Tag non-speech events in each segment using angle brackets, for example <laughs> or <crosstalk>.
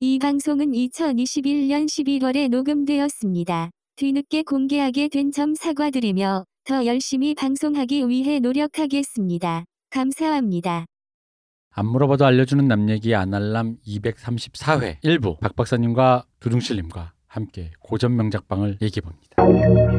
이 방송은 2021년 11월에 녹음되었습니다. 뒤늦게 공개하게 된 점 사과드리며 더 열심히 방송하기 위해 노력하겠습니다. 감사합니다. 안 물어봐도 알려주는 남 얘기 아날람 234회 일부 박 박사님과 두둥실님과 함께 고전 명작방을 얘기해 봅니다.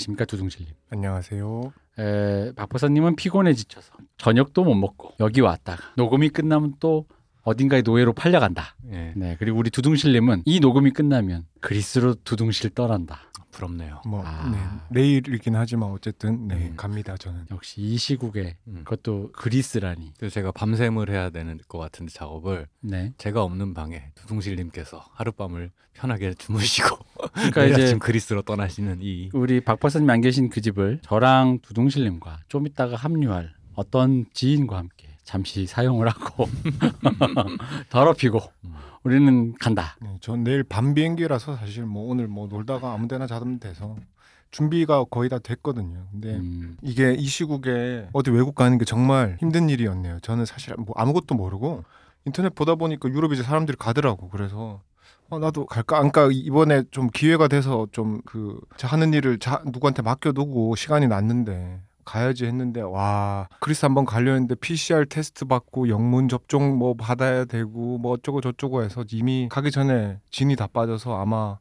안녕하십니까 두둥실님. 안녕하세요. 에, 박 박사님은 피곤해 지쳐서 저녁도 못 먹고 여기 왔다가 녹음이 끝나면 또 어딘가에 노예로 팔려간다. 예, 네 그리고 우리 두둥실님은 이 녹음이 끝나면 그리스로 두둥실 떠난다. 부럽네요. 뭐 아. 네, 내일이긴 하지만 어쨌든 네, 음. 갑니다 저는. 역시 이 시국에 음. 그것도 그리스라니. 그래서 제가 밤샘을 해야 되는 것 같은데 작업을 네. 제가 없는 방에 두둥실님께서 하룻밤을 편하게 주무시고 그러니까 <laughs> 내일 이제 아침 그리스로 떠나시는 이 우리 박 박사님 안 계신 그 집을 저랑 두둥실님과 좀 이따가 합류할 어떤 지인과 함께 잠시 사용을 하고 <laughs> 더럽히고 음. 우리는 간다. 네, 전 내일 밤 비행기라서 사실 뭐 오늘 뭐 놀다가 아무데나 자면 돼서 준비가 거의 다 됐거든요. 근데 음, 이게 이 시국에 어디 외국 가는 게 정말 힘든 일이었네요. 저는 사실 뭐 아무것도 모르고 인터넷 보다 보니까 유럽 이제 사람들이 가더라고. 그래서 어, 나도 갈까? 안 가. 이번에 좀 기회가 돼서 좀 그 하는 일을 자, 누구한테 맡겨두고 시간이 났는데 가야지 했는데 와 그리스 한번 가려 했는데 PCR 테스트 받고 영문 접종 뭐 받아야 되고 뭐 어쩌고 저쩌고 해서 이미 가기 전에 진이 다 빠져서 아마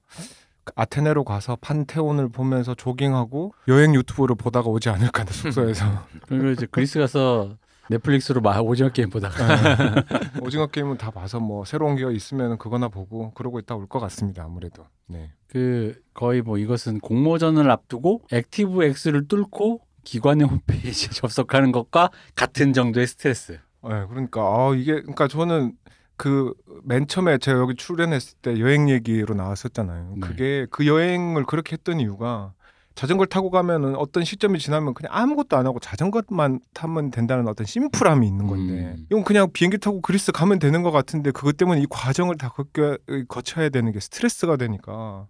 아테네로 가서 판테온을 보면서 조깅하고 여행 유튜브를 보다가 오지 않을까 숙소에서. <laughs> 그리고 이제 그리스 가서 넷플릭스로 막 오징어 게임 보다가. 오징어 게임은 다 봐서 뭐 새로운 게 있으면 그거나 보고 그러고 있다 올 것 같습니다 아무래도. 네. 그 거의 뭐 이것은 공모전을 앞두고 액티브 X를 뚫고 기관의 홈페이지에 <laughs> 접속하는 것과 같은 정도의 스트레스. 네, 그러니까 아 이게 그러니까 저는 그 맨 처음에 제가 여기 출연했을 때 여행 얘기로 나왔었잖아요. 네. 그게 그 여행을 그렇게 했던 이유가 자전거를 타고 가면은 어떤 시점이 지나면 그냥 아무것도 안 하고 자전거만 타면 된다는 어떤 심플함이 있는 건데 음. 이건 그냥 비행기 타고 그리스 가면 되는 것 같은데 그것 때문에 이 과정을 다 거쳐, 거쳐야 되는 게 스트레스가 되니까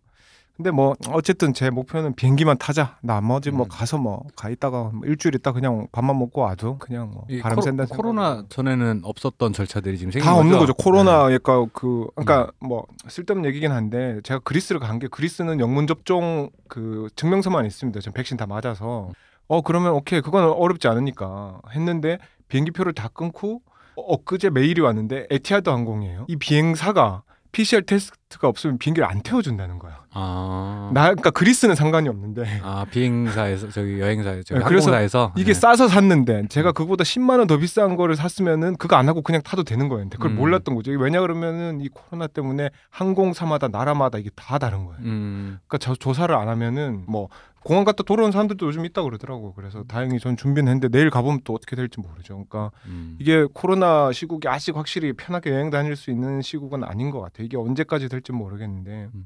근데 뭐 어쨌든 제 목표는 비행기만 타자 나머지 뭐 음. 가서 뭐 가 있다가 뭐 일주일 있다 그냥 밥만 먹고 와도 그냥 뭐이 바람 코로, 쐰다 코로나 전에는 없었던 절차들이 지금 생긴 다 없는 거죠? 거죠. 코로나니까 그 음. 그러니까 뭐 쓸데없는 얘기긴 한데 제가 그리스를 간 게 그리스는 영문 접종 그 증명서만 있습니다. 전 백신 다 맞아서 어 그러면 오케이 그건 어렵지 않으니까 했는데 비행기표를 다 끊고 어, 엊그제 메일이 왔는데 에티하드 항공이에요. 이 비행사가 PCR 테스트가 없으면 비행기를 안 태워준다는 거야. 아, 나 그러니까 그리스는 상관이 없는데 아 비행사에서 저기 여행사에서 저기 네, 항공사에서 이게 네. 싸서 샀는데 제가 그거보다 10만 원 더 비싼 거를 샀으면은 그거 안 하고 그냥 타도 되는 거였는데 그걸 음. 몰랐던 거죠. 왜냐 그러면은 이 코로나 때문에 항공사마다 나라마다 이게 다 다른 거예요. 음, 그러니까 저 조사를 안 하면은 뭐 공항 갔다 돌아오는 사람들도 요즘 있다 그러더라고. 그래서 다행히 전 준비는 했는데 내일 가보면 또 어떻게 될지 모르죠. 그러니까 음. 이게 코로나 시국이 아직 확실히 편하게 여행 다닐 수 있는 시국은 아닌 것 같아요. 이게 언제까지 될지 모르겠는데 음.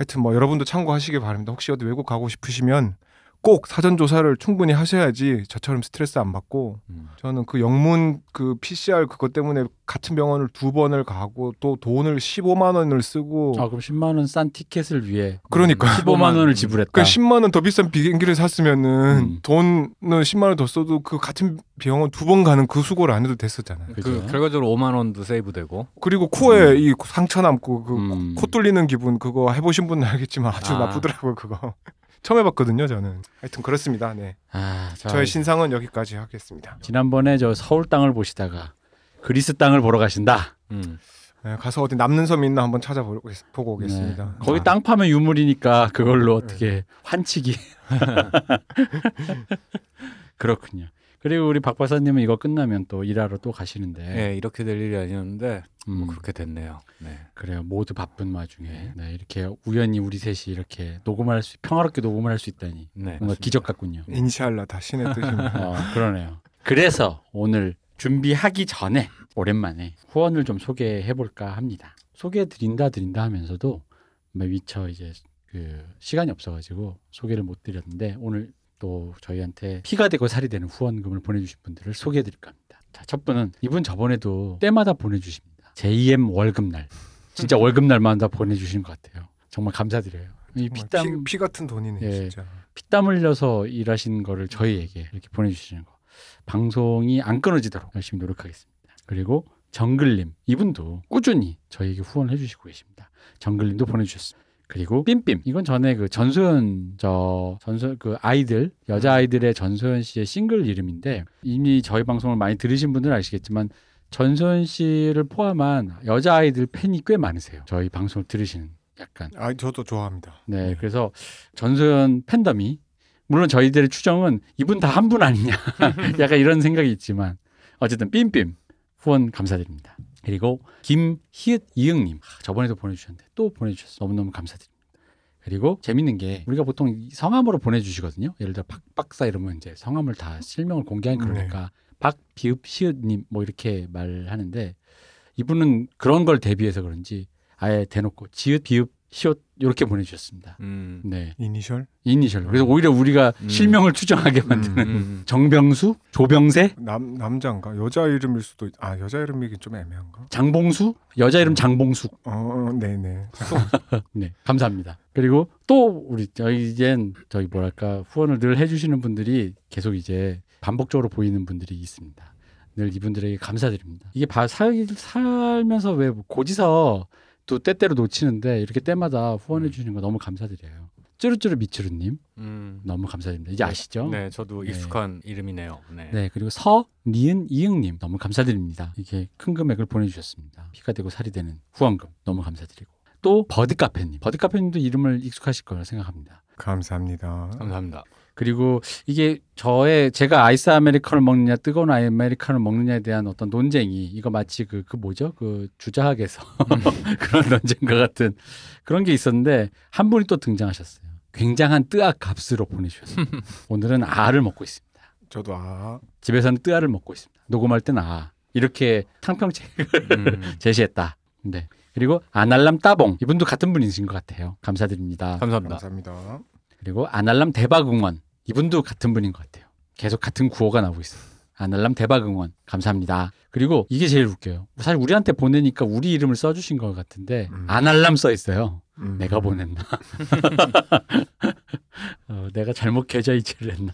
하여튼 뭐 여러분도 참고하시기 바랍니다. 혹시 어디 외국 가고 싶으시면 꼭 사전 조사를 충분히 하셔야지 저처럼 스트레스 안 받고 음. 저는 그 영문 그 PCR 그것 때문에 같은 병원을 두 번을 가고 또 돈을 15만 원을 쓰고 아 그럼 10만 원 싼 티켓을 위해 그러니까 15만 원을 지불했다. 그 10만 원 더 비싼 비행기를 샀으면은 음. 돈은 10만 원 더 써도 그 같은 병원 두 번 가는 그 수고를 안 해도 됐었잖아요. 그? 결과적으로 5만 원도 세이브되고 그리고 코에 이 상처 남고 그 음. 코 뚫리는 기분 그거 해보신 분은 알겠지만 아주 아. 나쁘더라고요 그거. 처음 해봤거든요 저는. 하여튼 그렇습니다. 네. 아, 자, 저의 신상은 여기까지 하겠습니다. 지난번에 저 서울 땅을 보시다가 그리스 땅을 보러 가신다. 음. 네, 가서 어디 남는 섬이 있나 한번 찾아보고 보고 오겠습니다. 네. 거기 아, 땅 파면 유물이니까 그걸로 어떻게 환치기. <laughs> <laughs> 그렇군요. 그리고 우리 박 박사님은 이거 끝나면 또 일하러 또 가시는데 네, 이렇게 될 일이 아니었는데 음, 뭐 그렇게 됐네요. 네. 그래요. 모두 바쁜 와중에 네, 이렇게 우연히 우리 셋이 이렇게 녹음을 할 수, 평화롭게 녹음을 할 수 있다니 네. 뭔가 맞습니다. 기적 같군요. 인샬라 다 신의 뜻입니다. <laughs> 어, 그러네요. 그래서 오늘 준비하기 전에 오랜만에 후원을 좀 소개해 볼까 합니다. 소개해 드린다 드린다 하면서도 뭐 미처 이제 그 시간이 없어가지고 소개를 못 드렸는데 오늘 또 저희한테 피가 되고 살이 되는 후원금을 보내주신 분들을 소개해 드릴 겁니다. 자, 첫 분은 이분 저번에도 때마다 보내주십니다. JM 월급날 진짜 <laughs> 월급날마다 보내주시는 것 같아요. 정말 감사드려요. 이 피땀 피, 피 같은 돈이네 예. 진짜. 피땀 흘려서 일하시는 거를 저희에게 이렇게 보내주시는 거 방송이 안 끊어지도록 열심히 노력하겠습니다. 그리고 정글님 이분도 꾸준히 저희에게 후원을 해주시고 계십니다. 정글님도 보내주셨습니다. 그리고 삠삠 이건 전에 그 전소연 저 전소 그 아이들 여자 아이들의 전소연 씨의 싱글 이름인데 이미 저희 방송을 많이 들으신 분들은 아시겠지만 전소연 씨를 포함한 여자 아이들 팬이 꽤 많으세요. 저희 방송을 들으시는 약간 아 저도 좋아합니다. 네, 그래서 전소연 팬덤이 물론 저희들의 추정은 이분 다 한 분 아니냐 <laughs> 약간 이런 생각이 있지만 어쨌든 삠삠 후원 감사드립니다. 그리고 김희읒 이응님 아, 저번에도 보내주셨는데 또 보내주셔서 너무너무 감사드립니다. 그리고 재밌는 게 우리가 보통 이 성함으로 보내주시거든요. 예를 들어 박 박사 이러면 이제 성함을 다 실명을 공개하는 네. 그러니까 박 비읍 시읒님 뭐 이렇게 말하는데 이분은 그런 걸 대비해서 그런지 아예 대놓고 지읒 비읍 시옷 이렇게 보내주셨습니다. 음. 네, 이니셜 이니셜로. 그래서 오히려 우리가 음. 실명을 추정하게 만드는 음. 정병수, 조병세, 남 남자인가 여자 이름일 수도 있... 아 여자 이름이긴 좀 애매한가? 장봉수, 여자 이름 장봉숙. 어 네네. <laughs> 네, 감사합니다. 그리고 또 우리 저희 이젠 저희 뭐랄까 후원을 늘 해주시는 분들이 계속 이제 반복적으로 보이는 분들이 있습니다. 늘 이분들에게 감사드립니다. 이게 바, 살, 살면서 왜 고지서 또 때때로 놓치는데 이렇게 때마다 후원해 주시는 거 너무 감사드려요. 쭈루쭈루 미츠루님 음. 너무 감사드립니다. 이제 아시죠? 네, 저도 네. 익숙한 이름이네요. 네. 네, 그리고 서, 니은, 이응님 너무 감사드립니다. 이게 큰 금액을 보내주셨습니다. 피가 되고 살이 되는 후원금 너무 감사드리고 또 버드 카페님, 버드 카페님도 이름을 익숙하실 거라 생각합니다. 감사합니다. 감사합니다. 그리고 이게 저의 제가 아이스 아메리카노를 먹느냐 뜨거운 아메리카노를 먹느냐에 대한 어떤 논쟁이 이거 마치 그, 그 뭐죠 그 주자학에서 <laughs> 그런 논쟁과 같은 그런 게 있었는데 한 분이 또 등장하셨어요. 굉장한 뜨악 값으로 보내주셨어요. 오늘은 아를 먹고 있습니다. 저도 아 집에서는 뜨아를 먹고 있습니다. 녹음할 때는 아 이렇게 탕평책을 음. <laughs> 제시했다. 네. 그리고 아날람 따봉 이분도 같은 분이신 것 같아요. 감사드립니다. 감사합니다. 감사합니다. 그리고 아날람 대박 응원 이분도 같은 분인 것 같아요. 계속 같은 구호가 나오고 있어요. 아날람 대박 응원 감사합니다. 그리고 이게 제일 웃겨요. 사실 우리한테 보내니까 우리 이름을 써주신 것 같은데 음. 아날람 써 있어요. 음. 내가 보냈나? <laughs> 어, 내가 잘못 계좌 이체를 했나?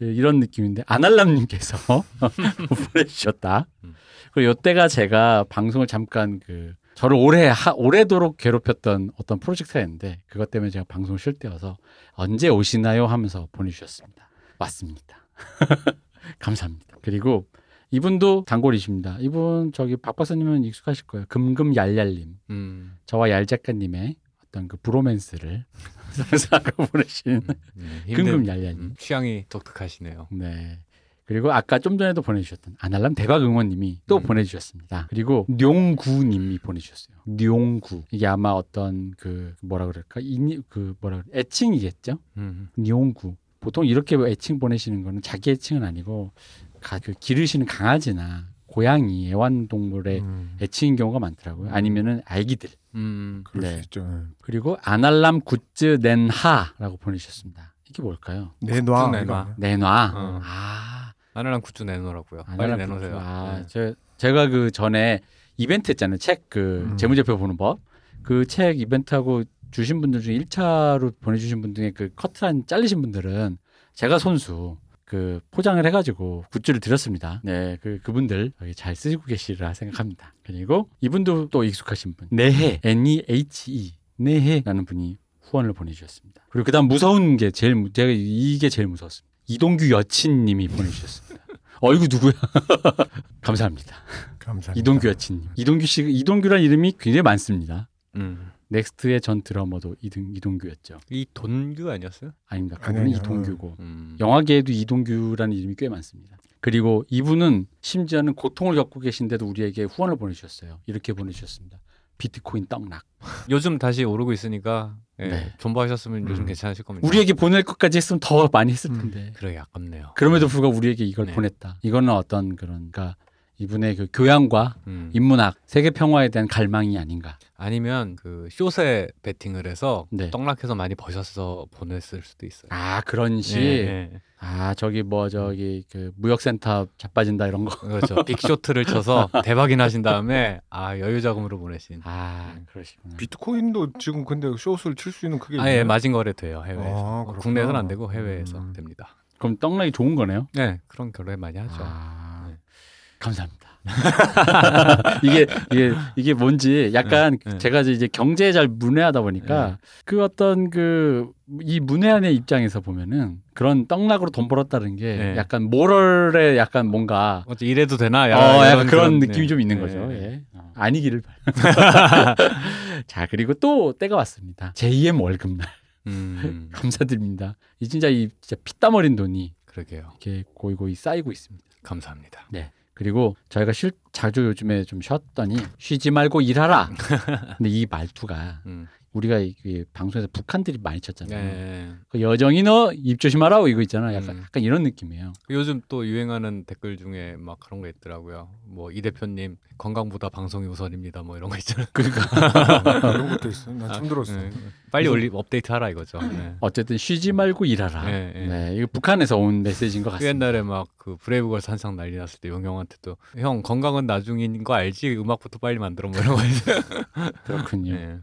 예, 이런 느낌인데 아날람님께서 <laughs> 보내주셨다. 음. 그리고 이때가 제가 방송을 잠깐 그 저를 오래 하, 오래도록 괴롭혔던 어떤 프로젝트가 있는데 그것 때문에 제가 방송 쉴 때여서 언제 오시나요 하면서 보내주셨습니다. 왔습니다. <laughs> 감사합니다. 그리고 이분도 단골이십니다. 이분 저기 박 박사님은 익숙하실 거예요. 금금얄얄님. 음. 저와 얄 작가님의 어떤 그 브로맨스를 <laughs> 상상하고 보내신 네, 힘든- 금금얄얄님. 음, 취향이 독특하시네요. 네. 그리고 아까 좀 전에도 보내주셨던 아날람 대박 응원님이 또 음. 보내주셨습니다. 그리고 뇽구님이 보내주셨어요. 뇽구 이게 아마 어떤 그 뭐라 그럴까 이, 그 뭐라 그래 애칭이겠죠? 음. 뇽구 보통 이렇게 애칭 보내시는 거는 자기 애칭은 아니고 가, 그 기르시는 강아지나 고양이 애완동물의 음. 애칭인 경우가 많더라고요. 아니면은 아기들. 음. 그럴 네. 수 있죠. 예. 그리고 아날람 굿즈 낸하라고 보내주셨습니다. 이게 뭘까요? 내놔. 내놔. 내놔. 어. 아, 아나랑 굿즈 내놓으라고요. 빨리 내놓으세요. 아, 네. 저, 제가 그 전에 이벤트 했잖아요. 책그 음. 재무제표 보는 법. 그 책 이벤트하고 주신 분들 중에 1차로 보내주신 분 중에 그 커트란 잘리신 분들은 제가 손수 그 포장을 해가지고 굿즈를 드렸습니다. 네, 그 그분들 여기 잘 쓰고 계시리라 생각합니다. 그리고 이분도 또 익숙하신 분, 네해 N E H E 네해라는 분이 후원을 보내주셨습니다. 그리고 그다음 무서운 게 제일 무- 제가 이게 제일 무서웠습니다. 이동규 여친님이 보내주셨습니다. 어 이거 누구야? <laughs> 감사합니다. 감사합니다. 이동규 여친님. 이동규 씨 이동규란 이름이 굉장히 많습니다. 음. 넥스트의 전 드러머도 이동, 이동규였죠. 이 돈규 아니었어요? 아닙니다. 아니, 그분은 아니요. 이동규고 음. 영화계에도 이동규라는 이름이 꽤 많습니다. 그리고 이분은 심지어는 고통을 겪고 계신데도 우리에게 후원을 보내주셨어요. 이렇게 보내주셨습니다. 비트코인 떡락. 요즘 다시 오르고 있으니까 예, 네. 존버하셨으면 요즘 음. 괜찮으실 겁니다. 우리에게 보낼 것까지 했으면 더 많이 했을 음. 텐데. 그러게 아깝네요. 그럼에도 불구하고 우리에게 이걸 네. 보냈다. 이거는 어떤 그런 그러니까 이분의 그 교양과 음. 인문학, 세계 평화에 대한 갈망이 아닌가. 아니면 그 숏에 베팅을 해서 네. 떡락해서 많이 버셔서 보냈을 수도 있어요. 아 그런 시. 예, 예. 아 저기 뭐 저기 그 무역센터 자빠진다 이런 거. 그렇죠. <laughs> 빅쇼트를 쳐서 대박이 나신 다음에 아 여유 자금으로 보내신. 아 그러시구나. 비트코인도 지금 근데 숏을 칠수 있는 그게 아예? 마진 거래 돼요 해외에서. 아, 어, 그렇구나. 국내에서는 안 되고 해외에서 음. 됩니다. 그럼 떡락이 좋은 거네요. 네 그런 거래 많이 하죠. 아, 네. 감사합니다. <laughs> 이게 이게 이게 뭔지 약간 네, 네. 제가 이제 경제에 잘 문외하다 보니까 그 어떤 그 이 문외한의 입장에서 보면은 그런 떡락으로 돈 벌었다는 게 네. 약간 모럴에 약간 뭔가 어째 이래도 되나? 어, 약간 그런 네. 느낌이 좀 있는 네. 거죠. 예. 어, 아니기를 바랍니다. <laughs> 자 그리고 또 때가 왔습니다. 제2의 월급날 음, <laughs> 감사드립니다. 이 진짜 이 진짜 피땀 어린 돈이 그러게요. 이렇게 고이고이 쌓이고 있습니다. 감사합니다. 그리고 저희가 실, 자주 요즘에 좀 쉬었더니 쉬지 말고 일하라. <laughs> 근데 이 말투가 음. 우리가 이, 이 방송에서 북한들이 많이 쳤잖아요. 네. 그 여정이 너 입 조심하라고 이거 있잖아. 약간, 음. 약간 이런 느낌이에요. 요즘 또 유행하는 댓글 중에 막 그런 거 있더라고요. 뭐 이 대표님 건강보다 방송이 우선입니다. 뭐 이런 거 있잖아요. 그러니까 <laughs> 이런 것도 있어. 난 처음 들었어. 네. 빨리 올리 업데이트하라 이거죠. 네. 어쨌든 쉬지 말고 일하라. 네, 네, 네. 이거 북한에서 온 메시지인 것그 같습니다. 옛날에 막 그 브레이브걸스 한창 난리 났을 때 용형한테도 형 건강은 나중인 거 알지? 음악부터 빨리 만들어 뭐 이런 거 있어요. <laughs> 그렇군요.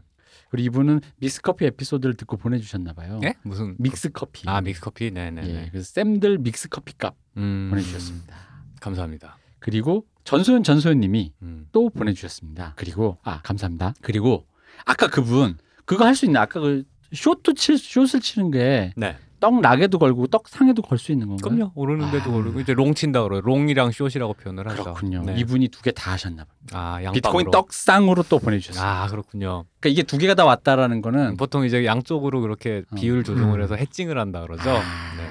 네. 그리고 이분은 믹스커피 에피소드를 듣고 보내주셨나 봐요. 예? 무슨 믹스커피. 아 믹스커피 네네네. 예, 그래서 쌤들 믹스커피 값 음, 보내주셨습니다. 감사합니다. 그리고 전소연 전소연님이 음. 또 보내주셨습니다. 그리고 아 감사합니다. 그리고 아까 그분 그거 할 수 있는 아까 그 short 칠 short을 치는 게 네. 떡락에도 걸고 떡상에도 걸 수 있는 건가요? 그럼요. 오르는데도 아. 오르고 이제 long 친다 그래요. long이랑 short이라고 표현을 하죠. 그렇군요. 네. 이분이 두 개 다 하셨나 봐요. 아 양방으로. 비트코인 떡상으로 또 보내주셨어요. 아 그렇군요. 그러니까 이게 두 개가 다 왔다라는 거는 보통 이제 양쪽으로 그렇게 어. 비율 조정을 음. 해서 hedging을 한다 그러죠. 아, 네.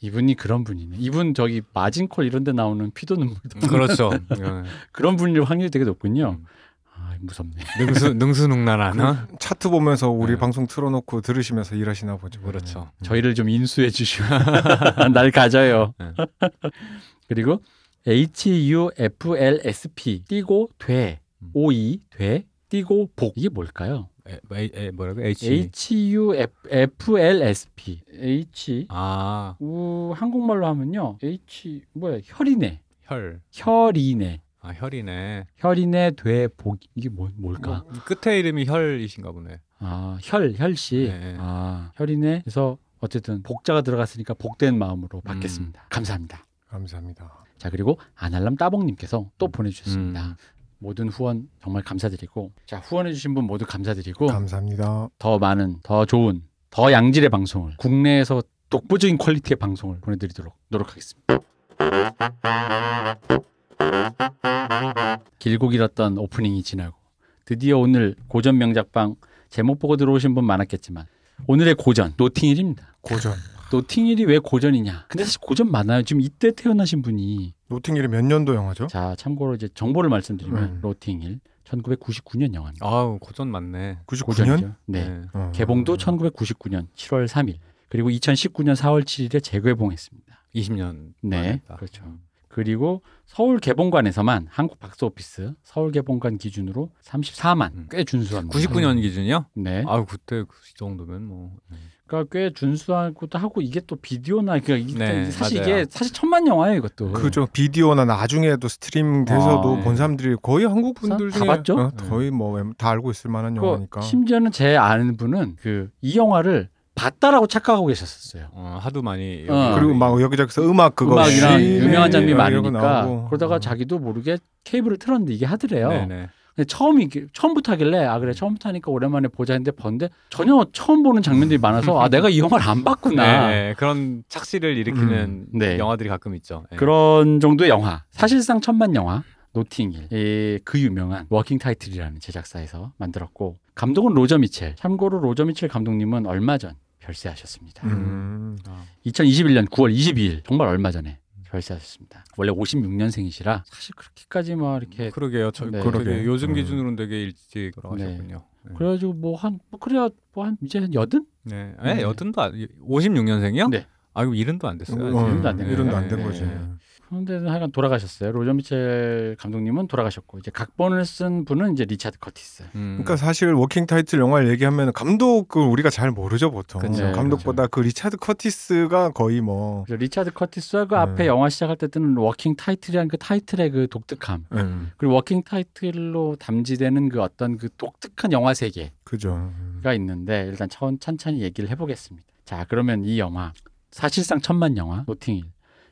이분이 그런 분이네. 이분 저기 마진콜 이런 데 나오는 피도 눈물도 음, 그렇죠. <laughs> 그런 분일 확률이 되게 높군요. 음. 아 무섭네. <laughs> 능수 능수능란한. 어? 차트 보면서 우리 네. 방송 틀어놓고 들으시면서 일하시나 보죠. 그렇죠. 저희를 좀 인수해 주시고 <laughs> 날 가져요. 네. 그리고 HUFLSP 띄고 돼 음. OE 돼 띄고 복 이게 뭘까요? 에, 에, 에, 뭐라고? H. HUFLSP H 아 우 한국말로 하면요 H 뭐야 혈이네 혈. 혈이네 아 혈이네. 혈이네 돼복 이게 뭐, 뭘까? 뭐, 끝에 이름이 혈이신가 보네. 아 혈 혈씨 네. 아 혈이네 그래서 어쨌든 복자가 들어갔으니까 복된 마음으로 받겠습니다. 음. 감사합니다. 감사합니다. 자 그리고 아날람 따봉님께서 또 보내주셨습니다. 음. 모든 후원 정말 감사드리고 자 후원해주신 분 모두 감사드리고 감사합니다. 더 많은 더 좋은 더 양질의 방송을 국내에서 독보적인 퀄리티의 방송을 보내드리도록 노력하겠습니다. 길고 길었던 오프닝이 지나고 드디어 오늘 고전 명작방 제목 보고 들어오신 분 많았겠지만 오늘의 고전 노팅힐입니다. 고전. 노팅힐이 왜 고전이냐? 근데 사실 고전 많아요. 지금 이때 태어나신 분이 노팅힐이 몇 년도 영화죠? 자 참고로 이제 정보를 말씀드리면 음. 노팅힐 1999년 영화입니다. 아우 고전 많네. 99년? 고전이죠. 네. 어. 개봉도 1999년 7월 3일 그리고 2019년 4월 7일에 재개봉했습니다. 20년. 네, 그렇죠. 그리고 서울 개봉관에서만 한국 박스 오피스 서울 개봉관 기준으로 34만 음. 꽤 준수합니다. 99년 기준이요? 네, 아유 그때 그 정도면 뭐. 그러니까 꽤 준수하고도 하고 이게 또 비디오나 그러니까 이게 네, 사실 맞아요. 이게 사실 천만 영화예요 이것도. 그죠. 비디오나 나중에도 stream 돼서도 아, 네. 본 사람들이 거의 한국 분들 다 중에 봤죠? 어, 네. 거의 뭐 다 알고 있을 만한 그 영화니까. 심지어는 제 아는 분은 그 이 영화를 봤다라고 착각하고 계셨었어요. 어, 하도 많이. 어. 그리고 막 여기저기서 음악 그거 음악이랑 scene에 유명한 장면이 거 많으니까. 그러다가 어. 자기도 모르게 케이블을 틀었는데 이게 하더래요. 네네. 근데 처음이 처음부터 하길래 아 그래 처음부터 하니까 오랜만에 보자 했는데 봤는데 전혀 처음 보는 장면들이 많아서 아 내가 이 영화를 안 봤구나. 네, 그런 착시를 일으키는 음, 네. 영화들이 가끔 있죠. 네. 그런 정도의 영화 사실상 천만 영화 노팅힐 이, 그 유명한 워킹 타이틀이라는 제작사에서 만들었고 감독은 로저 미첼 참고로 로저 미첼 감독님은 얼마 전 별세하셨습니다. 음. 아, 2021년 9월 22일 정말 얼마 전에 별세하셨습니다. 원래 56년생이시라 사실 그렇게까지 막 이렇게 그러게요. 저 네. 그러게. 요즘 음. 기준으로는 되게 일찍 돌아가셨군요. 네. 그래가지고 뭐한뭐 그래야 뭐 한 이제 한 여든 네. 네. 네. 여든도 안, 56년생이요? 네. 아, 이거 일흔도 안 됐어요. 일흔도 안된 일흔도 네. 거지. 그런데 하여간 돌아가셨어요. 로저 미첼 감독님은 돌아가셨고 이제 각본을 쓴 분은 이제 리차드 커티스. 음. 그러니까 사실 워킹 타이틀 영화를 얘기하면 감독을 우리가 잘 모르죠 보통. 그쵸. 감독보다 그 리차드 커티스가 거의 뭐 그래서 리차드 커티스와 그 네. 앞에 영화 시작할 때 뜨는 워킹 타이틀이라는 그 타이틀의 그 독특함 음, 그리고 워킹 타이틀로 담지되는 그 어떤 그 독특한 영화 세계가 그죠. 있는데 일단 천, 천천히 얘기를 해보겠습니다. 자 그러면 이 영화 사실상 천만 영화 노팅힐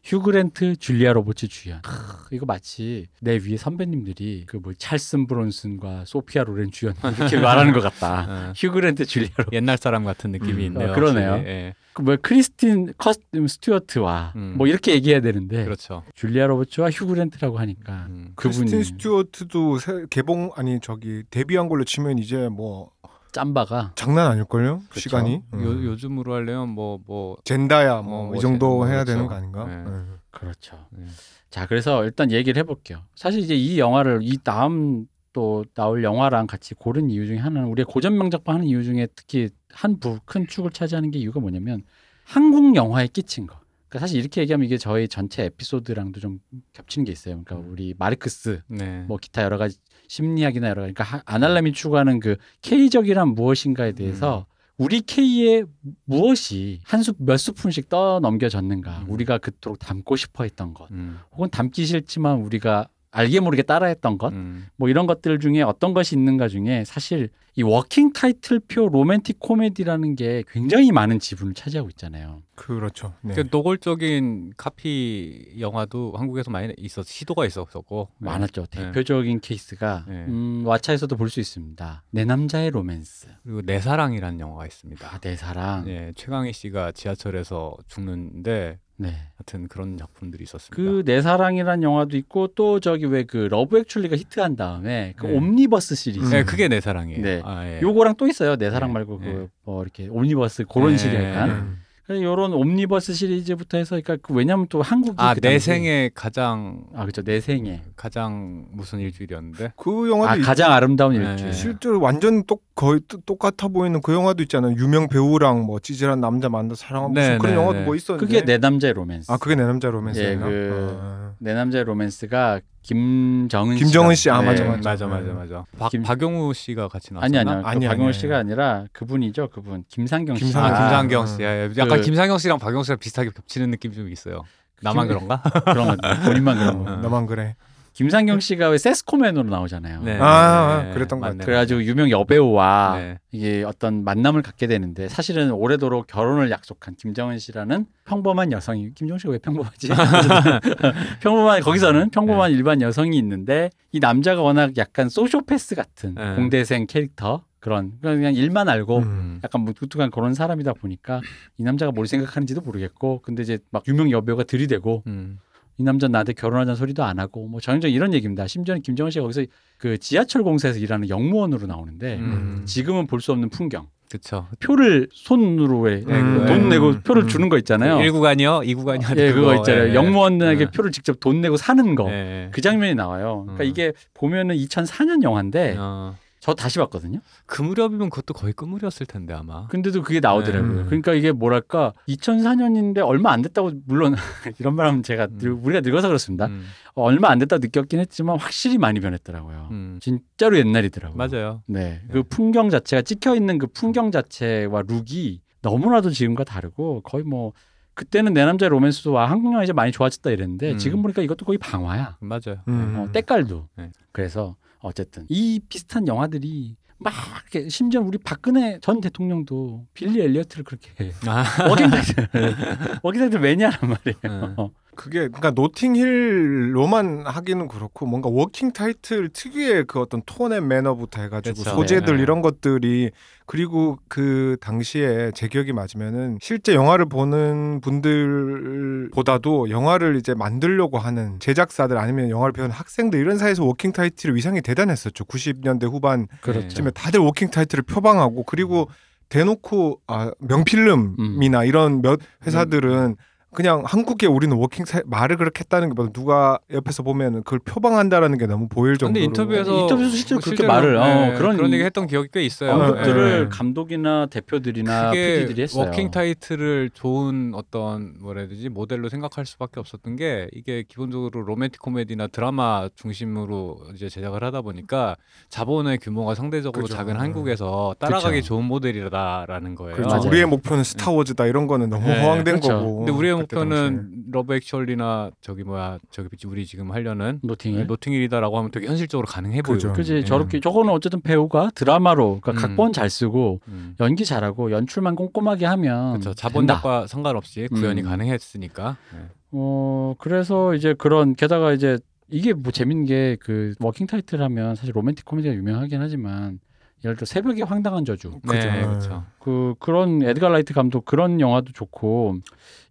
휴그랜트 줄리아 로버츠 주연 크, 이거 마치 내 위에 선배님들이 그 뭐 찰스 브론슨과 소피아 로렌 주연 <laughs> 이렇게 말하는 것 같다. 어, 휴그랜트 줄리아 로버츠 옛날 사람 같은 느낌이 음. 있네요. 어, 그러네요. 예. 그뭐 크리스틴 커스튬 스튜어트와 음. 뭐 이렇게 얘기해야 되는데 그렇죠. 줄리아 로버츠와 휴그랜트라고 하니까 음. 그분이 크리스틴 스튜어트도 새- 개봉 아니 저기 데뷔한 걸로 치면 이제 뭐 짬바가 장난 아닐걸요? 그쵸. 시간이. 요, 음. 요즘으로 하려면 뭐뭐 젠다야 어, 뭐뭐이 정도 젠- 해야 그렇죠. 되는 거 아닌가? 네. 음. 그렇죠. 네. 자 그래서 일단 얘기를 해볼게요. 사실 이제 이 영화를 이 다음 또 나올 영화랑 같이 고른 이유 중에 하나는 우리가 고전 명작판 하는 이유 중에 특히 한큰 축을 차지하는 게 이유가 뭐냐면 한국 영화에 끼친 거. 그러니까 사실 이렇게 얘기하면 이게 저희 전체 에피소드랑도 좀 겹치는 게 있어요. 그러니까 우리 마르크스 네. 뭐 기타 여러 가지 심리학이나 여러 가지 그러니까 하- 아날람이 추구하는 그 K적이란 무엇인가에 대해서 우리 K의 무엇이 한수몇 스푼씩 떠 넘겨졌는가 음. 우리가 그토록 닮고 싶어 했던 것 음. 혹은 닮기 싫지만 우리가 알게 모르게 따라했던 것 음. 뭐 이런 것들 중에 어떤 것이 있는가 중에 사실 이 워킹 타이틀표 로맨틱 코미디라는 게 굉장히 많은 지분을 차지하고 있잖아요. 그렇죠. 네. 그 노골적인 카피 영화도 한국에서 많이 있었 시도가 있었었고 네. 많았죠. 네. 대표적인 케이스가 네. 음, 왓챠에서도 볼 수 있습니다. 내 남자의 로맨스. 그리고 내 사랑이라는 영화가 있습니다. 아, 내 사랑. 예, 최강희 씨가 지하철에서 죽는데 네. 하여튼 그런 작품들이 있었습니다. 그 내 사랑이란 영화도 있고 또 저기 왜 그 러브 액츄얼리가 히트한 다음에 그 네. 옴니버스 시리즈. 네, 그게 내 사랑이에요. 네. 아, 예. 요거랑 또 있어요. 내 사랑 네. 말고 네. 그뭐 이렇게 옴니버스 그런 네. 식의 약간. 음. 요런 옴니버스 시리즈부터 해서 그러니까 그 왜냐면 또 한국이 아, 그내 당시에- 생에 가장 아 그렇죠. 내 생에. 가장 무슨 일주일이었는데? 그 영화도 아 있- 가장 아름다운 네. 일주일. 실제로 완전 똑 거의 똑- 똑같아 보이는 그 영화도 있잖아요. 유명 배우랑 뭐 찌질한 남자 만나 사랑하고 무슨 네, 그런 네, 영화도 네. 뭐 있었는데. 그게 내 남자의 로맨스. 아 그게 내 남자 로맨스예요. 예, 그- 아. 내 남자의 로맨스가 김정은 김정은 씨가- 씨, 아, 네. 맞아, 맞아 맞아 네. 맞아. 박, 김- 박용우 씨가 같이 나왔나? 아니 아니요. 그 아니, 박용우 아니, 씨가 아니. 아니라 그분이죠. 그분 김상경 씨. 아, 김상경. 김상경 아, 씨. 예, 약간 그- 김상경 씨랑 박용우 씨랑 비슷하게 겹치는 느낌이 좀 있어요. 나만 김- 그런가? 그런 거 본인만 그런 거. 어. 나만 그래. 김상경 씨가 왜 세스코맨으로 나오잖아요. 네. 아, 아, 네, 그랬던 것. 같아요. 그래가지고 유명 여배우와 네. 이게 어떤 만남을 갖게 되는데 사실은 오래도록 결혼을 약속한 김정은 씨라는 평범한 여성이 김정은 씨가 왜 평범하지? <laughs> 평범한 거기서는 평범한 네. 일반 여성이 있는데 이 남자가 워낙 약간 소쇼패스 같은 네. 공대생 캐릭터 그런 그냥 일만 알고 음. 약간 무뚝뚝한 그런 사람이다 보니까 이 남자가 뭘 생각하는지도 모르겠고 근데 이제 막 유명 여배우가 들이대고 음. 이 남자 나한테 결혼하자는 소리도 안 하고 뭐 전형적 이런 얘기입니다. 심지어는 김정은 씨가 거기서 그 지하철 공사에서 일하는 영무원으로 나오는데 음. 지금은 볼 수 없는 풍경. 그쵸. 표를 손으로 왜 음. 돈 내고 음. 표를 음. 주는 거 있잖아요. 1구간이요? 2구간이요? 예, 그거 있잖아요. 영무원에게 네. 표를 직접 돈 내고 사는 거. 예. 그 장면이 나와요. 그러니까 음. 이게 보면은 2004년 영화인데 어. 저 다시 봤거든요. 그 무렵이면 그것도 거의 끝물이었을 텐데 아마. 근데도 그게 나오더라고요. 네. 그러니까 이게 뭐랄까 2004년인데 얼마 안 됐다고 물론 <laughs> 이런 말하면 제가 늙- 음. 우리가 늙어서 그렇습니다. 음. 어, 얼마 안 됐다고 느꼈긴 했지만 확실히 많이 변했더라고요. 음. 진짜로 옛날이더라고요. 맞아요. 네, 그 풍경 자체가 찍혀 있는 그 풍경 자체와 룩이 너무나도 지금과 다르고 거의 뭐 그때는 내 남자의 로맨스도 와 한국 영화 이제 많이 좋아졌다 이랬는데 음. 지금 보니까 이것도 거의 방화야. 맞아요. 음. 어, 때깔도. 네. 그래서 어쨌든 이 비슷한 영화들이 막 이렇게 심지어 우리 박근혜 전 대통령도 빌리 엘리어트를 그렇게 아. 워킹 타이틀 <laughs> 워킹 타이틀 매니아란 말이에요. 네. 어. 그게 그러니까 노팅힐로만 하기는 그렇고 뭔가 워킹 타이틀 특유의 그 어떤 tone and manner부터 해가지고 그쵸. 소재들 네. 이런 것들이 그리고 그 당시에 제 기억이 맞으면은 실제 영화를 보는 분들보다도 영화를 이제 만들려고 하는 제작사들 아니면 영화를 배우는 학생들 이런 사이에서 워킹 타이틀의 위상이 대단했었죠. 90년대 후반 그렇죠. 다들 워킹 타이틀을 표방하고 그리고 대놓고 아, 명필름이나 이런 몇 회사들은 그냥 한국에 우리는 워킹 사, 말을 그렇게 했다는 게 누가 옆에서 보면은 그걸 표방한다는 게 너무 보일 정도로. 근데 인터뷰에서 인터뷰에서 실제로 그렇게 실제로, 말을, 어, 네, 그런- 그런 얘기 했던 기억이 꽤 있어요. 언급들을 네. 감독이나 대표들이나 PD들이 했어요. 워킹 타이틀을 좋은 어떤 뭐라 해야 되지 모델로 생각할 수밖에 없었던 게 이게 기본적으로 로맨틱 코미디나 드라마 중심으로 이제 제작을 하다 보니까 자본의 규모가 상대적으로 그죠. 작은 한국에서 따라가기 그쵸. 좋은 모델이다라는 거예요. 그렇죠. 우리의 목표는 스타워즈다 이런 거는 너무 네, 허황된 그렇죠. 거고. 근데 우리의. 목표는 러브 액츄얼리나 저기 뭐야 저기 우리 지금 하려는 노팅힐. 노팅힐이다라고 하면 되게 현실적으로 가능해 보이고. 그죠. 그지 음. 저렇게 저거는 어쨌든 배우가 드라마로 그러니까 음. 각본 잘 쓰고 음. 연기 잘하고 연출만 꼼꼼하게 하면. 된다. 자본력과 상관없이 구현이 음. 가능했으니까. 네. 어 그래서 이제 그런 게다가 이제 이게 뭐 재밌는 게 그 워킹 타이틀 하면 사실 로맨틱 코미디가 유명하긴 하지만 예를 들어 새벽의 황당한 저주 그죠. 네, 그렇죠. 그 그런 에드가 라이트 감독 그런 영화도 좋고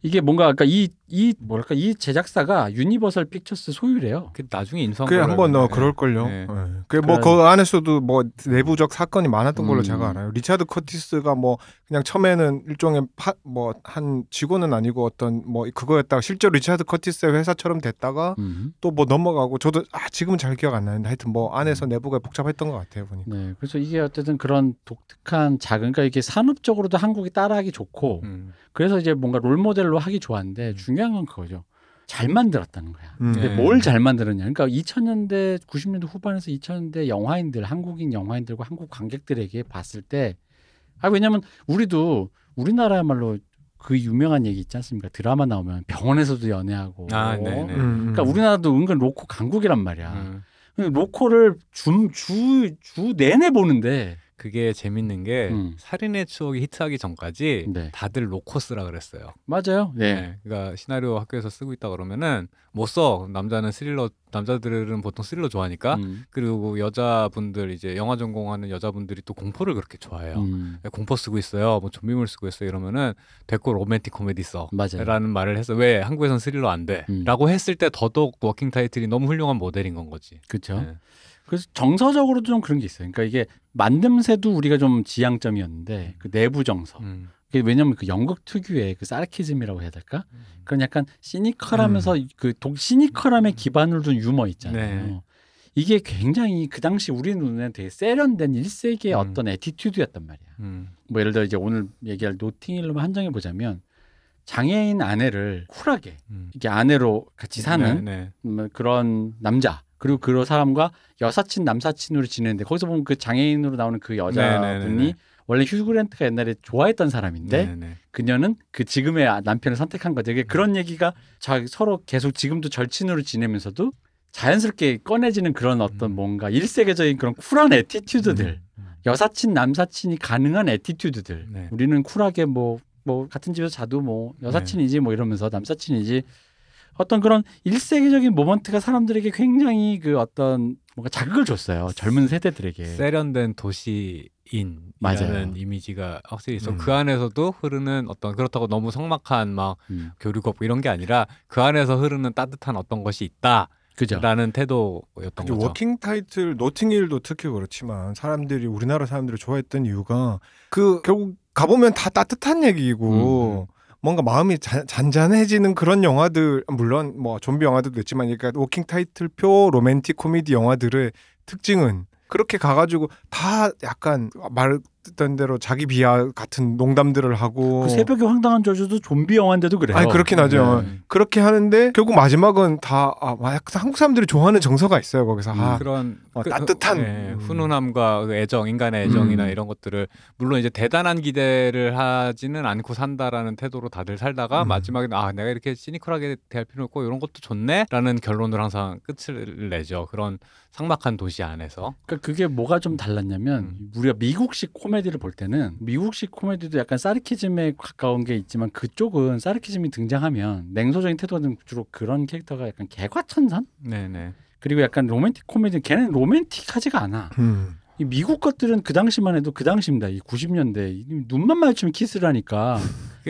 이게 뭔가 아까 이 이 뭐랄까 이 제작사가 유니버설 픽처스 소유래요. 그 나중에 인수한 그게 한번 있는데. 그럴 걸요. 네. 그게 뭐 그 안에서도 뭐 내부적 사건이 많았던 걸로 음. 제가 알아요. 리차드 커티스가 뭐 그냥 처음에는 일종의 뭐 한 직원은 아니고 어떤 뭐 그거였다가 실제 로 리차드 커티스의 회사처럼 됐다가 음. 또뭐 넘어가고 저도 아 지금은 잘 기억 안 나는데 하여튼 뭐 안에서 내부가 복잡했던 것 같아요 보니까. 네, 그래서 이게 어쨌든 그런 독특한 작은 그러니까 이게 산 업적으로도 한국이 따라하기 좋고 음. 그래서 이제 뭔가 롤 모델로 하기 좋았는데 중요한 건 그거죠. 잘 만들었다는 거야. 음. 근데 네. 뭘잘 만들었냐? 그러니까 2000년대, 90년대 후반에서 2000년대 영화인들, 한국인 영화인들과 한국 관객들에게 봤을 때, 아 왜냐면 우리도 우리나라야말로 그 유명한 얘기 있지 않습니까? 드라마 나오면 병원에서도 연애하고. 아, 네네. 음, 그러니까 우리나라도 은근 로코 강국이란 말이야. 음. 로코를 줌주주 내내 보는데 그게 재밌는 게 음. 살인의 추억이 히트하기 전까지 네. 다들 로코 쓰라 그랬어요. 맞아요. 네. 네. 그러니까 시나리오 학교에서 쓰고 있다 그러면은 못 써. 남자는 스릴러 남자들은 보통 스릴러 좋아하니까. 음. 그리고 여자분들 이제 영화 전공하는 여자분들이 또 공포를 그렇게 좋아해요. 음. 야, 공포 쓰고 있어요. 뭐 좀비물 쓰고 있어요. 이러면은 됐고 로맨틱 코미디 써. 맞아요. 라는 말을 해서 왜 한국에선 스릴러 안 돼? 음. 라고 했을 때 더더욱 워킹 타이틀이 너무 훌륭한 모델인 건 거지. 그렇죠. 네. 그래서 정서적으로도 좀 그런 게 있어요. 그러니까 이게 만듦새도 우리가 좀 지향점이었는데 그 내부 정서. 음. 그게 왜냐면 그 영국 특유의 그 sarcasm이라고 해야 될까? 그런 약간 시니컬하면서 그독 시니컬함에 기반을 둔 유머 있잖아요. 네. 이게 굉장히 그 당시 우리 눈에 되게 세련된 1세기의 음. 어떤 attitude였단 말이야. 음. 뭐 예를 들어 이제 오늘 얘기할 노팅힐로만 한정해 보자면 장애인 아내를 쿨하게 음. 이게 아내로 같이 사는 네, 네. 음, 그런 남자 그리고 그 사람과 여사친 남사친으로 지내는데 거기서 보면 그 장애인으로 나오는 그 여자분이 네네네네. 원래 휴 그랜트가 옛날에 좋아했던 사람인데 네, 네. 그녀는 그 지금의 아- 남편을 선택한 거죠. 이게 그런 얘기가 자, 서로 계속 지금도 절친으로 지내면서도 자연스럽게 꺼내지는 그런 어떤 음. 뭔가 일세계적인 그런 쿨한 attitude들 음. 여사친 남사친이 가능한 attitude들 네. 우리는 쿨하게 뭐뭐 같은 집에서 자도 뭐 여사친이지 뭐 이러면서 남사친이지 어떤 그런 일세계적인 moment가 사람들에게 굉장히 그 어떤 뭔가 자극을 줬어요 젊은 세대들에게 세련된 맞아요. 도시 인이라는 이미지가 확실히 있어. 음. 그 안에서도 흐르는 어떤 그렇다고 너무 삭막한 막 음, 교류가 없고 이런 게 아니라 그 안에서 흐르는 따뜻한 어떤 것이 있다라는 그죠 태도였던 이제 거죠. 워킹 타이틀 노팅힐도 특히 그렇지만 사람들이 우리나라 사람들이 좋아했던 이유가 그 결국 가보면 다 따뜻한 얘기고 뭔가 마음이 잔, 잔잔해지는 그런 영화들 물론 뭐 좀비 영화들도 있지만 그러니까 워킹 타이틀표 로맨틱 코미디 영화들의 특징은 그렇게 가가지고 다 약간 말했던 대로 자기 비하 같은 농담들을 하고 그 새벽의 황당한 저주도 좀비 영화인데도 그래요 아니 그렇긴 하죠. 네. 그렇게 하는데 결국 마지막은 다 아, 한국 사람들이 좋아하는 정서가 있어요 거기서 아, 그런 어, 그- 따뜻한 예, 음. 훈훈함과 그 애정, 인간의 애정이나 음. 이런 것들을 물론 이제 대단한 기대를 하지는 않고 산다라는 태도로 다들 살다가 음. 마지막에 아 내가 이렇게 시니컬하게 대할 필요 없고 이런 것도 좋네라는 결론을 항상 끝을 내죠. 그런 삭막한 도시 안에서. 그러니까 그게 뭐가 좀 달랐냐면 음. 우리가 미국식 코미디를 볼 때는 미국식 코미디도 약간 사르키즘에 가까운 게 있지만 그쪽은 사르키즘이 등장하면 냉소적인 태도는 주로 그런 캐릭터가 약간 개과천선 네네. 그리고 약간 로맨틱 코미디 걔는 로맨틱하지가 않아. 음. 이 미국 것들은 그 당시만 해도 그 당시입니다. 이 90년대 눈만 마주치면 키스를 하니까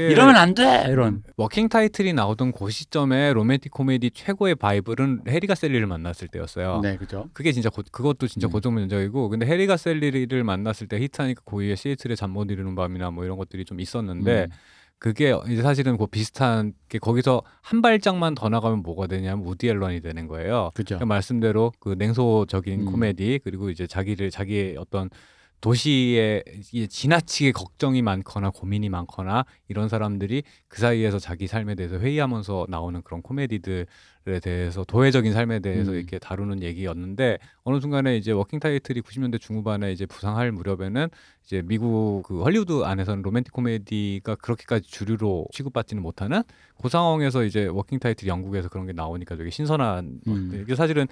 이러면 안 돼. 이런. 워킹 타이틀이 나오던 그 시점에 로맨틱 코미디 최고의 바이블은 해리가 셀리를 만났을 때였어요. 네, 그죠. 그게 진짜 고, 그것도 진짜 음. 고전 명작이고 근데 해리가 셀리를 만났을 때 히트하니까 그 후에 시애틀의 잠 못 이루는 밤이나 뭐 이런 것들이 좀 있었는데 음. 그게 이제 사실은 그 비슷한 게 거기서 한 발짝만 더 나가면 뭐가 되냐면 우디 앨런이 되는 거예요. 그죠. 그 말씀대로 그 냉소적인 음. 코미디 그리고 이제 자기를 자기의 어떤 도시에 지나치게 걱정이 많거나 고민이 많거나 이런 사람들이 그 사이에서 자기 삶에 대해서 회의하면서 나오는 그런 코미디들 에 대해서 도회적인 삶에 대해서 음. 이렇게 다루는 얘기였는데 어느 순간에 이제 워킹 타이틀이 90년대 중후반에 이제 부상할 무렵에는 이제 미국 그 헐리우드 안에서는 로맨틱 코미디가 그렇게까지 주류로 취급받지는 못하는 그 상황에서 이제 워킹 타이틀 영국에서 그런 게 나오니까 되게 신선한 음. 이게 사실은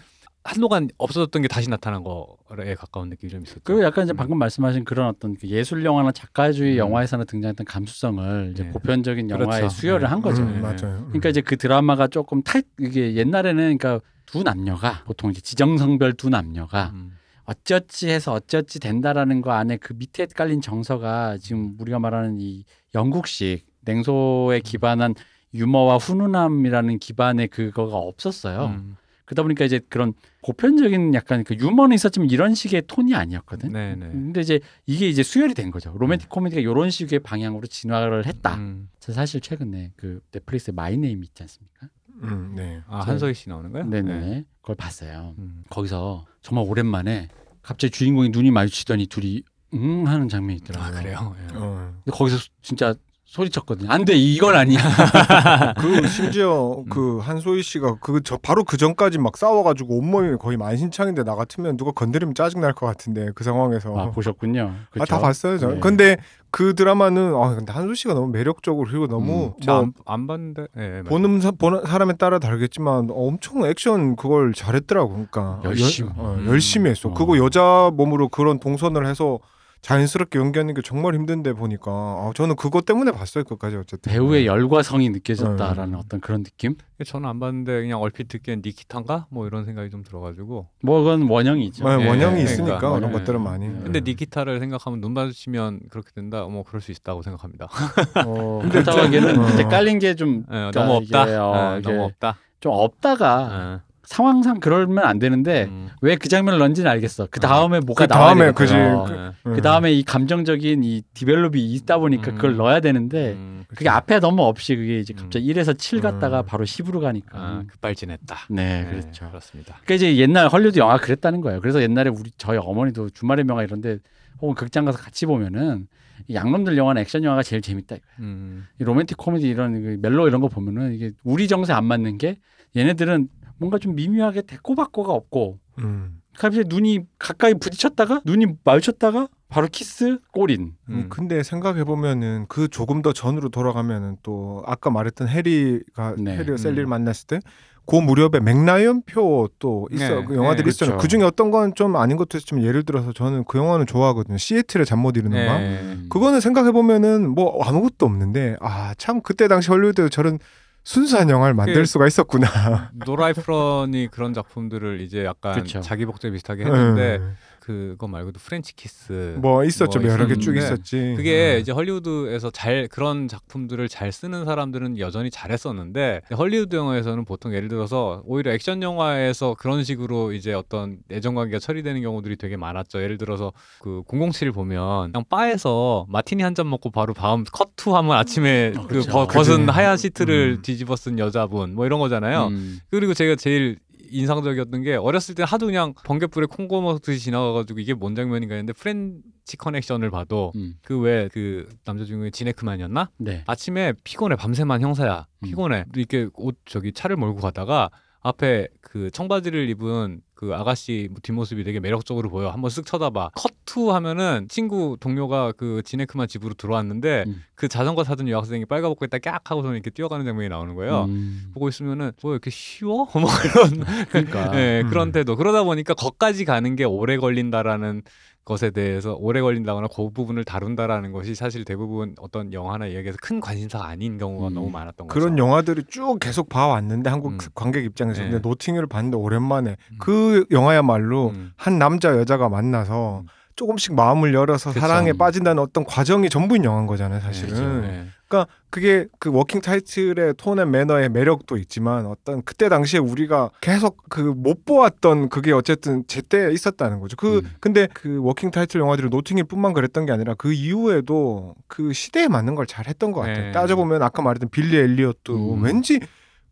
한동안 없어졌던 게 다시 나타난 거에 가까운 느낌이 좀 있었죠. 그리고 약간 이제 음. 방금 말씀하신 그런 어떤 그 예술 영화나 작가주의 음. 영화에서는 등장했던 감수성을 이제 네. 보편적인 영화에 그렇죠. 수혈을 네. 한 거죠. 음, 네. 맞아요. 그러니까 이제 그 드라마가 조금 탈 이게 옛날에는 그러니까 두 남녀가 보통 이제 지정성별 두 남녀가 음. 어찌어찌 해서 어찌어찌 된다라는 거 안에 그 밑에 깔린 정서가 지금 우리가 말하는 이 영국식 냉소에 음. 기반한 유머와 훈훈함이라는 기반의 그거가 없었어요. 음. 그러다 보니까 이제 그런 보편적인 약간 그 유머는 있었지만 이런 식의 톤이 아니었거든. 네네. 근데 이제 이게 이제 수혈이 된 거죠. 로맨틱 코미디가 이런 식의 방향으로 진화를 했다. 음. 저 사실 최근에 그 넷플릭스에 마이 네임 있지 않습니까? 음, 네. 아 저- 한서희 씨 나오는 거요? 네네. 그걸 봤어요. 음. 거기서 정말 오랜만에 갑자기 주인공이 눈이 마주치더니 둘이 응 하는 장면이 있더라고요. 아 그래요? 예. 어. 근데 거기서 진짜 소리쳤거든요. 안 돼, 이건 아니야. <laughs> 그 심지어 그 한소희 씨가 그 저 바로 그 전까지 막 싸워가지고 온몸이 거의 만신창인데 나 같으면 누가 건드리면 짜증 날 것 같은데 그 상황에서 아 보셨군요. 아, 그쵸? 다 봤어요 저. 네. 는 근데 그 드라마는 아 근데 한소 씨가 너무 매력적으로 그리고 너무 저뭐 안, 안 봤는데. 예, 예, 보는, 사, 보는 사람에 따라 다르겠지만 엄청 액션 그걸 잘했더라고. 그러니까 열심히. 열, 어, 음. 열심히 했어. 어. 그거 여자 몸으로 그런 동선을 해서 자연스럽게 연기하는 게 정말 힘든데 보니까 아, 저는 그것 때문에 봤어요. 끝까지 어쨌든 배우의 열과 성이 느껴졌다라는 네. 어떤 그런 느낌? 저는 안 봤는데 그냥 얼핏 듣기엔 니키탄가 뭐 이런 생각이 좀 들어가지고. 뭐 그건 원형이죠. 네, 예, 원형이 예, 있으니까 그러니까. 그런 예. 것들은 많이. 근데 음. 니키타를 생각하면 눈 마주치면 그렇게 된다. 뭐 그럴 수 있다고 생각합니다. <laughs> 어, 근데 그렇다고 하기에는 어. 깔린 게좀 예, 그러니까 너무 없다. 이게, 어, 예, 이게 너무 없다. 좀 없다가 예. 상황상 그러면 안 되는데 음. 왜그 장면을 넣는지는 알겠어. 그 어. 다음에 뭐가 그 나와야 다음에. 그지. 어. 예. 그 다음에 이 감정적인 이 디벨롭이 있다 보니까 음. 그걸 넣어야 되는데 음. 그게 앞에 너무 없이 그게 이제 갑자기 1에서 7 음. 갔다가 바로 10으로 가니까. 아, 급발진했다. 네, 네, 그렇죠. 그렇습니다. 그러니까 이제 옛날 헐리우드 영화 그랬다는 거예요. 그래서 옛날에 우리 저희 어머니도 주말의 명화 이런데 혹은 극장 가서 같이 보면은 이 양놈들 영화나 액션 영화가 제일 재밌다. 음. 이 로맨틱 코미디 이런 그 멜로 이런 거 보면은 이게 우리 정서에 안 맞는 게 얘네들은 뭔가 좀 미묘하게 대꼬박꼬가 없고 음. 갑자기 눈이 가까이 부딪혔다가 눈이 마주쳤다가 바로 키스 골인. 음, 근데 생각해 보면은 그 조금 더 전으로 돌아가면은 또 아까 말했던 해리가 네. 해리와 음. 셀리를 만났을 때그 무렵에 멕 라이언표 또 있어 네. 그 영화들이 네, 있었잖아요. 그렇죠. 그 중에 어떤 건 좀 아닌 것도 있지만 예를 들어서 저는 그 영화는 좋아하거든요. 시애틀의 잠 못 이루는 밤. 네. 음. 그거는 생각해 보면은 뭐 아무것도 없는데 아 참 그때 당시 헐리우드에 저런 순수한 영화를 만들 그- 수가 있었구나. 노라 에프런이 그런 작품들을 이제 약간 그쵸. 자기 복제 비슷하게 했는데 음. 그거 말고도 프렌치 키스 뭐 있었죠. 뭐 여러 개 쭉 있었지. 그게 음. 이제 헐리우드에서 잘 그런 작품들을 잘 쓰는 사람들은 여전히 잘했었는데 헐리우드 영화에서는 보통 예를 들어서 오히려 액션 영화에서 그런 식으로 이제 어떤 애정 관계가 처리되는 경우들이 되게 많았죠. 예를 들어서 그 007을 보면 그냥 바에서 마티니 한 잔 먹고 바로 다음 cut to 하면 아침에 어, 그. 거- 벗은 그치. 하얀 시트를 음. 뒤집어 쓴 여자분 뭐 이런 거잖아요. 음. 그리고 제가 제일 인상적이었던 게 어렸을 때 하도 그냥 번개불에 콩 구워 먹듯이 지나가가지고 이게 뭔 장면인가 했는데 프렌치 커넥션을 봐도 음. 그왜그 남자 주인공이 진 해크먼이었나? 네. 아침에 피곤해 밤새만 형사야 음. 피곤해 이렇게 옷 저기 차를 몰고 가다가 앞에 그 청바지를 입은 그 아가씨 뒷모습이 되게 매력적으로 보여 한번 쓱 쳐다봐 컷투 하면은 친구 동료가 그 지네크만 집으로 들어왔는데 음. 그 자전거 타던 여학생이 빨가벗고 있다 깍 하고서 이렇게 뛰어가는 장면이 나오는 거예요 음. 보고 있으면은 뭐 이렇게 쉬워 <laughs> 뭐 이런 그러니까. 네, 음. 그런 태도. 그러다 보니까 거기까지 가는 게 오래 걸린다라는 것에 대해서 오래 걸린다거나 그 부분을 다룬다라는 것이 사실 대부분 어떤 영화나 이야기에서 큰 관심사가 아닌 경우가 음. 너무 많았던 거죠. 그런 영화들을 쭉 계속 봐왔는데 한국 음. 관객 입장에서 네. 근데 노팅힐을 봤는데 오랜만에 음. 그 영화야말로 음. 한 남자 여자가 만나서 음. 조금씩 마음을 열어서 그쵸. 사랑에 빠진다는 어떤 과정이 전부인 영화인 거잖아요 네, 사실은 그렇죠. 네. 그러니까 그게 그 워킹 타이틀의 tone and manner의 매력도 있지만 어떤 그때 당시에 우리가 계속 그 못 보았던 그게 어쨌든 제때 있었다는 거죠. 그 음. 근데 그 워킹 타이틀 영화들이 노팅힐뿐만 그랬던 게 아니라 그 이후에도 그 시대에 맞는 걸 잘했던 것 같아요. 네. 따져 보면 아까 말했던 빌리 엘리엇도 음. 왠지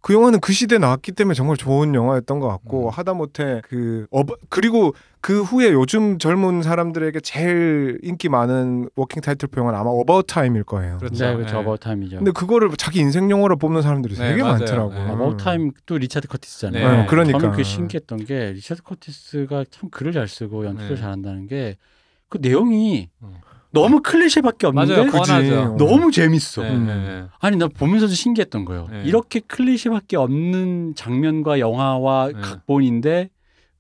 그 영화는 그 시대에 나왔기 때문에 정말 좋은 영화였던 것 같고 음. 하다못해 그 어바, 그리고 그 후에 요즘 젊은 사람들에게 제일 인기 많은 워킹 타이틀표 영화는 아마 어바웃 타임일 거예요. 그렇죠. 네, 그렇죠. 예. 어바웃 타임이죠. 근데 그거를 자기 인생 영화로 뽑는 사람들이 네, 되게 맞아요. 많더라고요. 네. 어바웃 타임도 리차드 커티스잖아요. 네, 그러니까. 저는 그 신기했던 게 리차드 커티스가 참 글을 잘 쓰고 연출을 네. 잘한다는 게 그 내용이 음. 너무 클리셰밖에 없는데 맞아요. 그치. 뻔하죠. 너무 재밌어. 네, 음. 네, 네. 아니 나 보면서도 신기했던 거예요. 네. 이렇게 클리셰밖에 없는 장면과 영화와 네. 각본인데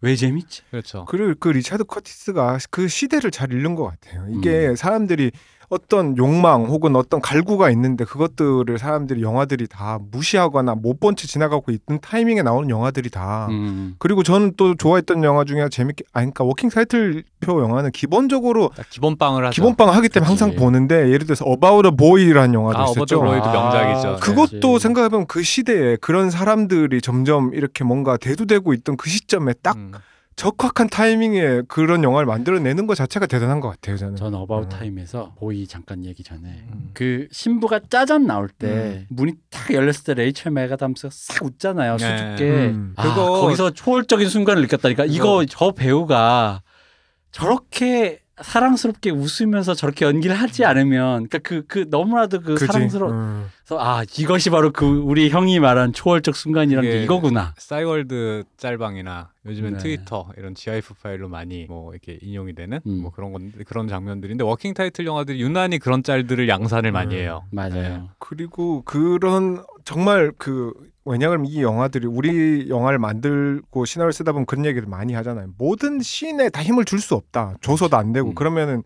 왜 재밌지? 그렇죠. 그리고 그 리차드 커티스가 그 시대를 잘 읽는 것 같아요. 이게 음. 사람들이 어떤 욕망 혹은 어떤 갈구가 있는데 그것들을 사람들이 영화들이 다 무시하거나 못 본 채 지나가고 있는 타이밍에 나오는 영화들이 다 음. 그리고 저는 또 좋아했던 영화 중에 재밌게 아 그러니까 워킹 타이틀표 영화는 기본적으로 딱 기본빵을 하죠. 기본빵 하기 때문에 그치. 항상 보는데 예를 들어서 About a Boy라는 영화도 아, 어바웃 있었죠. 보이 아, 명작이죠. 네. 그것도 그치. 생각해 보면 그 시대에 그런 사람들이 점점 이렇게 뭔가 대두되고 있던 그 시점에 딱 음. 적확한 타이밍에 그런 영화를 만들어내는 것 자체가 대단한 것 같아요 저는. 전 어바웃 음. 타임에서 보이 잠깐 얘기 전에 음. 그 신부가 짜잔 나올 때 문이 탁 열렸을 때 레이첼 맥아담스가 싹 웃잖아요 네. 수줍게 음. 아, 그거- 거기서 초월적인 순간을 느꼈다니까 이거 저 배우가 저렇게 사랑스럽게 웃으면서 저렇게 연기를 하지 않으면 그러니까 그, 그 너무나도 그 그지? 사랑스러워 음. 아 이것이 바로 그 우리 형이 말한 초월적 순간이란 게 이거구나 싸이월드 짤방이나 요즘엔 네. 트위터 이런 GIF 파일로 많이 뭐 이렇게 인용이 되는 음. 뭐 그런 건 그런 장면들인데 워킹 타이틀 영화들이 유난히 그런 짤들을 양산을 많이 음. 해요. 맞아요 그리고 그런 정말 그 왜냐하면 이 영화들이 우리 영화를 만들고 시나리오 쓰다 보면 그런 얘기를 많이 하잖아요. 모든 씬에 다 힘을 줄 수 없다. 줘서도 안 되고 음. 그러면은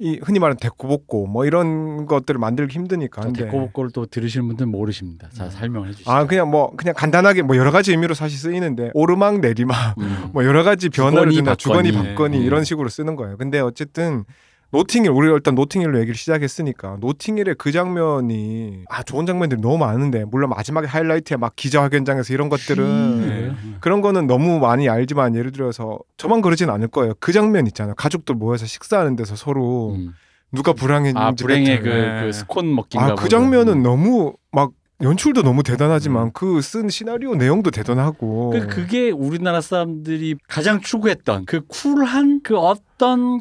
이 흔히 말하는 でこぼこ 뭐 이런 것들을 만들기 힘드니까. 근데 데코복고를 또 들으시는 분들은 모르십니다 자 음. 설명해 주시죠 아 그냥 뭐 그냥 간단하게 뭐 여러 가지 의미로 사실 쓰이는데 오르막 내리막 음. 뭐 여러 가지 변화를 주거니 받거니. 받거니 네. 이런 식으로 쓰는 거예요. 근데 어쨌든 노팅힐 우리가 일단 노팅힐로 얘기를 시작했으니까 노팅힐의 그 장면이 아 좋은 장면들이 너무 많은데 물론 마지막에 하이라이트에 막 기자회견장에서 이런 것들은 네. 그런 거는 너무 많이 알지만 예를 들어서 저만 그러진 않을 거예요. 그 장면 있잖아요. 가족들 모여서 식사하는 데서 서로 음. 누가 불행했는지 아 불행의 그, 네. 그 스콘 먹기인가 아그. 장면은 음. 너무 막 연출도 너무 대단하지만 음. 그쓴 시나리오 내용도 대단하고 그 그게 우리나라 사람들이 가장 추구했던 그 쿨한 그 어떤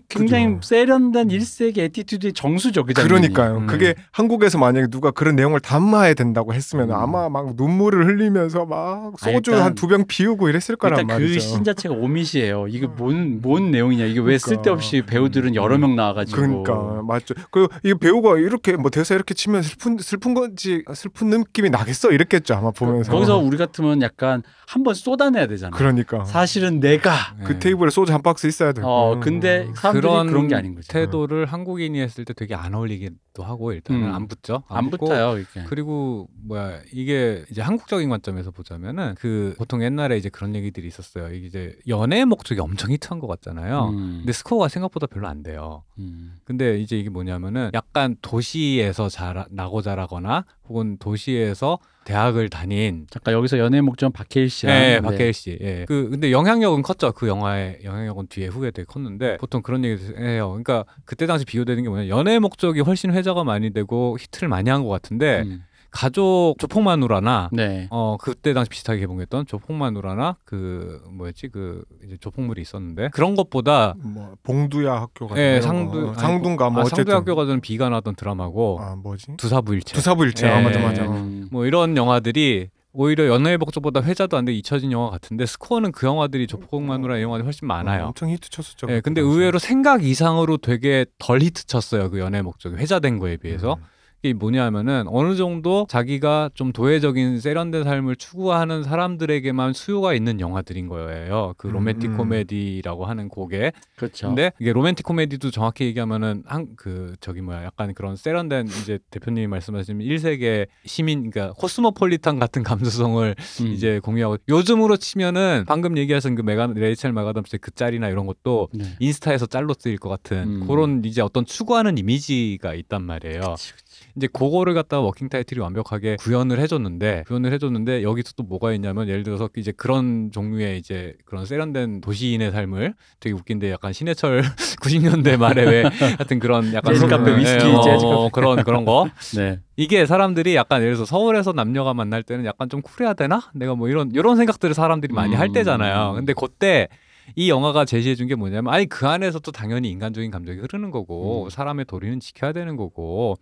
굉장히 그죠. 세련된 일세계 attitude의 정수죠 그. 그러니까요. 음. 그게 한국에서 만약에 누가 그런 내용을 담아야 된다고 했으면 음. 아마 막 눈물을 흘리면서 막 소주 일단- 한두 병 비우고 이랬을 거란 일단 말이죠. 그 신 자체가 오미시예요. 이게 뭔, 뭔 내용이냐. 이게 왜 그러니까. 쓸데없이 배우들은 여러 명 나와가지고. 그러니까 맞죠. 그이 배우가 이렇게 뭐 대사 이렇게 치면 슬픈 슬픈 건지 슬픈 느낌이 나겠어 이랬겠죠 아마 보면서. 거기서 우리 같으면 약간 한번 쏟아내야 되잖아. 그러니까 사실은 내가. 그 네. 테이블에 소주 한 박스 있어야 되고. 어 근데 사람들이 그런 그런 게 아닌 거지. 태도를 한국인이 했을 때 되게 안 어울리기도 하고 일단은 음. 안 붙죠. 안 붙고 붙어요 이게. 그리고 뭐야 이게 이제 한국적인 관점에서 보자면은 그 보통 옛날에 이제 그런 얘기들이 있었어요. 이게 이제 연애의 목적이 엄청 히트한 것 같잖아요. 음. 근데 스코어가 생각보다 별로 안 돼요. 음. 근데 이제 이게 뭐냐면은 약간 도시에서 자라 나고 자라거나 혹은 도시에서 대학을 다닌 잠깐 여기서 연애 목적 박해일 씨랑 예, 네. 박해일 씨. 예. 그 근데 영향력은 컸죠. 그 영화의 영향력은 뒤에 후에 되게 컸는데 보통 그런 얘기 해요. 그러니까 그때 당시 비교되는 게 뭐냐? 연애의 목적이 훨씬 회자가 많이 되고 히트를 많이 한 것 같은데 음. 가족 조폭마누라나 네. 어 그때 당시 비슷하게 개봉했던 조폭마누라나 그 뭐였지 그 이제 조폭물이 있었는데 그런 것보다 뭐 봉두야 학교가 예, 상두 거. 아니, 상두인가 뭐 아, 어쨌든 상두 학교 가자는 비가 나던 드라마고 아 뭐지 두사부일체 두사부일체 예. 아 맞아 맞아 음. 뭐 이런 영화들이 오히려 연애의 목적보다 회자도 안 돼 잊혀진 영화 같은데 스코어는 그 영화들이 조폭마누라 이 영화들이 훨씬 많아요. 엄청 히트 쳤었죠 예, 근데 그때 당시에. 의외로 생각 이상으로 되게 덜 히트 쳤어요. 그 연애 목적이 회자된 거에 비해서. 음. 이게 뭐냐면은 어느 정도 자기가 좀 도회적인 세련된 삶을 추구하는 사람들에게만 수요가 있는 영화들인 거예요. 그 음, 로맨틱 음. 코미디라고 하는 게. 그렇죠. 근데 이게 로맨틱 코미디도 정확히 얘기하면은 한 그 저기 뭐야 약간 그런 세련된 이제 대표님이 말씀하신 1세계 시민 그러니까 코스모폴리탄 같은 감수성을 음. 이제 공유하고 요즘으로 치면은 방금 얘기하신 그 메가 레이첼 맥아담스의 그 짤이나 이런 것도 네. 인스타에서 짤로 쓰일 것 같은 음. 그런 이제 어떤 추구하는 이미지가 있단 말이에요. 그치, 그치. 이제 그거를 갖다가 워킹 타이틀이 완벽하게 구현을 해줬는데 구현을 해줬는데 여기서 또 뭐가 있냐면 예를 들어서 이제 그런 종류의 이제 그런 세련된 도시인의 삶을 되게 웃긴데 약간 신해철 <laughs> 90년대 말에 왜 하여튼 그런 약간 카페, 예, 위스키, 어, 재즈 어, 그런 그런 거 <laughs> 네. 이게 사람들이 약간 예를 들어서 서울에서 남녀가 만날 때는 약간 좀 쿨해야 되나? 내가 뭐 이런 이런 생각들을 사람들이 많이 할 음. 때잖아요. 근데 그때 이 영화가 제시해 준 게 뭐냐면 아니 그 안에서 또 당연히 인간적인 감정이 흐르는 거고 음. 사람의 도리는 지켜야 되는 거고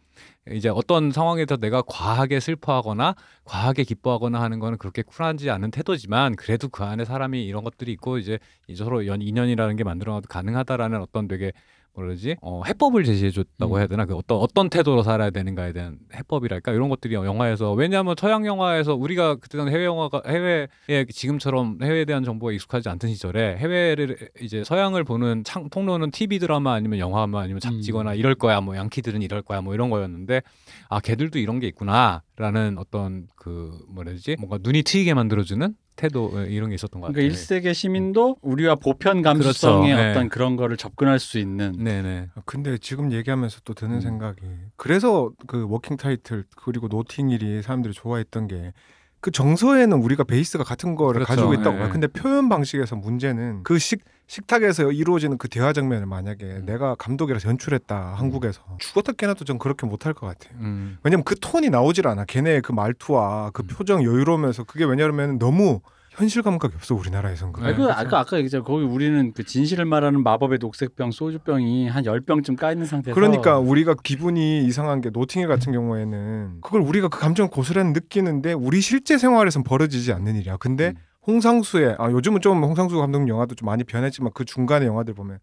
이제 어떤 상황에서 내가 과하게 슬퍼하거나 과하게 기뻐하거나 하는 거는 그렇게 쿨하지 않은 태도지만 그래도 그 안에 사람이 이런 것들이 있고 이제 서로 연 인연이라는 게 만들어놔도 가능하다라는 어떤 되게 뭐라지? 어, 해법을 제시해 줬다고 음. 해야 되나? 그 어떤 어떤 태도로 살아야 되는가에 대한 해법이랄까? 이런 것들이 영화에서 왜냐하면 서양 영화에서 우리가 그때는 해외 영화가 해외에 지금처럼 해외에 대한 정보가 익숙하지 않던 시절에 해외를 이제 서양을 보는 창, 통로는 TV 드라마 아니면 영화만 아니면 잡지거나 이럴 거야 뭐 양키들은 이럴 거야 뭐 이런 거였는데 아 걔들도 이런 게 있구나라는 어떤 그 뭐라지? 뭔가 눈이 트이게 만들어주는 태도 예, 이런 게 있었던 것 그러니까 같아요. 1세계 시민도 우리와 보편 감수성의 그렇죠. 어떤 네. 그런 거를 접근할 수 있는 네네. 아, 근데 지금 얘기하면서 또 드는 음. 생각이 그래서 그 워킹 타이틀 그리고 노팅힐이 사람들이 좋아했던 게 그 정서에는 우리가 베이스가 같은 거를 그렇죠. 가지고 있다고 예. 예. 근데 표현 방식에서 문제는 그식 식탁에서 이루어지는 그 대화 장면을 만약에 음. 내가 감독이라서 연출했다 한국에서 죽었다 깨나도 전 그렇게 못할 것 같아요. 음. 왜냐면 그 톤이 나오질 않아. 걔네의 그 말투와 그 음. 표정 여유로우면서 그게 왜냐면 너무 현실 감각이 없어 우리나라에선 그거. 아니, 그 네, 아까 아까 얘기했잖아. 거기 우리는 그 진실을 말하는 마법의 녹색병 소주병이 한 10병쯤 까 있는 상태에서 그러니까 우리가 기분이 이상한 게 노팅힐 같은 경우에는 그걸 우리가 그 감정을 고스란히 느끼는데 우리 실제 생활에선 벌어지지 않는 일이야. 근데 음. 홍상수의 아 요즘은 좀 홍상수 감독 영화도 좀 많이 변했지만 그 중간의 영화들 보면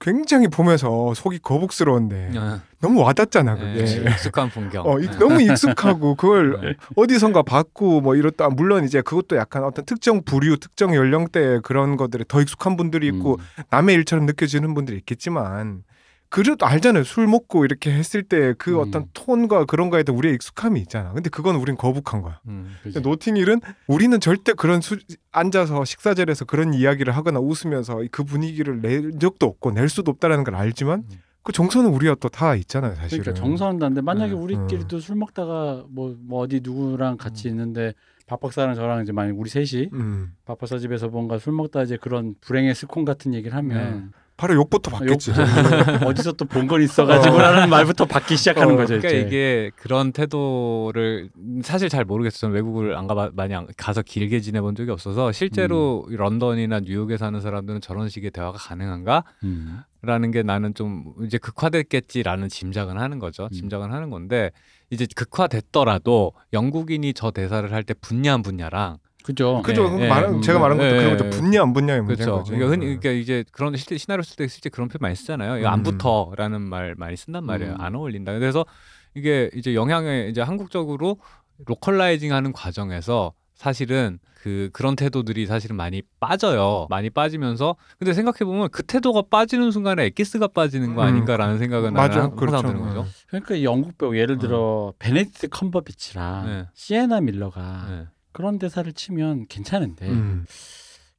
굉장히 보면서 속이 거북스러운데 아, 너무 와닿잖아 예, 그게. 익숙한 풍경. 어, 이- 너무 익숙하고 그걸 <laughs> 어디선가 봤고 뭐 이렇다. 물론 이제 그것도 약간 어떤 특정 부류, 특정 연령대 그런 것들에 더 익숙한 분들이 있고 음. 남의 일처럼 느껴지는 분들이 있겠지만 그래도 알잖아요. 술 먹고 이렇게 했을 때그 음. 어떤 톤과 그런 거에 대한 우리의 익숙함이 있잖아. 근데 그건 우린 거북한 거야. 음. 노팅힐은 우리는 절대 그런 수, 앉아서 식사 자리에서 그런 이야기를 하거나 웃으면서 그 분위기를 낼 적도 없고 낼 수도 없다라는 걸 알지만 음. 그 정서는 우리가 또 다 있잖아요, 사실은. 그러니까 정서는 다른데 만약에 네. 우리끼리도 술 먹다가 뭐, 뭐 어디 누구랑 같이 음. 있는데 박 박사랑 저랑 이제 만약 우리 셋이 음. 박 박사 집에서 뭔가 술 먹다 이제 그런 불행의 스콘 같은 얘기를 하면 바로 욕부터 받겠지. 욕- <laughs> 어디서 또 본 건 있어가지고라는 말부터 받기 시작하는 어, 거죠. 그러니까 이제. 이게 그런 태도를 사실 잘 모르겠어요. 저는 외국을 안 가봐 많이 안- 가서 길게 지내본 적이 없어서 실제로 음. 런던이나 뉴욕에 사는 사람들은 저런 식의 대화가 가능한가? 음. 라는 게 나는 좀 이제 극화됐겠지라는 짐작은 하는 거죠. 음. 짐작은 하는 건데 이제 극화됐더라도 영국인이 저 대사를 할 때 분야 안 분야랑 그죠. 그죠. 예, 예. 말 제가 말한 것도 예, 그런 거죠. 예. 분야 안 분야의 문제인 그렇죠. 거지. 그러니까, 흔히, 그러니까 이제 그런 실제 시나리오 쓸 때 실제 그런 표현 많이 쓰잖아요. 이거 안 음. 붙어라는 말 많이 쓴단 말이에요. 음. 안 어울린다. 그래서 이게 이제 영향을 이제 한국적으로 localizing하는 과정에서 사실은 그 그런 태도들이 사실은 많이 빠져요. 많이 빠지면서 근데 생각해 보면 그 태도가 빠지는 순간에 엑기스가 빠지는 거 음. 아닌가라는 생각은 맞아. 나는 항상 그렇죠. 드는 거죠. 그러니까 이 영국 배우 예를 들어 베네딕트 컴버비치랑 네. 시에나 밀러가 네. 그런 대사를 치면 괜찮은데 음.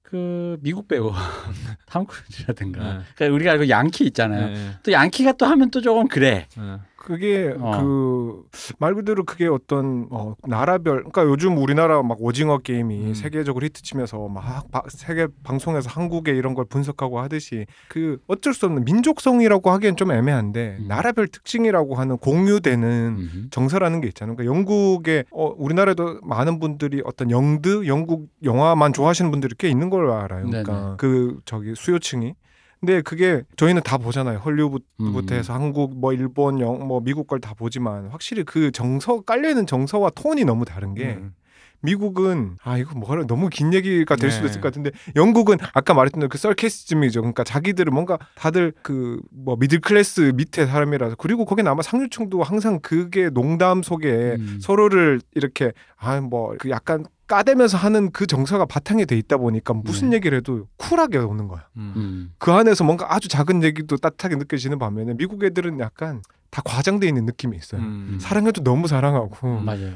그 미국 배우 <laughs> 탐 크루즈라든가 네. 그러니까 우리가 알고 양키 있잖아요. 네. 또 양키가 또 하면 또 조금 그래. 네. 그게 어. 그말 그대로 그게 어떤 어, 나라별 그러니까 요즘 우리나라 막 오징어 게임이 음. 세계적으로 히트치면서 막 바- 세계 방송에서 한국의 이런 걸 분석하고 하듯이 그 어쩔 수 없는 민족성이라고 하기엔 좀 애매한데 음. 나라별 특징이라고 하는 공유되는 음. 정서라는 게 있잖아요. 그러니까 영국에 어, 우리나라에도 많은 분들이 어떤 영드 영국 영화만 좋아하시는 분들이 꽤 있는 걸 알아요. 그러니까 네네. 그 저기 수요층이. 근데 그게 저희는 다 보잖아요. 헐리우드부터 음. 해서 한국 뭐 일본 영 뭐 미국 걸 다 보지만 확실히 그 정서 깔려 있는 정서와 톤이 너무 다른 게 음. 미국은 아 이거 뭐라 너무 긴 얘기가 될 수도 네. 있을 것 같은데 영국은 아까 말했던 그 썰캐시즘이죠. 그러니까 자기들은 뭔가 다들 그 뭐 미들 클래스 밑에 사람이라서 그리고 거기는 아마 상류층도 항상 그게 농담 속에 음. 서로를 이렇게 아 뭐 그 약간 까대면서 하는 그 정서가 바탕에 돼 있다 보니까 무슨 네. 얘기를 해도 쿨하게 오는 거야. 음. 음. 그 안에서 뭔가 아주 작은 얘기도 따뜻하게 느껴지는 반면에 미국 애들은 약간 다 과장돼 있는 느낌이 있어요. 음. 사랑해도 너무 사랑하고 음. 맞아요.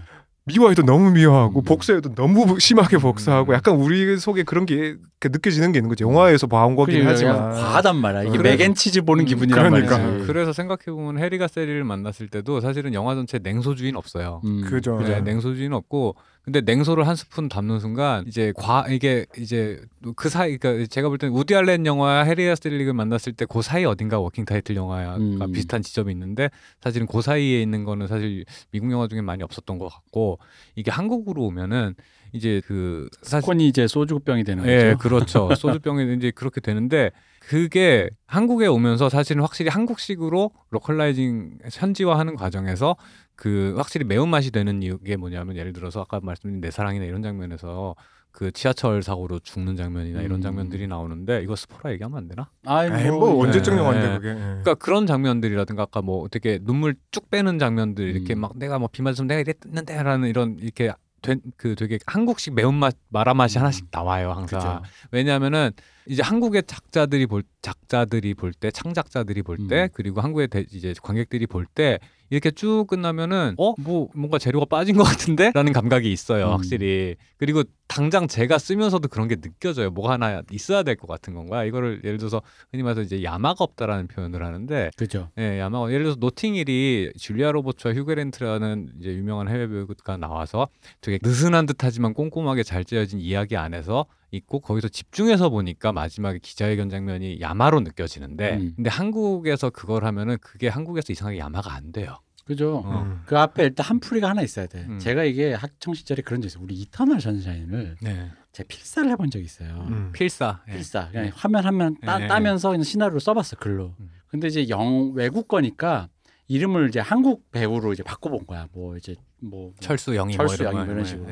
미워해도 너무 미워하고 음. 복수해도 너무 심하게 복수하고 음. 약간 우리 속에 그런 게 이렇게 느껴지는 게 있는 거죠. 영화에서 봐온 거긴 하지만 과하단 말이야. 이게 그래. 맥앤치즈 보는 음, 기분이란 그러니까. 말이지. 그래서 생각해 보면 해리가 샐리를 만났을 때도 사실은 영화 전체 냉소주의는 없어요. 음, 그죠. 네, 냉소주의는 없고 근데 냉소를 한 스푼 담는 순간 이제 과 이게 이제 그 사이 그러니까 제가 볼 때는 우디 알렌 영화 해리가 샐리를 만났을 때 그 사이 어딘가 워킹 타이틀 영화가 음. 비슷한 지점이 있는데 사실은 그 사이에 있는 거는 사실 미국 영화 중에 많이 없었던 것 같고 이게 한국으로 오면은 이제 그 사실 스콘이 이제 소주병이 되는 예, 거죠. 그렇죠. <laughs> 소주병이 이제 그렇게 되는데 그게 한국에 오면서 사실은 확실히 한국식으로 localizing 현지화하는 과정에서 그 확실히 매운맛이 되는 이게 뭐냐면 예를 들어서 아까 말씀드린 내 사랑이나 이런 장면에서 그 지하철 사고로 죽는 장면이나 이런 음. 장면들이 나오는데 이거 스포라 얘기하면 안 되나? 아이, 에이, 뭐 네. 언제적 영화인데 네. 그게. 예. 그러니까 그런 장면들이라든가 아까 뭐 어떻게 눈물 쭉 빼는 장면들 이렇게 음. 막 내가 뭐 비 맞으면 내가 이랬는데라는 이런 이렇게 된 그 되게 한국식 매운맛 마라맛이 음. 하나씩 나와요 항상 그죠. 왜냐하면은 이제 한국의 작자들이 볼 작자들이 볼 때 창작자들이 볼때 음. 그리고 한국의 대, 이제 관객들이 볼 때 이렇게 쭉 끝나면은 어 뭐 뭔가 재료가 빠진 것 같은데라는 감각이 있어요 음. 확실히 그리고 당장 제가 쓰면서도 그런 게 느껴져요 뭐가 하나 있어야 될 것 같은 건가 이거를 예를 들어서 흔히 말해서 이제 야마가 없다라는 표현을 하는데 그죠. 예, 아마 예를 들어서 노팅힐이 줄리아 로버츠와 휴게렌트라는 이제 유명한 해외 배우가 나와서 되게 느슨한 듯하지만 꼼꼼하게 잘 짜여진 이야기 안에서 있고 거기서 집중해서 보니까 마지막에 기자회견 장면이 야마로 느껴지는데 음. 근데 한국에서 그걸 하면은 그게 한국에서 이상하게 야마가 안 돼요. 그죠. 어. 음. 그 앞에 일단 한풀이가 하나 있어야 돼. 음. 제가 이게 학창 시절에 그런 적 있어요. 우리 이터널 선샤인을 네. 제가 필사를 해본 적이 있어요. 음. 필사. 예. 필사. 그냥 화면 화면 따, 예, 예. 따면서 그냥 시나리오를 써봤어 글로. 음. 근데 이제 영 외국 거니까 이름을 이제 한국 배우로 이제 바꿔본 거야. 뭐 이제 뭐 철수 영희 철수 뭐 이런, 영희 거. 이런 예, 식으로.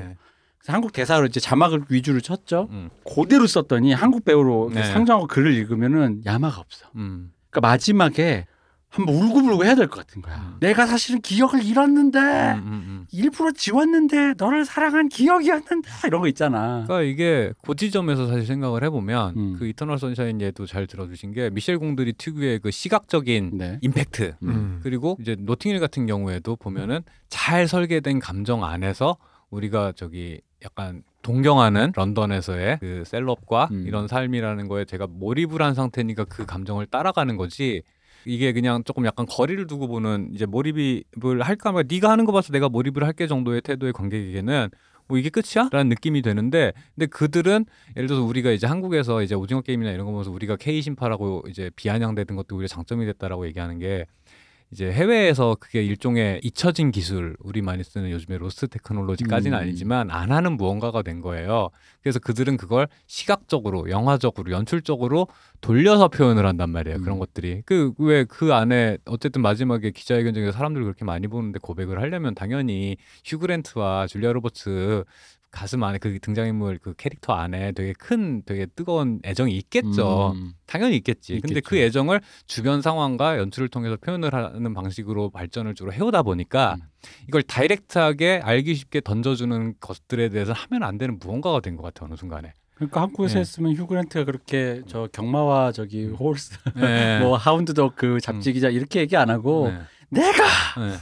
한국 대사로 이제 자막을 위주로 쳤죠. 음. 그대로 썼더니 한국 배우로 네. 상정하고 글을 읽으면은 야마가 없어. 음. 그러니까 마지막에 한번 울고불고 해야 될 것 같은 거야. 음. 내가 사실은 기억을 잃었는데 음, 음, 음. 일부러 지웠는데 너를 사랑한 기억이었는데 이런 거 있잖아. 그러니까 이게 그 지점에서 사실 생각을 해보면 음. 그 이터널 선샤인 예도 잘 들어주신 게 미셸 공드리 특유의 그 시각적인 네. 임팩트 음. 그리고 이제 노팅힐 같은 경우에도 보면은 잘 설계된 감정 안에서 우리가 저기 약간 동경하는 런던에서의 그 셀럽과 음. 이런 삶이라는 거에 제가 몰입을 한 상태니까 그 감정을 따라가는 거지 이게 그냥 조금 약간 거리를 두고 보는 이제 몰입을 할까 봐 네가 하는 거 봐서 내가 몰입을 할게 정도의 태도의 관객에게는 뭐 이게 끝이야? 라는 느낌이 되는데 근데 그들은 예를 들어서 우리가 이제 한국에서 이제 오징어 게임이나 이런 거 보면서 우리가 K 심파라고 이제 비아냥대는 것도 우리가 장점이 됐다라고 얘기하는 게 이제 해외에서 그게 일종의 잊혀진 기술 우리 많이 쓰는 요즘에 lost technology까지는 음. 아니지만 안 하는 무언가가 된 거예요. 그래서 그들은 그걸 시각적으로 영화적으로 연출적으로 돌려서 표현을 한단 말이에요. 음. 그런 것들이 그 왜 그 안에 어쨌든 마지막에 기자회견 중에 사람들 그렇게 많이 보는데 고백을 하려면 당연히 휴그랜트와 줄리아 로버츠 가슴 안에 그 등장인물 그 캐릭터 안에 되게 큰 되게 뜨거운 애정이 있겠죠. 음. 당연히 있겠지. 근데 있겠죠. 그 애정을 주변 상황과 연출을 통해서 표현을 하는 방식으로 발전을 주로 해오다 보니까 음. 이걸 다이렉트하게 알기 쉽게 던져주는 것들에 대해서 하면 안 되는 무언가가 된 것 같아 어느 순간에. 그러니까 한국에서 네. 했으면 휴그랜트가 그렇게 저 경마와 저기 홀스 네. <laughs> 뭐 하운드독 그 잡지 기자 이렇게 얘기 안 하고 네. 내가 네.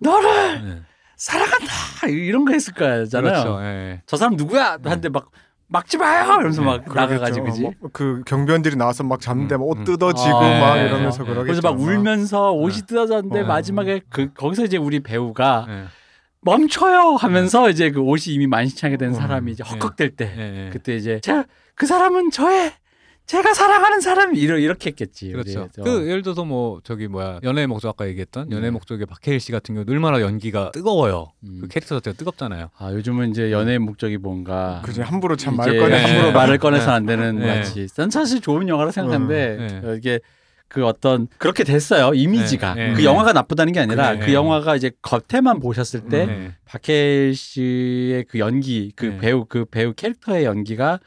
너를 네. 사랑한다 이런 거 했을 거잖아요. 그렇죠. 예. 저 사람 누구야? 한데 막 막지 마요. 이러면서 네, 막 나가가지고 그지. 뭐, 그 경비원들이 나와서 막 잡는데 음, 막옷 음. 뜯어지고 아, 막 네, 이러면서 네, 네. 그러겠죠. 그래서 막 울면서 옷이 뜯어졌는데 어. 마지막에 그 거기서 이제 우리 배우가 예. 멈춰요 하면서 이제 그 옷이 이미 만신창이 된 음. 사람이 이제 헉헉댈 때 예, 예. 그때 이제 자, 그 사람은 저의 제가 사랑하는 사람 이러 이렇게 했겠지. 그렇죠. 우리. 그 예를 들어서 뭐 저기 뭐야 연애의 목적 아까 얘기했던 네. 연애의 목적의 박해일 씨 같은 경우 얼마나 연기가 뜨거워요. 음. 그 캐릭터 자체가 뜨겁잖아요. 아 요즘은 이제 연애의 목적이 뭔가 그지 함부로 참 말 꺼내 함부로 네. 말을 꺼내서 안 되는 네. 마치. 난 사실 좋은 영화라 생각하는데 음. 네. 어, 이게 그 어떤 그렇게 됐어요 이미지가 네. 네. 그 영화가 나쁘다는 게 아니라 네. 그 영화가 이제 겉에만 보셨을 때 네. 박해일 씨의 그 연기 그 네. 배우 그 배우 캐릭터의 연기가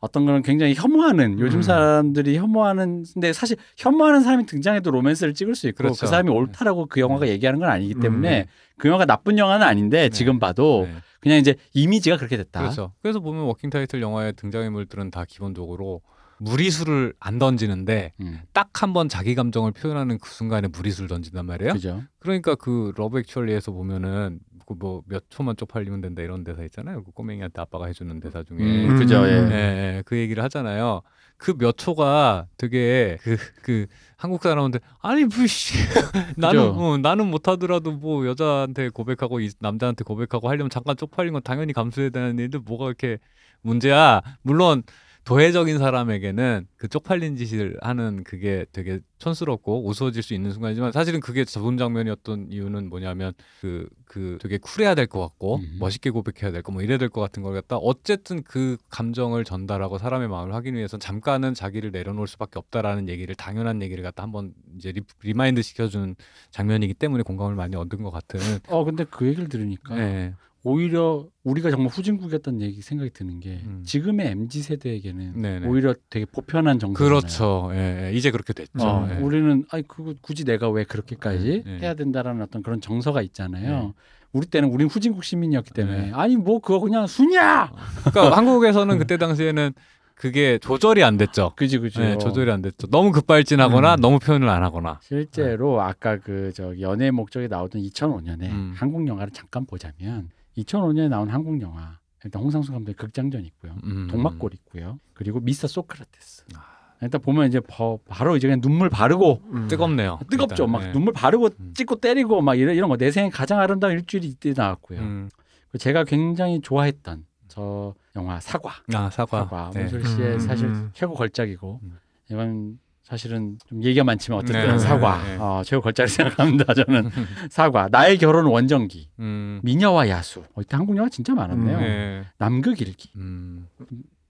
어떤 거는 굉장히 혐오하는 요즘 음. 사람들이 혐오하는 근데 사실 혐오하는 사람이 등장해도 로맨스를 찍을 수 있고 그 그렇죠. 사람이 옳다라고 그 영화가 얘기하는 건 아니기 때문에 음. 그 영화가 나쁜 영화는 아닌데 지금 봐도 네. 그냥 이제 이미지가 그렇게 됐다. 그렇죠. 그래서 보면 워킹 타이틀 영화의 등장인물들은 다 기본적으로 무리수를 안 던지는데 음. 딱한 번 자기 감정을 표현하는 그 순간에 무리수를 던진단 말이에요. 그죠. 그러니까 그 러브 액츄얼리에서 보면은 그뭐몇 초만 쪽팔리면 된다 이런 대사 있잖아요. 그 꼬맹이한테 아빠가 해주는 대사 중에 음, 그죠, 예. 예, 예, 그 얘기를 하잖아요. 그 몇 초가 되게 그, 그 한국 사람한테 아니 뭐씨 <laughs> 나는 어, 나는 못하더라도 뭐 여자한테 고백하고 이 남자한테 고백하고 하려면 잠깐 쪽팔린 건 당연히 감수해야 되는 일인데 뭐가 이렇게 문제야. 물론 도회적인 사람에게는 그 쪽팔린 짓을 하는 그게 되게 촌스럽고 우스워질 수 있는 순간이지만 사실은 그게 좋은 장면이었던 이유는 뭐냐면 그, 그 되게 쿨해야 될 것 같고 음. 멋있게 고백해야 될 거 뭐 이래야 될 것 같은 걸 갖다 어쨌든 그 감정을 전달하고 사람의 마음을 하기 위해서 잠깐은 자기를 내려놓을 수밖에 없다라는 얘기를 당연한 얘기를 갖다 한번 이제 리, remind 시켜주는 장면이기 때문에 공감을 많이 얻은 것 같은 어 근데 그 얘기를 들으니까 네. 오히려 우리가 정말 후진국이었던 얘기 생각이 드는 게 음. 지금의 mz 세대에게는 네네. 오히려 되게 보편한 정서. 그렇죠. 예, 예. 이제 그렇게 됐죠. 어, 예. 우리는 아이 그거 굳이 내가 왜 그렇게까지 네, 네. 해야 된다라는 어떤 그런 정서가 있잖아요. 네. 우리 때는 우린 후진국 시민이었기 때문에 네. 아니 뭐 그거 그냥 순이야. 그러니까 <laughs> 한국에서는 그때 당시에는 그게 조절이 안 됐죠. 그지 그지. 예, 조절이 안 됐죠. 너무 급발진하거나 음. 너무 표현을 안 하거나. 실제로 아까 그저 연애의 목적이 나오던 2005년에 음. 한국 영화를 잠깐 보자면 2005년에 나온 한국 영화 일단 홍상수 감독의 극장전 있고요. 음. 동막골 있고요. 그리고 미스터 소크라테스. 아. 일단 보면 이제 버- 바로 이제 그냥 눈물 바르고 음. 뜨겁네요. 뜨겁죠. 일단. 막 예. 눈물 바르고 음. 찍고 때리고 막 이런 이런 거 내 생애 가장 아름다운 일주일이 이때 나왔고요. 음. 제가 굉장히 좋아했던 저 영화 사과. 아 사과. 사과. 네. 문소리 씨의 음, 사실 음. 최고 걸작이고 음. 이건 사실은 좀 얘기가 많지만 어쨌든 네, 사과 네, 네. 어, 최고 걸작이라 생각합니다. 저는 <laughs> 사과. 나의 결혼 원정기. 음. 미녀와 야수. 어, 이때 한국 영화 진짜 많았네요. 음, 네. 남극일기. 음.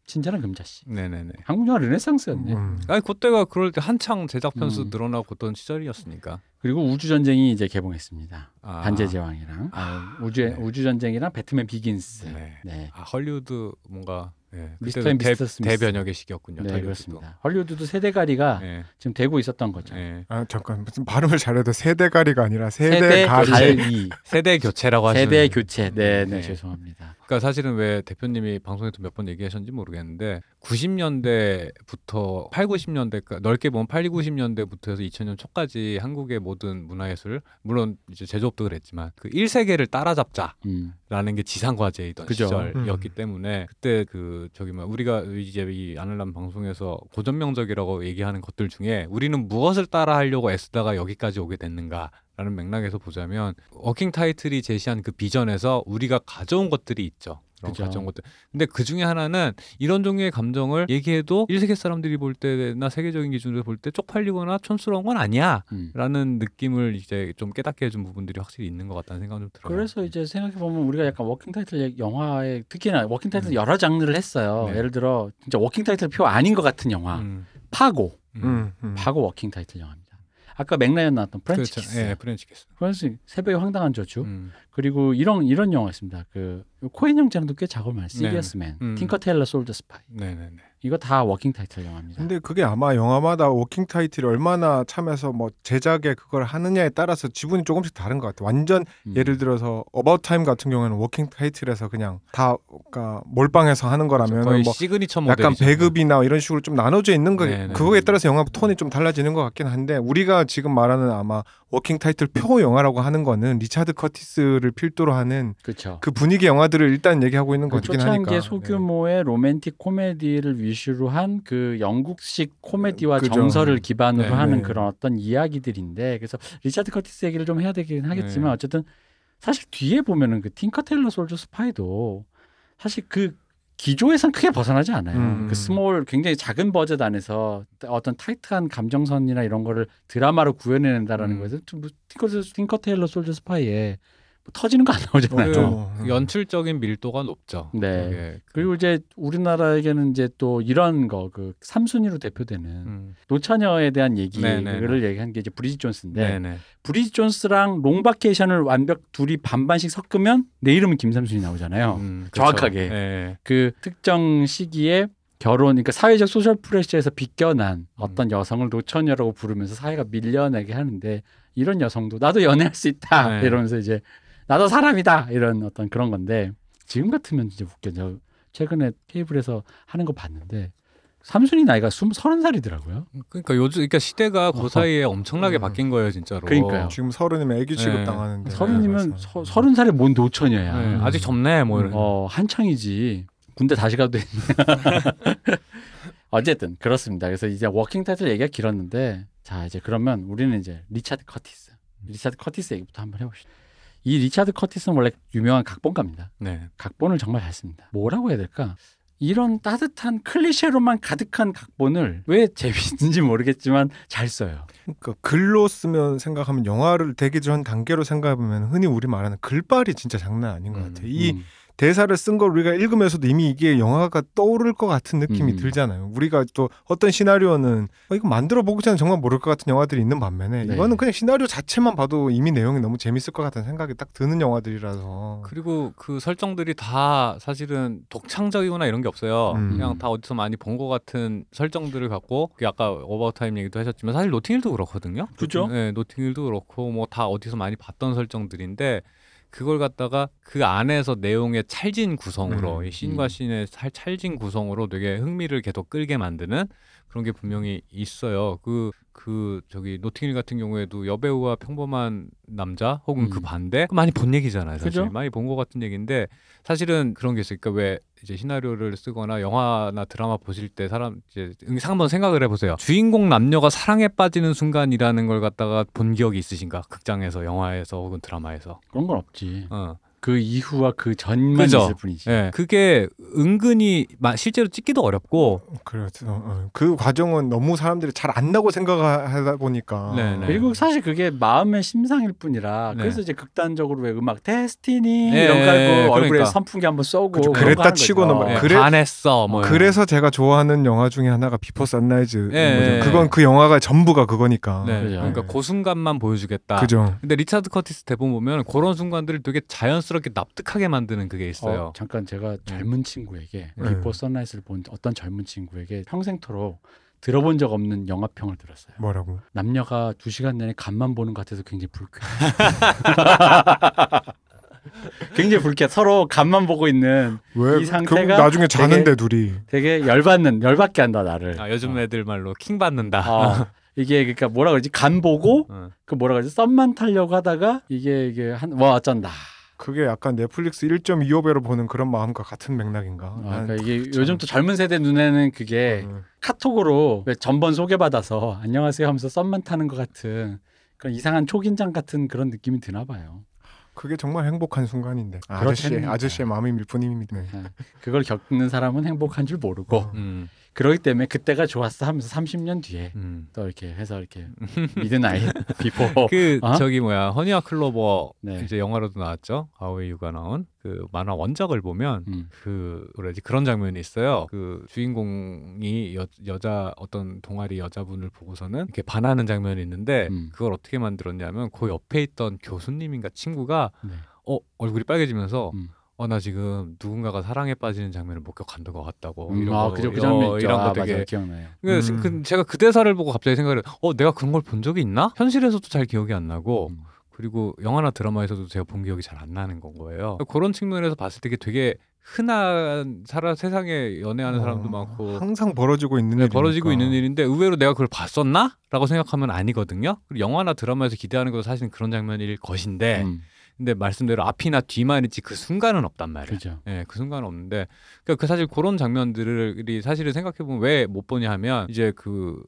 친절한 금자씨. 네네네. 한국 영화 르네상스였네. 음. 아니 그때가 그럴 때 한창 제작 편수 음. 늘어나고 그던 시절이었으니까. 그리고 우주 전쟁이 이제 개봉했습니다. 아. 반지의 제왕이랑 아, 우주 네. 우주 전쟁이랑 배트맨 비긴스. 네. 네. 아 헐리우드 뭔가 예, 미스터 미스터 스미스. 대변혁의 시기였군요. 네. 그렇습니다. 헐리우드도 세대갈이가 예. 지금 되고 있었던 거죠. 예. 아 잠깐 무슨 발음을 잘해도 세대가리가 아니라 세대 세대가리. 가리. 세대 교체라고 하시는. 세대 교체. 네, 네, 네. 죄송합니다. 그러니까 사실은 왜 대표님이 방송에서 몇 번 얘기하셨는지 모르겠는데 90년대부터 8, 90년대 넓게 보면 8, 90년대부터 해서 2000년 초까지 한국의 모든 문화예술 물론 이제 제조업도 그랬지만 그 1세계를 따라잡자 음. 라는 게 지상 과제이던 그죠. 시절이었기 음. 때문에 그때 그 저기 뭐 우리가 이제 이 아날람 방송에서 고전 명작이라고 얘기하는 것들 중에 우리는 무엇을 따라 하려고 애쓰다가 여기까지 오게 됐는가 라는 맥락에서 보자면 워킹 타이틀이 제시한 그 비전에서 우리가 가져온 것들이 있죠. 그런 그죠. 가져온 것들. 근데 그 중에 하나는 이런 종류의 감정을 얘기해도 1세계 사람들이 볼 때나 세계적인 기준으로 볼 때 쪽팔리거나 촌스러운 건 아니야. 음. 라는 느낌을 이제 좀 깨닫게 해준 부분들이 확실히 있는 것 같다는 생각이 좀 들어요. 그래서 이제 생각해 보면 우리가 약간 워킹 타이틀 영화에 특히나 워킹 타이틀 여러 장르를 했어요. 네. 예를 들어 진짜 워킹 타이틀 표 아닌 것 같은 영화. 음, 파고. 음. 음, 음. 파고 워킹 타이틀 영화입니다. 아까 맥라이언 나왔던 프렌치 그렇죠. 키스. 예, 프렌치 키스. 프렌치 새벽의 황당한 저주. 음. 그리고 이런 이런 영화 있습니다. 그 코엔 형제랑도 꽤 작업을 많이 네. 시리어스맨, 음. 팅커 테일러 솔저 스파이. 네네네. 이거 다 워킹 타이틀 영화입니다. 근데 그게 아마 영화마다 워킹 타이틀이 얼마나 참여해서 뭐 제작에 그걸 하느냐에 따라서 지분이 조금씩 다른 것 같아요. 완전 음. 예를 들어서 어바웃 타임 같은 경우에는 워킹 타이틀에서 그냥 다 그러니까 몰빵해서 하는 거라면 뭐 시그니처 모델. 약간 배급이나 이런 식으로 좀 나눠져 있는 거 네, 네. 그거에 따라서 영화 톤이 좀 달라지는 것 같긴 한데 우리가 지금 말하는 아마 워킹 타이틀 표 영화라고 하는 거는 리차드 커티스를 필두로 하는 그렇죠. 그 분위기 영화들을 일단 얘기하고 있는 그 거긴 하니까 초창기의 소규모의 로맨틱 코미디를 위주로 한 그 영국식 코미디와 그죠. 정서를 기반으로 네, 하는 네. 그런 어떤 이야기들인데 그래서 리차드 커티스 얘기를 좀 해야 되긴 하겠지만 네. 어쨌든 사실 뒤에 보면은 그 틴커 테일러 솔저 스파이도 사실 그 기조에선 크게 벗어나지 않아요. 음. 그 small 굉장히 작은 버젯 안에서 어떤 타이트한 감정선이나 이런 거를 드라마로 구현해낸다라는 음. 거에서 뭐 틴커, 틴커 테일러 솔저 스파이에 뭐 터지는 거 안 나오잖아요. 어. 그 연출적인 밀도가 높죠. 네. 되게 그- 그리고 이제 우리나라에게는 이제 또 이런 거 그 삼순이로 대표되는 음. 노처녀에 대한 얘기를 네네네. 얘기한 게 이제 브리짓 존스인데 네네. 브리짓 존스랑 롱바케이션을 완벽 둘이 반반씩 섞으면 내 이름은 김삼순이 나오잖아요. 음, 그쵸. 정확하게. 네. 그 특정 시기에 결혼, 그러니까 사회적 social pressure에서 비껴난 음. 어떤 여성을 노처녀라고 부르면서 사회가 밀어내게 하는데 이런 여성도 나도 연애할 수 있다 네. 이러면서 이제 나도 사람이다 이런 어떤 그런 건데 지금 같으면 진짜 웃겨. 저 최근에 케이블에서 하는 거 봤는데 삼순이 나이가 스무 서른 살이더라고요. 그러니까 요즘 그러니까 시대가 그. 사이에 엄청나게 음. 바뀐 거예요, 진짜로. 그러니까요. 지금 서른이면 애기 취급 네. 당하는데 서른이면 서- 서른 살에 뭔 노처녀야. 네, 아직 젊네 뭐 이런. 어 한창이지. 군대 다시 가도 되네. <laughs> 어쨌든 그렇습니다. 그래서 이제 워킹 타이틀 얘기가 길었는데 자 이제 그러면 우리는 이제 리차드 커티스, 리차드 커티스 얘기부터 한번 해봅시다. 이 리차드 커티스는 원래 유명한 각본가입니다. 네. 각본을 정말 잘 씁니다. 뭐라고 해야 될까? 이런 따뜻한 클리셰로만 가득한 각본을 왜 재밌는지 모르겠지만 잘 써요. 그러니까 글로 쓰면 생각하면 영화를 되기 전 단계로 생각해보면 흔히 우리 말하는 글빨이 진짜 장난 아닌 것 음, 같아요. 이 음, 대사를 쓴 걸 우리가 읽으면서도 이미 이게 영화가 떠오를 것 같은 느낌이 음. 들잖아요. 우리가 또 어떤 시나리오는 어, 이거 만들어 보기 전에 정말 모를 것 같은 영화들이 있는 반면에 네. 이거는 그냥 시나리오 자체만 봐도 이미 내용이 너무 재밌을 것 같은 생각이 딱 드는 영화들이라서 그리고 그 설정들이 다 사실은 독창적이거나 이런 게 없어요. 음. 그냥 다 어디서 많이 본 것 같은 설정들을 갖고 그 아까 오버타임 얘기도 하셨지만 사실 노팅힐도 그렇거든요. 그죠? 네, 노팅힐도 그렇고 뭐 다 어디서 많이 봤던 설정들인데 그걸 갖다가 그 안에서 내용의 찰진 구성으로 음, 이 씬과 음. 씬의 찰, 찰진 구성으로 되게 흥미를 계속 끌게 만드는 그런 게 분명히 있어요. 그, 그, 저기, 노팅힐 같은 경우에도 여배우와 평범한 남자 혹은 음. 그 반대 많이 본 얘기잖아요. 사실 그죠? 많이 본 것 같은 얘기인데 사실은 그런 게 있어요. 그러니까 왜 이제 시나리오를 쓰거나 영화나 드라마 보실 때 사람 이제 한번 생각을 해보세요. 주인공 남녀가 사랑에 빠지는 순간이라는 걸 갖다가 본 기억이 있으신가? 극장에서, 영화에서 혹은 드라마에서. 그런 건 없지. 어. 그 이후와 그 전만 그죠? 있을 뿐이지. 예, 그게 은근히 마- 실제로 찍기도 어렵고 그렇죠. 어, 그 과정은 너무 사람들이 잘 안다고 생각하다 보니까 네, 네. 그리고 사실 그게 마음의 심상일 뿐이라 네. 그래서 이제 극단적으로 왜 음악 데스티니 네, 이런 거 깔고 얼굴에 그러니까. 선풍기 한번 쏘고 그죠. 그런 거 그랬다 하는 치고는 거죠. 뭐 예, 그래- 반했어. 뭐 이런 그래서 제가 좋아하는 영화 중에 하나가 비포 선라이즈. 예, 예. 그건 그 영화가 전부가 그거니까. 네, 그죠. 그러니까 그 순간만 보여주겠다. 그죠. 근데 리차드 커티스 대본 보면 그런 순간들을 되게 자연스럽게 납득하게 만드는 그게 있어요. 어, 잠깐 제가 젊은 친구에게 네. 비포 선라이즈를 본 어떤 젊은 친구에게 평생토록 들어본 적 없는 영화평을 들었어요. 뭐라고? 남녀가 두 시간 내내 간만 보는 것 같아서 굉장히 불쾌해. <laughs> 굉장히 불쾌해. 서로 간만 보고 있는 왜 이 상태가 나중에 자는데 둘이 되게 열받는 열받게 한다 나를. 아, 요즘 애들 말로 킹 받는다. 어, 이게 그러니까 뭐라 그러지 간 보고 어. 그 뭐라 그러지 썸만 타려고 하다가 이게 이게 한와 어쩐다. 그게 약간 넷플릭스 1.25배로 보는 그런 마음과 같은 맥락인가? 아, 난 그러니까 이게 참- 요즘 또 젊은 세대 눈에는 그게 어, 카톡으로 왜 전번 소개받아서 안녕하세요 하면서 썸만 타는 것 같은 그런 이상한 초긴장 같은 그런 느낌이 드나 봐요. 그게 정말 행복한 순간인데 아저씨 그렇답니다. 아저씨의 마음일 뿐입니다. 네. 그걸 겪는 사람은 행복한 줄 모르고 어. 음, 그러기 때문에 그때가 좋았어 하면서 30년 뒤에 음. 또 이렇게 해서 이렇게 미드나잇 <laughs> 비포 그 어? 저기 뭐야 허니와 클로버 네. 이제 영화로도 나왔죠. 아오이 유우가 나온 그 만화 원작을 보면 음. 그 뭐라지 그런 장면이 있어요. 그 주인공이 여, 여자 어떤 동아리 여자분을 보고서는 이렇게 반하는 장면이 있는데 음. 그걸 어떻게 만들었냐면 그 옆에 있던 교수님인가 친구가 네. 어 얼굴이 빨개지면서 음. 어 나 지금 누군가가 사랑에 빠지는 장면을 목격한 것 같다고 음, 이런 아 거, 그죠 그 어, 장면 있죠. 이런 아, 거 되게 맞아요. 기억나요. 그, 음. 그 제가 그 대사를 보고 갑자기 생각을 해. 어 내가 그런 걸 본 적이 있나? 현실에서도 잘 기억이 안 나고 음. 그리고 영화나 드라마에서도 제가 본 기억이 잘 안 나는 건 거예요. 그런 측면에서 봤을 때 이게 되게 흔한 사람 세상에 연애하는 사람도 어, 많고 항상 벌어지고 있는 네. 벌어지고 있는 일인데 의외로 내가 그걸 봤었나? 라고 생각하면 아니거든요. 그리고 영화나 드라마에서 기대하는 것도 사실은 그런 장면일 것인데 음, 근데 말씀대로 앞이나 뒤만 있지 그 순간은 없단 말이에요. 그죠. 예, 그 순간은 없는데, 그러니까 그 사실 그런 장면들이 사실은 생각해 보면 왜 못 보냐 하면 이제 그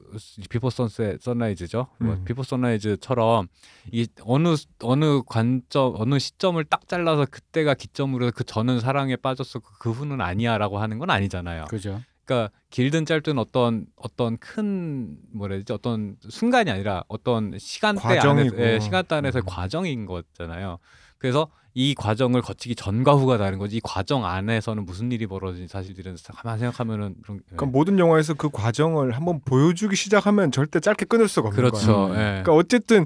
비포 선셋 선라이즈죠. 뭐 음. 비포 선라이즈처럼 이 어느 어느 관점 어느 시점을 딱 잘라서 그때가 기점으로 그 저는 사랑에 빠졌어 그, 그 후는 아니야라고 하는 건 아니잖아요. 그죠. 그러니까 길든 짧든 어떤 어떤 큰 뭐라 해야 되지 어떤 순간이 아니라 어떤 시간대. 안에서 예, 시간대 안에서의 음. 과정인 거잖아요. 그래서 이 과정을 거치기 전과 후가 다른 거지 이 과정 안에서는 무슨 일이 벌어진지 사실들은 가만 생각하면은 그런 예. 그러니까 모든 영화에서 그 과정을 한번 보여주기 시작하면 절대 짧게 끊을 수가 없는 그렇죠. 거예요. 음. 예. 그러니까 어쨌든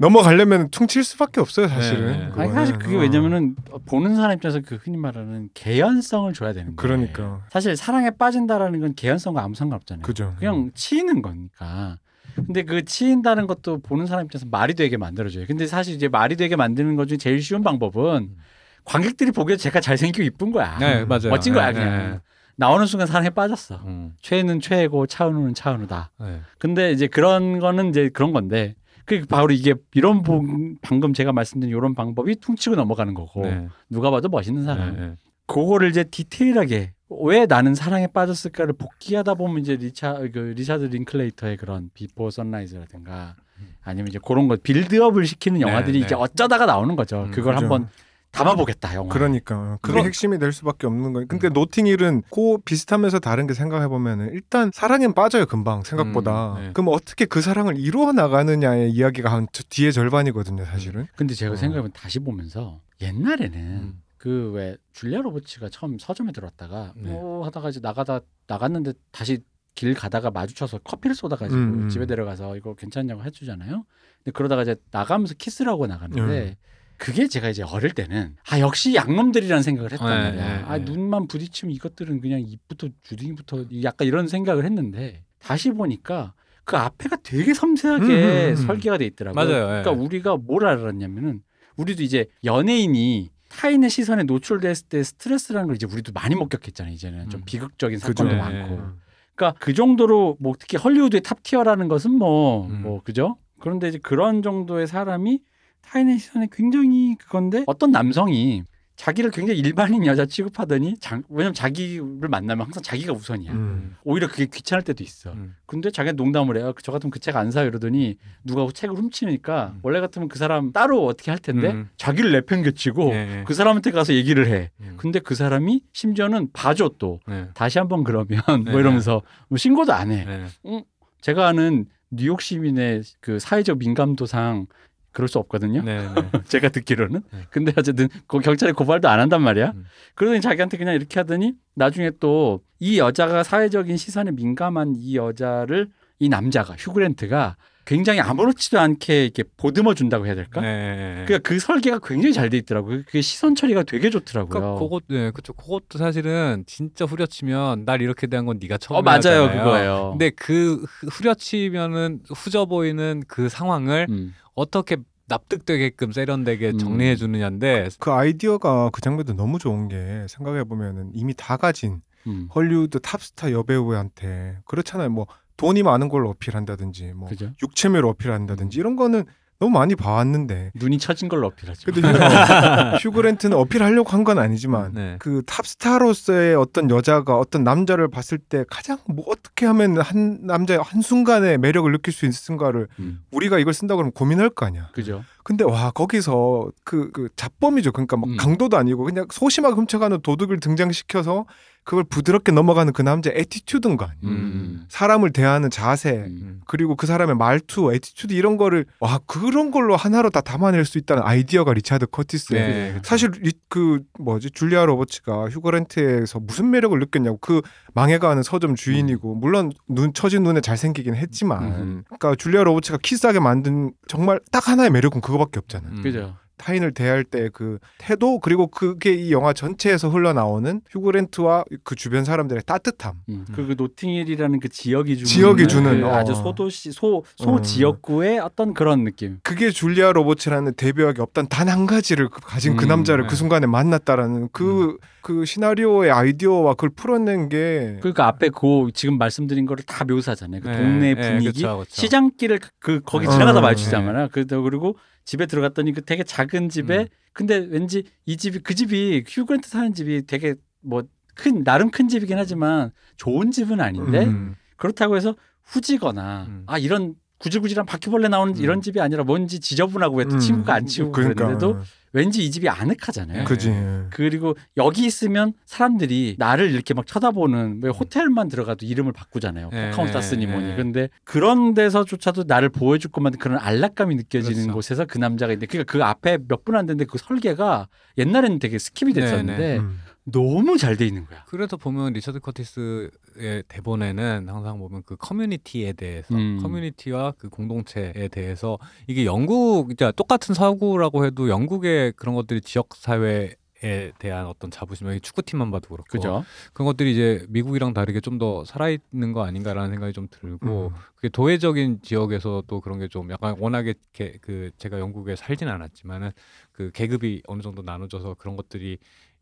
넘어가려면 퉁칠 수밖에 없어요, 사실은. 네, 네. 그거는. 아니 사실 그게 어. 왜냐면은 보는 사람 입장에서 그 흔히 말하는 개연성을 줘야 되는 거예요. 그러니까 사실 사랑에 빠진다라는 건 개연성과 아무 상관없잖아요. 그죠. 그냥 치이는 거니까. 근데 그 치인다는 것도 보는 사람 입장에서 말이 되게 만들어줘요. 근데 사실 이제 말이 되게 만드는 것 중에 제일 쉬운 방법은 관객들이 보기에 제가 잘생기고 이쁜 거야. 네, 맞아요. 멋진 거야 네, 그냥. 네. 나오는 순간 사랑에 빠졌어. 음. 최는 최고 차은우는 차은우다. 네. 근데 이제 그런 거는 이제 그런 건데 그 바로 이게 이런 부- 방금 제가 말씀드린 이런 방법이 퉁치고 넘어가는 거고 네. 누가 봐도 멋있는 사람. 네, 네. 그거를 이제 디테일하게 왜 나는 사랑에 빠졌을까를 복기하다 보면 이제 리차 그 리차드 링클레이터의 그런 비포 선라이즈라든가 아니면 이제 그런 거 build-up을 시키는 네, 영화들이 네. 이제 어쩌다가 나오는 거죠. 음, 그걸 그죠. 한번 담아보겠다 영화. 그러니까 그게 그거- 핵심이 될 수밖에 없는 거예요. 근데 노팅힐은 그 비슷하면서 다른 게 생각해 보면은 일단 사랑엔 빠져요 금방 생각보다. 음, 네. 그럼 어떻게 그 사랑을 이루어 나가느냐의 이야기가 한 저- 뒤에 절반이거든요, 사실은. 근데 제가 어. 생각해보면 다시 보면서 옛날에는 음. 그왜 줄리아 로버츠가 처음 서점에 들어왔다가 네. 뭐 하다가 이제 나가다 나갔는데 다시 길 가다가 마주쳐서 커피를 쏟아가지고 음, 음. 집에 데려가서 이거 괜찮냐고 해주잖아요. 근데 그러다가 이제 나가면서 키스를 하고 나갔는데 음. 그게 제가 이제 어릴 때는 아 역시 양놈들이라는 생각을 했단 네, 말이야. 네, 아 네. 눈만 부딪히면 이것들은 그냥 입부터 주둥이부터 약간 이런 생각을 했는데 다시 보니까 그 앞에가 되게 섬세하게 음, 음, 음. 설계가 돼 있더라고요. 맞아요, 그러니까 예. 우리가 뭘 알았냐면은 우리도 이제 연예인이 타인의 시선에 노출됐을 때 스트레스라는 걸 이제 우리도 많이 목격했잖아요. 이제는 좀 음. 비극적인 그죠. 사건도 네, 많고. 네. 그러니까 그 정도로 뭐 특히 헐리우드의 top tier라는 것은 뭐뭐 음. 그죠? 그런데 이제 그런 정도의 사람이 타인의 시선에 굉장히 그건데 어떤 남성이 자기를 굉장히 일반인 여자 취급하더니 자, 왜냐면 자기를 만나면 항상 자기가 우선이야. 음. 오히려 그게 귀찮을 때도 있어. 음. 근데 자기가 농담을 해요. 저 같으면 그 책 안 사요 이러더니 누가 그 책을 훔치니까 음. 원래 같으면 그 사람 따로 어떻게 할 텐데 음. 자기를 내팽개치고 네, 그 사람한테 가서 얘기를 해. 음. 근데 그 사람이 심지어는 봐줘 또 네. 다시 한번 그러면 네. 뭐 이러면서 뭐 신고도 안 해. 네. 제가 아는 뉴욕 시민의 그 사회적 민감도상 그럴 수 없거든요. 네. 네. <laughs> 제가 듣기로는. 네. 근데 어쨌든 그 경찰에 고발도 안 한단 말이야. 음. 그러더니 자기한테 그냥 이렇게 하더니 나중에 또 이 여자가 사회적인 시선에 민감한 이 여자를 이 남자가 휴그랜트가 굉장히 아무렇지도 않게 이렇게 보듬어 준다고 해야 될까? 네. 그러니까 그 설계가 굉장히 잘 돼 있더라고요. 그게 시선 처리가 되게 좋더라고요. 그러니까 그것 네, 그쵸. 그것도 사실은 진짜 후려치면 날 이렇게 대한 건 네가 처음 어 맞아요, 그거예요. 근데 그 후- 후려치면은 후져 보이는 그 상황을 음. 어떻게 납득되게끔 세련되게 음. 정리해 주느냐인데 그 아이디어가 그 장면도 너무 좋은 게 생각해 보면은 이미 다 가진 음. 헐리우드 탑스타 여배우한테 그렇잖아요. 뭐 돈이 많은 걸 어필한다든지 뭐 그죠? 육체미를 어필한다든지 이런 거는 너무 많이 봐왔는데 눈이 처진 걸로 어필하죠. 근데 휴, <laughs> 휴그랜트는 어필하려고 한 건 아니지만 네. 그 탑스타로서의 어떤 여자가 어떤 남자를 봤을 때 가장 뭐 어떻게 하면 한 남자의 한 순간에 매력을 느낄 수 있을까를 음. 우리가 이걸 쓴다 그러면 고민할 거 아니야. 그죠? 근데 와 거기서 그, 그 잡범이죠. 그러니까 막 음. 강도도 아니고 그냥 소심하게 훔쳐가는 도둑을 등장시켜서 그걸 부드럽게 넘어가는 그 남자의 attitude인 거 아니에요. 음. 사람을 대하는 자세 음. 그리고 그 사람의 말투, attitude 이런 거를 와 그런 걸로 하나로 다 담아낼 수 있다는 아이디어가 리차드 커티스의 네. 사실 리, 그 뭐지 줄리아 로버츠가 휴 그랜트에서 무슨 매력을 느꼈냐고 그 망해가는 서점 주인이고 물론 눈 처진 눈에 잘생기긴 했지만 음. 그러니까 줄리아 로버츠가 키스하게 만든 정말 딱 하나의 매력은 그거밖에 없잖아요. 음. 그죠? 타인을 대할 때 그 태도 그리고 그게 이 영화 전체에서 흘러나오는 휴 그랜트와 그 주변 사람들의 따뜻함. 음. 그리고 노팅힐이라는 그 지역이 주는 지역이 그 주는, 어. 아주 소도시 소소 어. 지역구의 어떤 그런 느낌. 그게 줄리아 로버츠라는 데뷔하기 없던 단 한 가지를 그- 가진 그 음, 남자를 네. 그 순간에 만났다라는 그 그 시나리오의 아이디어와 그걸 풀어낸 게 그러니까 앞에 그 지금 말씀드린 거를 다 묘사잖아요. 그 네, 동네 네, 분위기, 그쵸, 그쵸. 시장길을 그- 그 거기 어, 지나가다 네. 마주치잖아요. 그리고 그리고 집에 들어갔더니 그 되게 작은 집에 음. 근데 왠지 이 집이 그 집이 휴그랜트 사는 집이 되게 뭐 큰 나름 큰 집이긴 하지만 좋은 집은 아닌데 음. 그렇다고 해서 후지거나 음. 아 이런 구질구질한 바퀴벌레 나오는 음. 이런 집이 아니라 뭔지 지저분하고 왜또 음. 친구가 안 치우고 그러니까. 그랬는데도 왠지 이 집이 아늑하잖아요. 네. 그지. 그리고 여기 있으면 사람들이 나를 이렇게 막 쳐다보는 왜 호텔만 들어가도 이름을 바꾸잖아요. 네, 포카운타스니 네, 뭐니. 네. 근데 그런 데서조차도 나를 보여줄 것만 그런 안락감이 느껴지는 그렇죠. 곳에서 그 남자가 있는데 그러니까 그 앞에 몇 분 안 됐는데 그 설계가 옛날에는 되게 skip이 네, 됐었는데 음. 너무 잘 돼 있는 거야. 그래서 보면 리처드 커티스의 대본에는 항상 보면 그 커뮤니티에 대해서 음. 커뮤니티와 그 공동체에 대해서 이게 영국 그러니까 똑같은 사고라고 해도 영국의 그런 것들이 지역 사회 에 대한 어떤 자부심, 축구팀만 봐도 그렇고 그죠? 그런 것들이 이제 미국이랑 다르게 좀 더 살아있는 거 아닌가라는 생각이 좀 들고 음. 그게 도회적인 지역에서도 그런 게 좀 약간 워낙에 게, 그 제가 영국에 살진 않았지만은 그 계급이 어느 정도 나눠져서 그런 것들이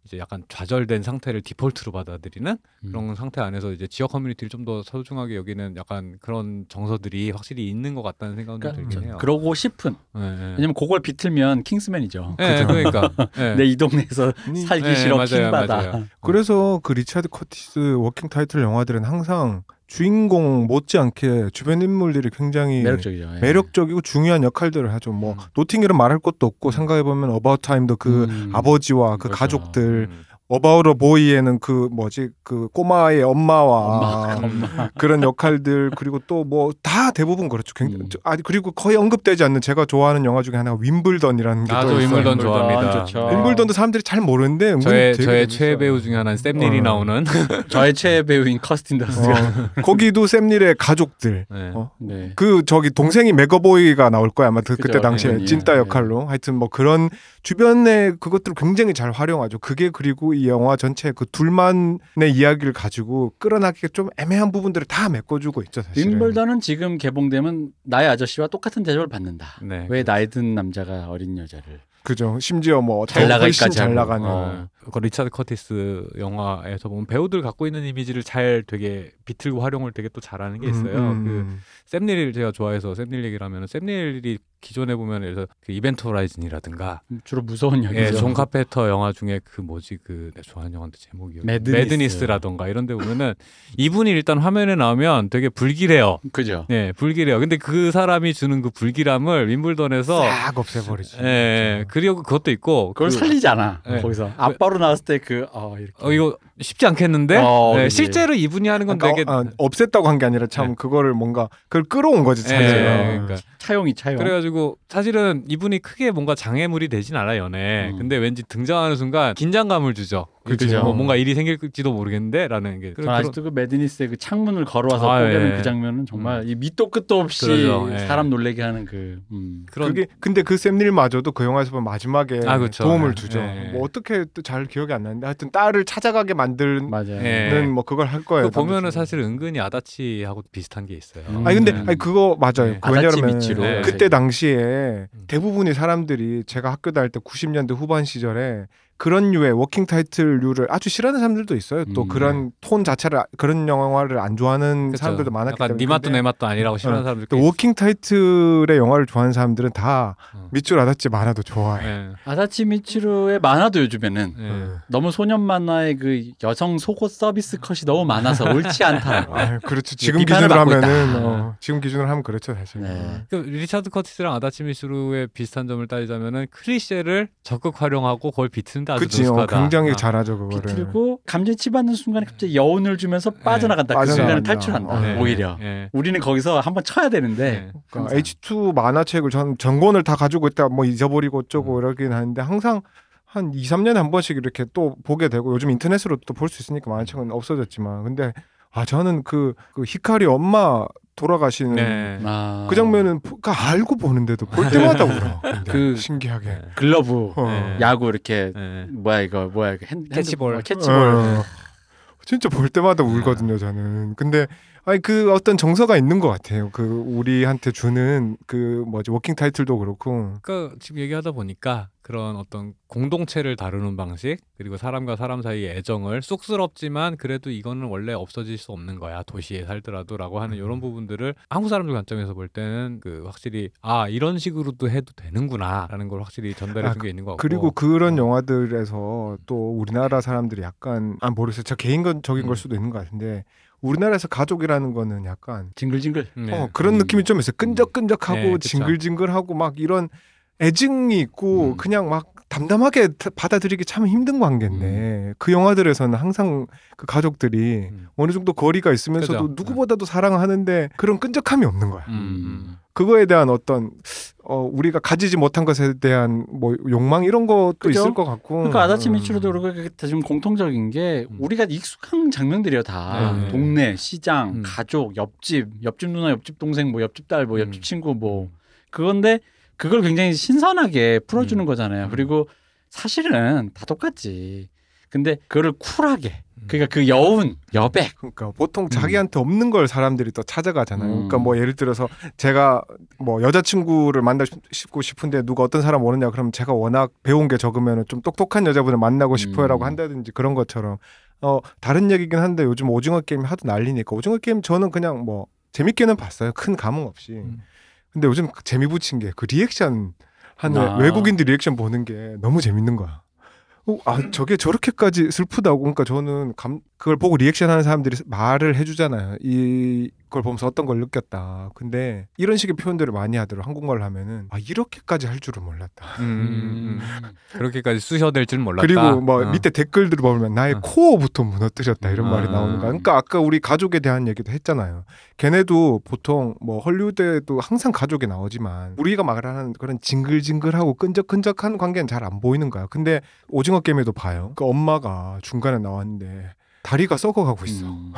이제 약간 좌절된 상태를 디폴트로 받아들이는 음. 그런 상태 안에서 이제 지역 커뮤니티를 좀 더 소중하게 여기는 약간 그런 정서들이 확실히 있는 것 같다는 생각은 좀 그러니까 들긴 해요. 그러고 싶은 예, 예. 왜냐면 그걸 비틀면 킹스맨이죠. 예, 그러니까 예. <laughs> 내 이 동네에서 아니, <laughs> 살기 네, 싫어 맞아요, 킹받아. 맞아요. 그래서 그 리차드 커티스 워킹 타이틀 영화들은 항상 주인공 못지않게 주변 인물들이 굉장히 매력적이죠. 예. 매력적이고 중요한 역할들을 하죠. 뭐 음. 노팅힐은 말할 것도 없고 생각해 보면 어바웃 타임도 그 음. 아버지와 그 그렇죠. 가족들 음. 어바웃 어 보이에는 그 뭐지 그 꼬마의 엄마와 엄마. 그런 역할들 그리고 또 뭐 다 대부분 그렇죠. 굉장히 음. 저- 아 그리고 거의 언급되지 않는 제가 좋아하는 영화 중에 하나가 윔블던이라는 게 또 있어요. 윔블던 좋아합니다. 좋죠. 네. 윔블던도 사람들이 잘 모르는데 저의 저의. 최애 배우 중에 하나는 샘 닐이 어. 나오는 <laughs> 저의 최애 배우인 커스틴 던스트가 어, 거기도 샘 닐의 가족들 네. 어, 네. 그 저기 동생이 맥어보이가 나올 거야 아마 그, 그죠, 그때 당시에. 찐따 네. 역할로 하여튼 뭐 그런 주변의 그것들을 굉장히 잘 활용하죠 그게 그리고 이 영화 전체 그 둘만의 이야기를 가지고 끌어나가기가 좀 애매한 부분들을 다 메꿔주고 있죠 사실은 윔블던은 지금 개봉되면 나의 아저씨와 똑같은 대접을 받는다. 네. 왜 나이 든 남자가 어린 여자를 그죠 심지어 뭐 잘 더 나가기까지 잘. 나가는 어. 그 리차드 커티스 영화에서 보면 배우들 갖고 있는 이미지를 잘 되게 비틀고 활용을 되게 또 잘하는 게 있어요. 음, 그 음. 샘닐 제가 좋아해서 샘닐 얘기를 하면 샘닐이 기존에 보면 예를 들어 그 이벤트 호라이즌이라든가 주로 무서운 예, 역이죠. 존 카펜터 영화 중에 그 뭐지 그 좋아하는 영화인데 제목이 매드니스. 매드니스라던가 이런 데 보면은 이분이 일단 화면에 나오면 되게 불길해요. 그죠. 예, 불길해요. 근데 그 사람이 주는 그 불길함을 윈블던에서 싹 없애버리지 예, 예, 그리고 그것도 있고 그걸 그- 살리지 않아. 네. 거기서 아빠로 나왔을 때 그 어, 이렇게 어 이거 쉽지 않겠는데 어, 예, 그지. 실제로 이분이 하는 건 그러니까 되게 어, 아, 없앴다고 한 게 아니라 참 네. 그거를 뭔가 그걸 끌어온 거지 예, 자체가 그러니까 차용이 차용. 그래가지고 사실은 이분이 크게 뭔가 장애물이 되진 않아 연애. 음. 근데 왠지 등장하는 순간 긴장감을 주죠. 그죠. 뭐 뭔가 일이 생길지도 모르겠는데라는 게. 전 그런- 아직도 그 매드니스의 그 창문을 걸어와서 아, 뽀개는 예. 그 장면은 정말 이 밑도 끝도 없이 예. 사람 놀래게 하는 그 음. 그런 그게 근데 그 샘닐마저도 그 영화에서 보면 마지막에 아, 그쵸. 도움을 예. 주죠. 예. 뭐 어떻게 또 잘 기억이 안 나는데 하여튼 딸을 찾아가게 만드는 맞아요. 예. 뭐 그걸 할 거예요. 그 보면은. 사실 은근히 아다치하고 비슷한 게 있어요. 음. 아니 근데 네. 아니 그거 맞아요. 네. 그 아다치 왜냐면 미치로. 네. 그때 당시에 음. 대부분의 사람들이 제가 학교 다닐 때 90년대 후반 시절에 그런 류의 워킹 타이틀류를 아주 싫어하는 사람들도 있어요. 또 음. 그런 톤 자체를 그런 영화를 안 좋아하는 그쵸. 사람들도 많았기 약간 때문에 니 맛도 내 맛도 아니라고 싫어하는 어, 사람들. 또 워킹 타이틀의 영화를 좋아하는 사람들은 다 어. 밑줄 아다치 만화도 좋아해. 예. 아다치 미츠루의 만화도 요즘에는 예. 어. 너무 소년 만화의 그 여성 속옷 서비스 컷이 너무 많아서 <laughs> 옳지 않다라고. 아유, 그렇죠. 지금 비판을 기준으로 하면은. 어, 지금 기준으로 하면 그렇죠 사실. 네. 그 리차드 커티스랑 아다치 미슈루의 비슷한 점을 따지자면은 클리셰를 적극 활용하고 그걸 비트는데 아주 그치, 어. 굉장히 아. 잘하죠 그거를. 비틀고 감정 치 받는 순간에 갑자기 여운을 주면서 빠져나간다. 그 순간에 빠져나간다. 탈출한다. 네. 오히려 예. 우리는 거기서 한번 쳐야 되는데 네. 그러니까 항상. H2 만화책을 전 전권을 다 가지고 있다 뭐 잊어버리고 어쩌고 음. 이러긴 하는데 항상 한 2, 3년에 한 번씩 이렇게 또 보게 되고 요즘 인터넷으로 또 볼 수 있으니까 만화책은 없어졌지만 근데 아 저는 그, 그 히카리 엄마 돌아가시는 네. 아. 그 장면은 보- 그 알고 보는데도 볼 때마다 울어. 근데 <laughs> 그- 신기하게. 네. 글러브 어. 네. 야구 이렇게 예. 뭐야 이거 뭐야 이거 핸, 캐치볼. 핸드- 어, 캐치볼 어. 진짜 볼 때마다 울거든요 저는. 근데 아니 그 어떤 정서가 있는 것 같아요. 그 우리한테 주는 그 뭐지 워킹 타이틀도 그렇고. 그러니까 지금 얘기하다 보니까 그런 어떤 공동체를 다루는 방식 그리고 사람과 사람 사이의 애정을 쑥스럽지만 그래도 이거는 원래 없어질 수 없는 거야 도시에 살더라도라고 하는 음. 이런 부분들을 한국 사람들 관점에서 볼 때는 그 확실히 아 이런 식으로도 해도 되는구나라는 걸 확실히 전달해 아, 준 게 있는 것 같고 그리고 그런 어. 영화들에서 또 우리나라 사람들이 약간 아 모르겠어요. 저 개인적인 음. 걸 수도 있는 것 같은데 우리나라에서 가족이라는 거는 약간 징글징글 네. 어, 그런 음. 느낌이 좀 있어요. 끈적끈적하고 네. 징글징글하고 막 이런 애증이 있고 음. 그냥 막 담담하게 타- 받아들이기 참 힘든 관계인데 그 영화들에서는 항상 그 가족들이 음. 어느 정도 거리가 있으면서도 그죠. 누구보다도 사랑하는데 그런 끈적함이 없는 거야. 음, 음. 그거에 대한 어떤 어 우리가 가지지 못한 것에 대한 뭐 욕망 이런 것도 그죠? 있을 것 같고. 그러니까 아다치 음. 미츠루도 그렇고 지금 공통적인 게 음. 우리가 익숙한 장면들이에요 다 네. 동네 시장 음. 가족 옆집 옆집 누나 옆집 동생 뭐 옆집 딸뭐 음. 옆집 친구 뭐 그건데 그걸 굉장히 신선하게 풀어주는 음. 거잖아요 음. 그리고 사실은 다 똑같지 근데 그거를 쿨하게 음. 그러니까 그 여운, 여백. 그러니까 보통 자기한테 없는 걸 사람들이 또 찾아가잖아요. 그러니까 뭐 예를 들어서 제가 뭐 여자친구를 만나고 싶은데 누가 어떤 사람 오느냐 그러면 제가 워낙 배운 게 적으면 좀 똑똑한 여자분을 만나고 싶어요라고 음. 한다든지 그런 것처럼 어 다른 얘기긴 한데 요즘 오징어 게임 하도 난리니까 오징어 게임 저는 그냥 뭐 재밌게는 봤어요. 큰 감흥 없이. 음. 근데 요즘 재미 붙인 게 그 리액션 하는 아. 외국인들 리액션 보는 게 너무 재밌는 거야. 어, 아 저게 저렇게까지 슬프다고? 그러니까 저는 감 그걸 보고 리액션하는 사람들이 말을 해주잖아요. 이걸 보면서 어떤 걸 느꼈다. 근데 이런 식의 표현들을 많이 하더라고 한국말을 하면은 아 이렇게까지 할 줄은 몰랐다. 음, 음, 음. 그렇게까지 쑤셔댈 줄 몰랐다. 그리고 뭐 어. 밑에 댓글들을 보면 나의 어. 코어부터 무너뜨렸다 이런 말이 음. 나오는 거야. 그러니까 아까 우리 가족에 대한 얘기도 했잖아요. 걔네도 보통 뭐 헐리우드에도 항상 가족이 나오지만 우리가 말하는 그런 징글징글하고 끈적끈적한 관계는 잘 안 보이는 거야. 근데 오징어 게임에도 봐요. 그 엄마가 중간에 나왔는데 다리가 썩어가고 있어. 음.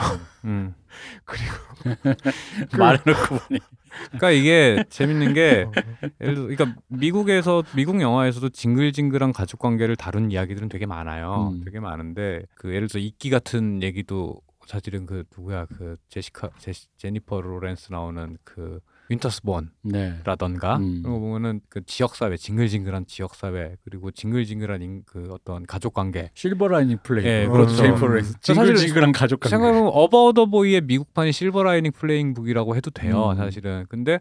음. <laughs> 그리고 <laughs> 말해놓고 보니. 그러니까 이게 재밌는 게 어, 예를 들어 그러니까 미국에서 미국 영화에서도 징글징글한 가족 관계를 다룬 이야기들은 되게 많아요. 음. 되게 많은데 그 예를 들어 이끼 같은 얘기도 사실은 그 누구야 그 제시카 제, 제니퍼 로렌스 나오는 그 윈터스본라던가 네. 음. 그런 거 보면은 그 지역 사회 징글징글한 지역 사회 그리고 징글징글한 인- 그 어떤 가족 관계 실버 라이닝 플레이. 예, 그렇죠. 제니퍼 로렌스. 사실 징글징글한 가족 관계. 생각해보면 어바웃 더 보이의 미국판이 실버 라이닝 플레이북이라고 해도 돼요 음. 사실은 근데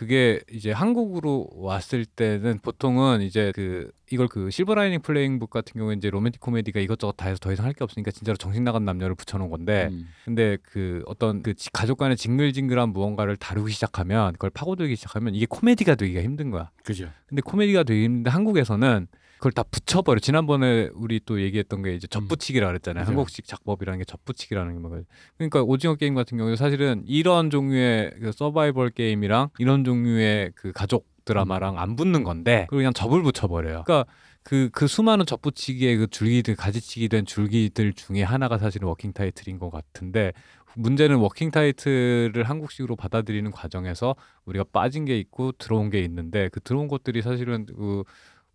그게 이제 한국으로 왔을 때는 보통은 이제 그 이걸 그 실버 라이닝 플레이북 같은 경우에 이제 로맨틱 코미디가 이것저것 다 해서 더 이상 할 게 없으니까 진짜로 정신 나간 남녀를 붙여놓은 건데 음. 근데 그 어떤 그 지- 가족 간의 징글징글한 무언가를 다루기 시작하면 그걸 파고들기 시작하면 이게 코미디가 되기가 힘든 거야 그죠. 근데 코미디가 되기 힘든데 한국에서는 그걸 다 붙여버려. 지난번에 우리 또 얘기했던 게 이제 접붙이기라 그랬잖아요. 그죠. 한국식 작법이라는 게 접붙이기라는 게 뭐. 그러니까 오징어 게임 같은 경우에 사실은 이런 종류의 그 서바이벌 게임이랑 이런 종류의 그 가족 드라마랑 안 붙는 건데 그냥 접을 붙여버려요. 그러니까 그, 그 수많은 접붙이기의 그 줄기들, 가지치기 된 줄기들 중에 하나가 사실은 워킹 타이틀인 것 같은데 문제는 워킹 타이틀을 한국식으로 받아들이는 과정에서 우리가 빠진 게 있고 들어온 게 있는데 그 들어온 것들이 사실은 그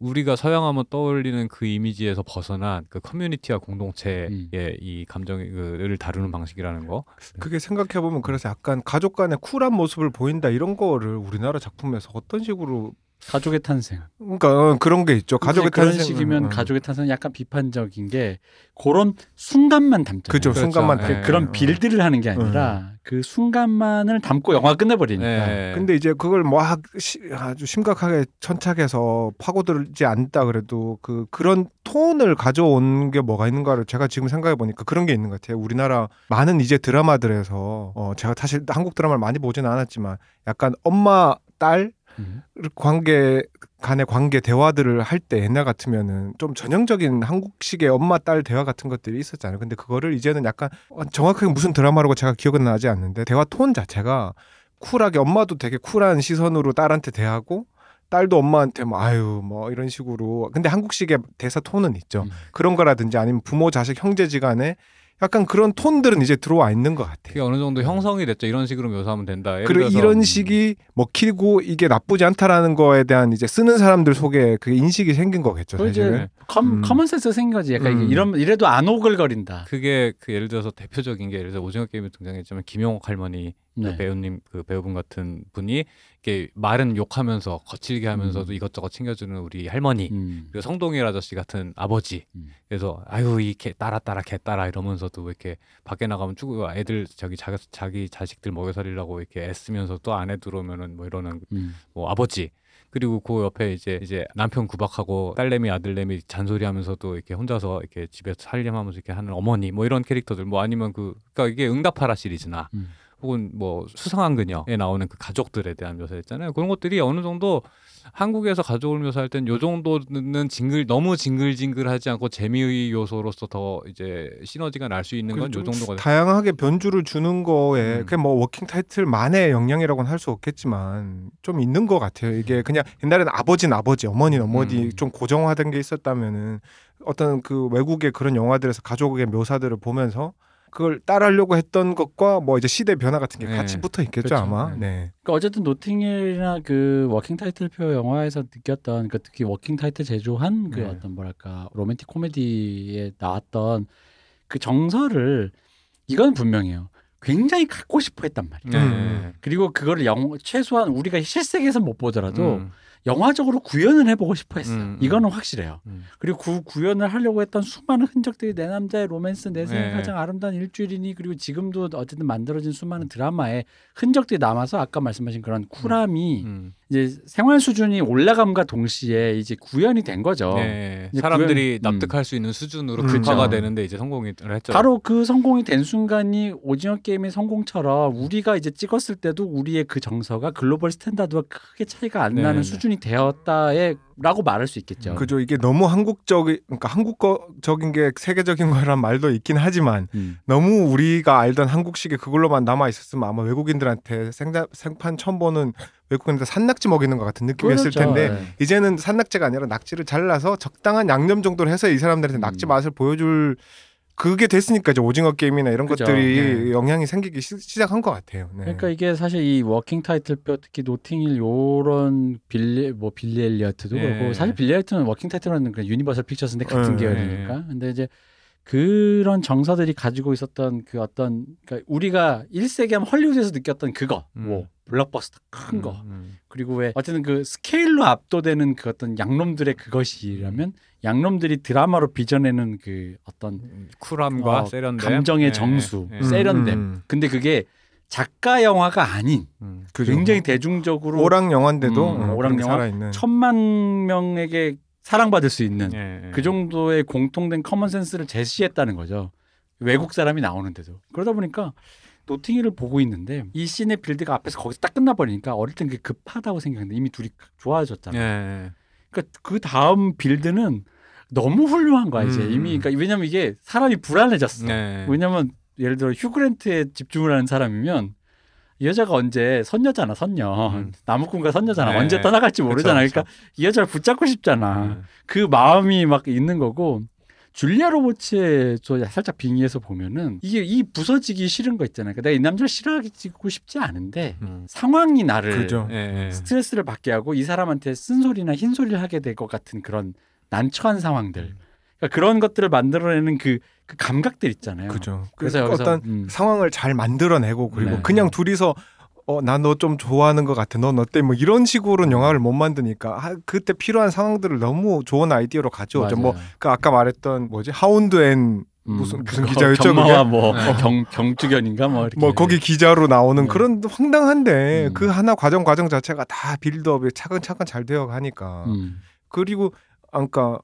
우리가 서양하면 떠올리는 그 이미지에서 벗어난 그 커뮤니티와 공동체의 음. 이 감정을 다루는 방식이라는 거. 그게 생각해 보면 그래서 약간 가족 간의 쿨한 모습을 보인다 이런 거를 우리나라 작품에서 어떤 식으로 가족의 탄생. 그러니까 어, 그런 게 있죠. 가족의 그런 탄생 식이면 어. 가족의 탄생은 약간 비판적인 게 그런 순간만 담잖아요. 그죠 그렇죠. 순간만 예. 그, 다- 그런 어. 빌드를 하는 게 아니라 그 순간만을 담고 영화 끝내버리니까. 네. 근데 이제 그걸 뭐 하- 시- 아주 심각하게 천착해서 파고들지 않다 그래도 그 그런 톤을 가져온 게 뭐가 있는가를 제가 지금 생각해 보니까 그런 게 있는 것 같아요. 우리나라 많은 이제 드라마들에서 어 제가 사실 한국 드라마를 많이 보지는 않았지만 약간 엄마 딸 음. 관계 간의 관계 대화들을 할 때 옛날 같으면은 좀 전형적인 한국식의 엄마 딸 대화 같은 것들이 있었잖아요. 근데 그거를 이제는 약간 어, 정확하게 무슨 드라마라고 제가 기억은 나지 않는데 대화 톤 자체가 쿨하게 엄마도 되게 쿨한 시선으로 딸한테 대하고 딸도 엄마한테 뭐 아유 뭐 이런 식으로 근데 한국식의 대사 톤은 있죠. 음. 그런 거라든지 아니면 부모 자식 형제지간에 약간 그런 톤들은 이제 들어와 있는 것 같아요. 그게 어느 정도 형성이 됐죠. 이런 식으로 묘사하면 된다. 예를 그리고 들어서 이런 식이 먹히고 이게 나쁘지 않다라는 거에 대한 이제 쓰는 사람들 속에 그 인식이 생긴 거겠죠 그 사실은. 이제 컴, 음. common sense 생긴 거지. 약간 음. 이런 이래도 안 오글거린다. 그게 그 예를 들어서 대표적인 게 예를 들어 오징어 게임에 등장했지만 김영옥 할머니 그 네. 배우님 그 배우분 같은 분이 이렇게 말은 욕하면서 거칠게 하면서도 음. 이것저것 챙겨주는 우리 할머니 음. 그리고 성동일 아저씨 같은 아버지 음. 그래서 아유 이 개딸아 딸아 개딸아 이러면서도 이렇게 밖에 나가면 쭉 애들 자기 자기 자기 자식들 먹여 살리려고 이렇게 애쓰면서 또 안에 들어오면은 뭐 이러는 음. 뭐 아버지 그리고 그 옆에 이제 이제 남편 구박하고 딸내미 아들내미 잔소리하면서도 이렇게 혼자서 이렇게 집에서 살림하면서 이렇게 하는 어머니 뭐 이런 캐릭터들 뭐 아니면 그 그러니까 이게 응답하라 시리즈나 음. 혹은 뭐 수상한 그녀에 나오는 그 가족들에 대한 묘사 있잖아요. 그런 것들이 어느 정도 한국에서 가족을 묘사할 땐 요 정도는 징글 너무 징글징글하지 않고 재미의 요소로서 더 이제 시너지가 날 수 있는 건요좀 정도가 다양하게 변주를 주는 거에 음. 그게 뭐 워킹 타이틀만의 영향이라고는 할 수 없겠지만 좀 있는 것 같아요. 이게 그냥 옛날에는 아버지는 아버지, 어머니는 어머니 음. 좀 고정화된 게 있었다면은 어떤 그 외국의 그런 영화들에서 가족의 묘사들을 보면서 그걸 따라하려고 했던 것과 뭐 이제 시대 변화 같은 게 네. 같이 붙어 있겠죠 그렇죠. 아마. 네. 네. 그러니까 어쨌든 노팅힐이나 그 워킹 타이틀표 영화에서 느꼈던 그 특히 워킹 타이틀 제조한 그 네. 어떤 뭐랄까 로맨틱 코미디에 나왔던 그 정서를 이건 분명해요. 굉장히 갖고 싶어 했단 말이에요. 음. 그리고 그거를 영 최소한 우리가 실생에서 못 보더라도 음. 영화적으로 구현을 해보고 싶어 했어요. 음, 이거는 확실해요. 음. 그리고 그 구현을 하려고 했던 수많은 흔적들이 내 남자의 로맨스 내 생에 네. 가장 아름다운 일주일이니 그리고 지금도 어쨌든 만들어진 수많은 드라마의 흔적들이 남아서 아까 말씀하신 그런 쿨함이 음. 이제 생활 수준이 올라감과 동시에 이제 구현이 된 거죠. 네. 사람들이 구현- 음. 납득할 수 있는 수준으로 음. 급화가 그렇죠. 되는데 이제 성공을 했죠. 바로 그 성공이 된 순간이 오징어 게임의 성공처럼 우리가 이제 찍었을 때도 우리의 그 정서가 글로벌 스탠다드와 크게 차이가 안 네, 나는 네. 수준이 되었다에 라고 말할 수 있겠죠. 그죠. 이게 너무 한국적이 그러니까 한국적인 게 세계적인 거란 말도 있긴 하지만 음. 너무 우리가 알던 한국식의 그걸로만 남아 있었으면 아마 외국인들한테 생자, 생판 처음 보는 외국인들 산낙지 먹이는 것 같은 느낌이었을 그렇죠. 텐데 네. 이제는 산낙지가 아니라 낙지를 잘라서 적당한 양념 정도로 해서 이 사람들한테 음. 낙지 맛을 보여줄 그게 됐으니까 이제 오징어 게임이나 이런 그죠. 것들이 네. 영향이 생기기 시, 시작한 것 같아요. 네. 그러니까 이게 사실 이 워킹 타이틀표 특히 노팅힐 요런 빌리 뭐 빌리 엘리어트도 예. 그렇고 사실 빌리 엘리어트는 워킹 타이틀은 그 유니버설 픽처스인데 같은 예. 계열이니까. 근데 이제 그런 정서들이 가지고 있었던 그 어떤 그러니까 우리가 1세기 하면 헐리우드에서 느꼈던 그거 음. 뭐 블록버스터 큰 거 음. 그리고 왜 어쨌든 그 스케일로 압도되는 그 어떤 양놈들의 그것이라면 양놈들이 드라마로 빚어내는 그 어떤 음. 쿨함과 어, 세련됨, 감정의 네. 정수, 네. 음, 세련됨. 음, 근데 그게 작가 영화가 아닌 음. 그죠. 굉장히 대중적으로 오락 영화인데도 음, 음, 오락 영화? 살아있는 천만 명에게 사랑받을 수 있는 예, 예. 그 정도의 공통된 common sense를 제시했다는 거죠. 외국 사람이 나오는데도. 그러다 보니까 노팅힐을 보고 있는데 이 씬의 build가 앞에서 거기서 딱 끝나버리니까 어릴 땐 그게 급하다고 생각했는데 이미 둘이 좋아졌잖아요. 예. 그러니까 그 다음 빌드는 너무 훌륭한 거야 이제 음. 이미 그러니까 왜냐면 이게 사람이 불안해졌어. 네. 왜냐면 예를 들어 휴그랜트에 집중을 하는 사람이면 이 여자가 언제 선녀잖아 선녀 음. 나무꾼과 선녀잖아 네. 언제 떠나갈지 모르잖아 그쵸, 그러니까 이 여자를 붙잡고 싶잖아 음. 그 마음이 막 있는 거고 줄리아 로버츠의 저 살짝 빙의해서 보면은 이게 이 부서지기 싫은 거 있잖아요. 그러니까 내가 이 남자를 싫어하고 싶지 않은데 음. 상황이 나를 그죠. 예, 예. 스트레스를 받게 하고 이 사람한테 쓴소리나 흰소리를 하게 될 것 같은 그런 난처한 상황들. 그러니까 그런 것들을 만들어내는 그, 그 감각들 있잖아요. 그죠. 그래서 그 여기서 어떤 음, 상황을 잘 만들어내고 그리고 네. 그냥 둘이서 어 나 너 좀 좋아하는 것 같아 넌 어때 뭐 이런 식으로는 영화를 못 만드니까 아, 그때 필요한 상황들을 너무 좋은 아이디어로 가져오죠 맞아요. 뭐그 아까 말했던 뭐지 Hound and 음, 무슨- 무슨 그거 기자였죠? 뭐 네. <laughs> 경, 경주견인가 뭐 이렇게 뭐 거기 기자로 나오는 네. 그런 황당한데 음. 그 하나 과정 과정 자체가 다 build-up이 차근차근 잘 되어 가니까 음, 그리고 아까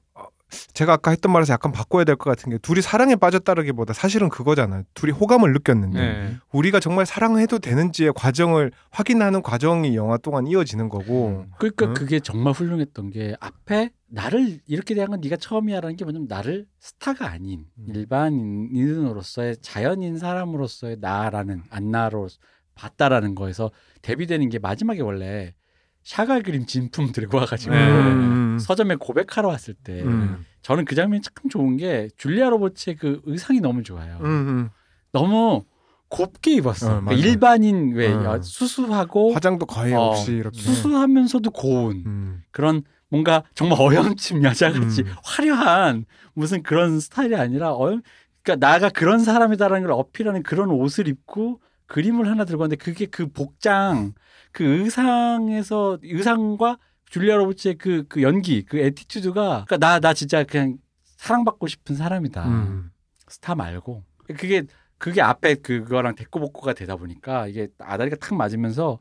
제가 아까 했던 말에서 약간 바꿔야 될 것 같은 게 둘이 사랑에 빠졌다라기보다 사실은 그거잖아요. 둘이 호감을 느꼈는데 예. 우리가 정말 사랑해도 되는지의 과정을 확인하는 과정이 영화 동안 이어지는 거고 그러니까 응? 그게 정말 훌륭했던 게 앞에 나를 이렇게 대한 건 네가 처음이야라는 게 뭐냐면 나를 스타가 아닌 음. 일반인으로서의 자연인 사람으로서의 나라는 안나로 봤다라는 거에서 대비되는 게 마지막에 원래 샤갈 그림 진품 들고 와가지고 네. 음. 서점에 고백하러 왔을 때 음. 저는 그 장면이 참 좋은 게 줄리아 로버츠의 그 의상이 너무 좋아요. 음, 음. 너무 곱게 입었어. 어, 그러니까. 일반인 왜 어. 수수하고 화장도 거의 어, 없이 이렇게 수수하면서도 고운 음. 그런 뭔가 정말 어영침 여자같이 음. 화려한 무슨 그런 스타일이 아니라 어 그러니까 나가 그런 사람이다라는 걸 어필하는 그런 옷을 입고 그림을 하나 들고 왔는데 그게 그 복장 그 의상에서 의상과 줄리아 로버츠의 그, 그 연기 그 attitude가 그러니까 나 나 진짜 그냥 사랑받고 싶은 사람이다 음. 스타 말고 그게 그게 앞에 그거랑 대꾸복구가 되다 보니까 이게 아다리가 탁 맞으면서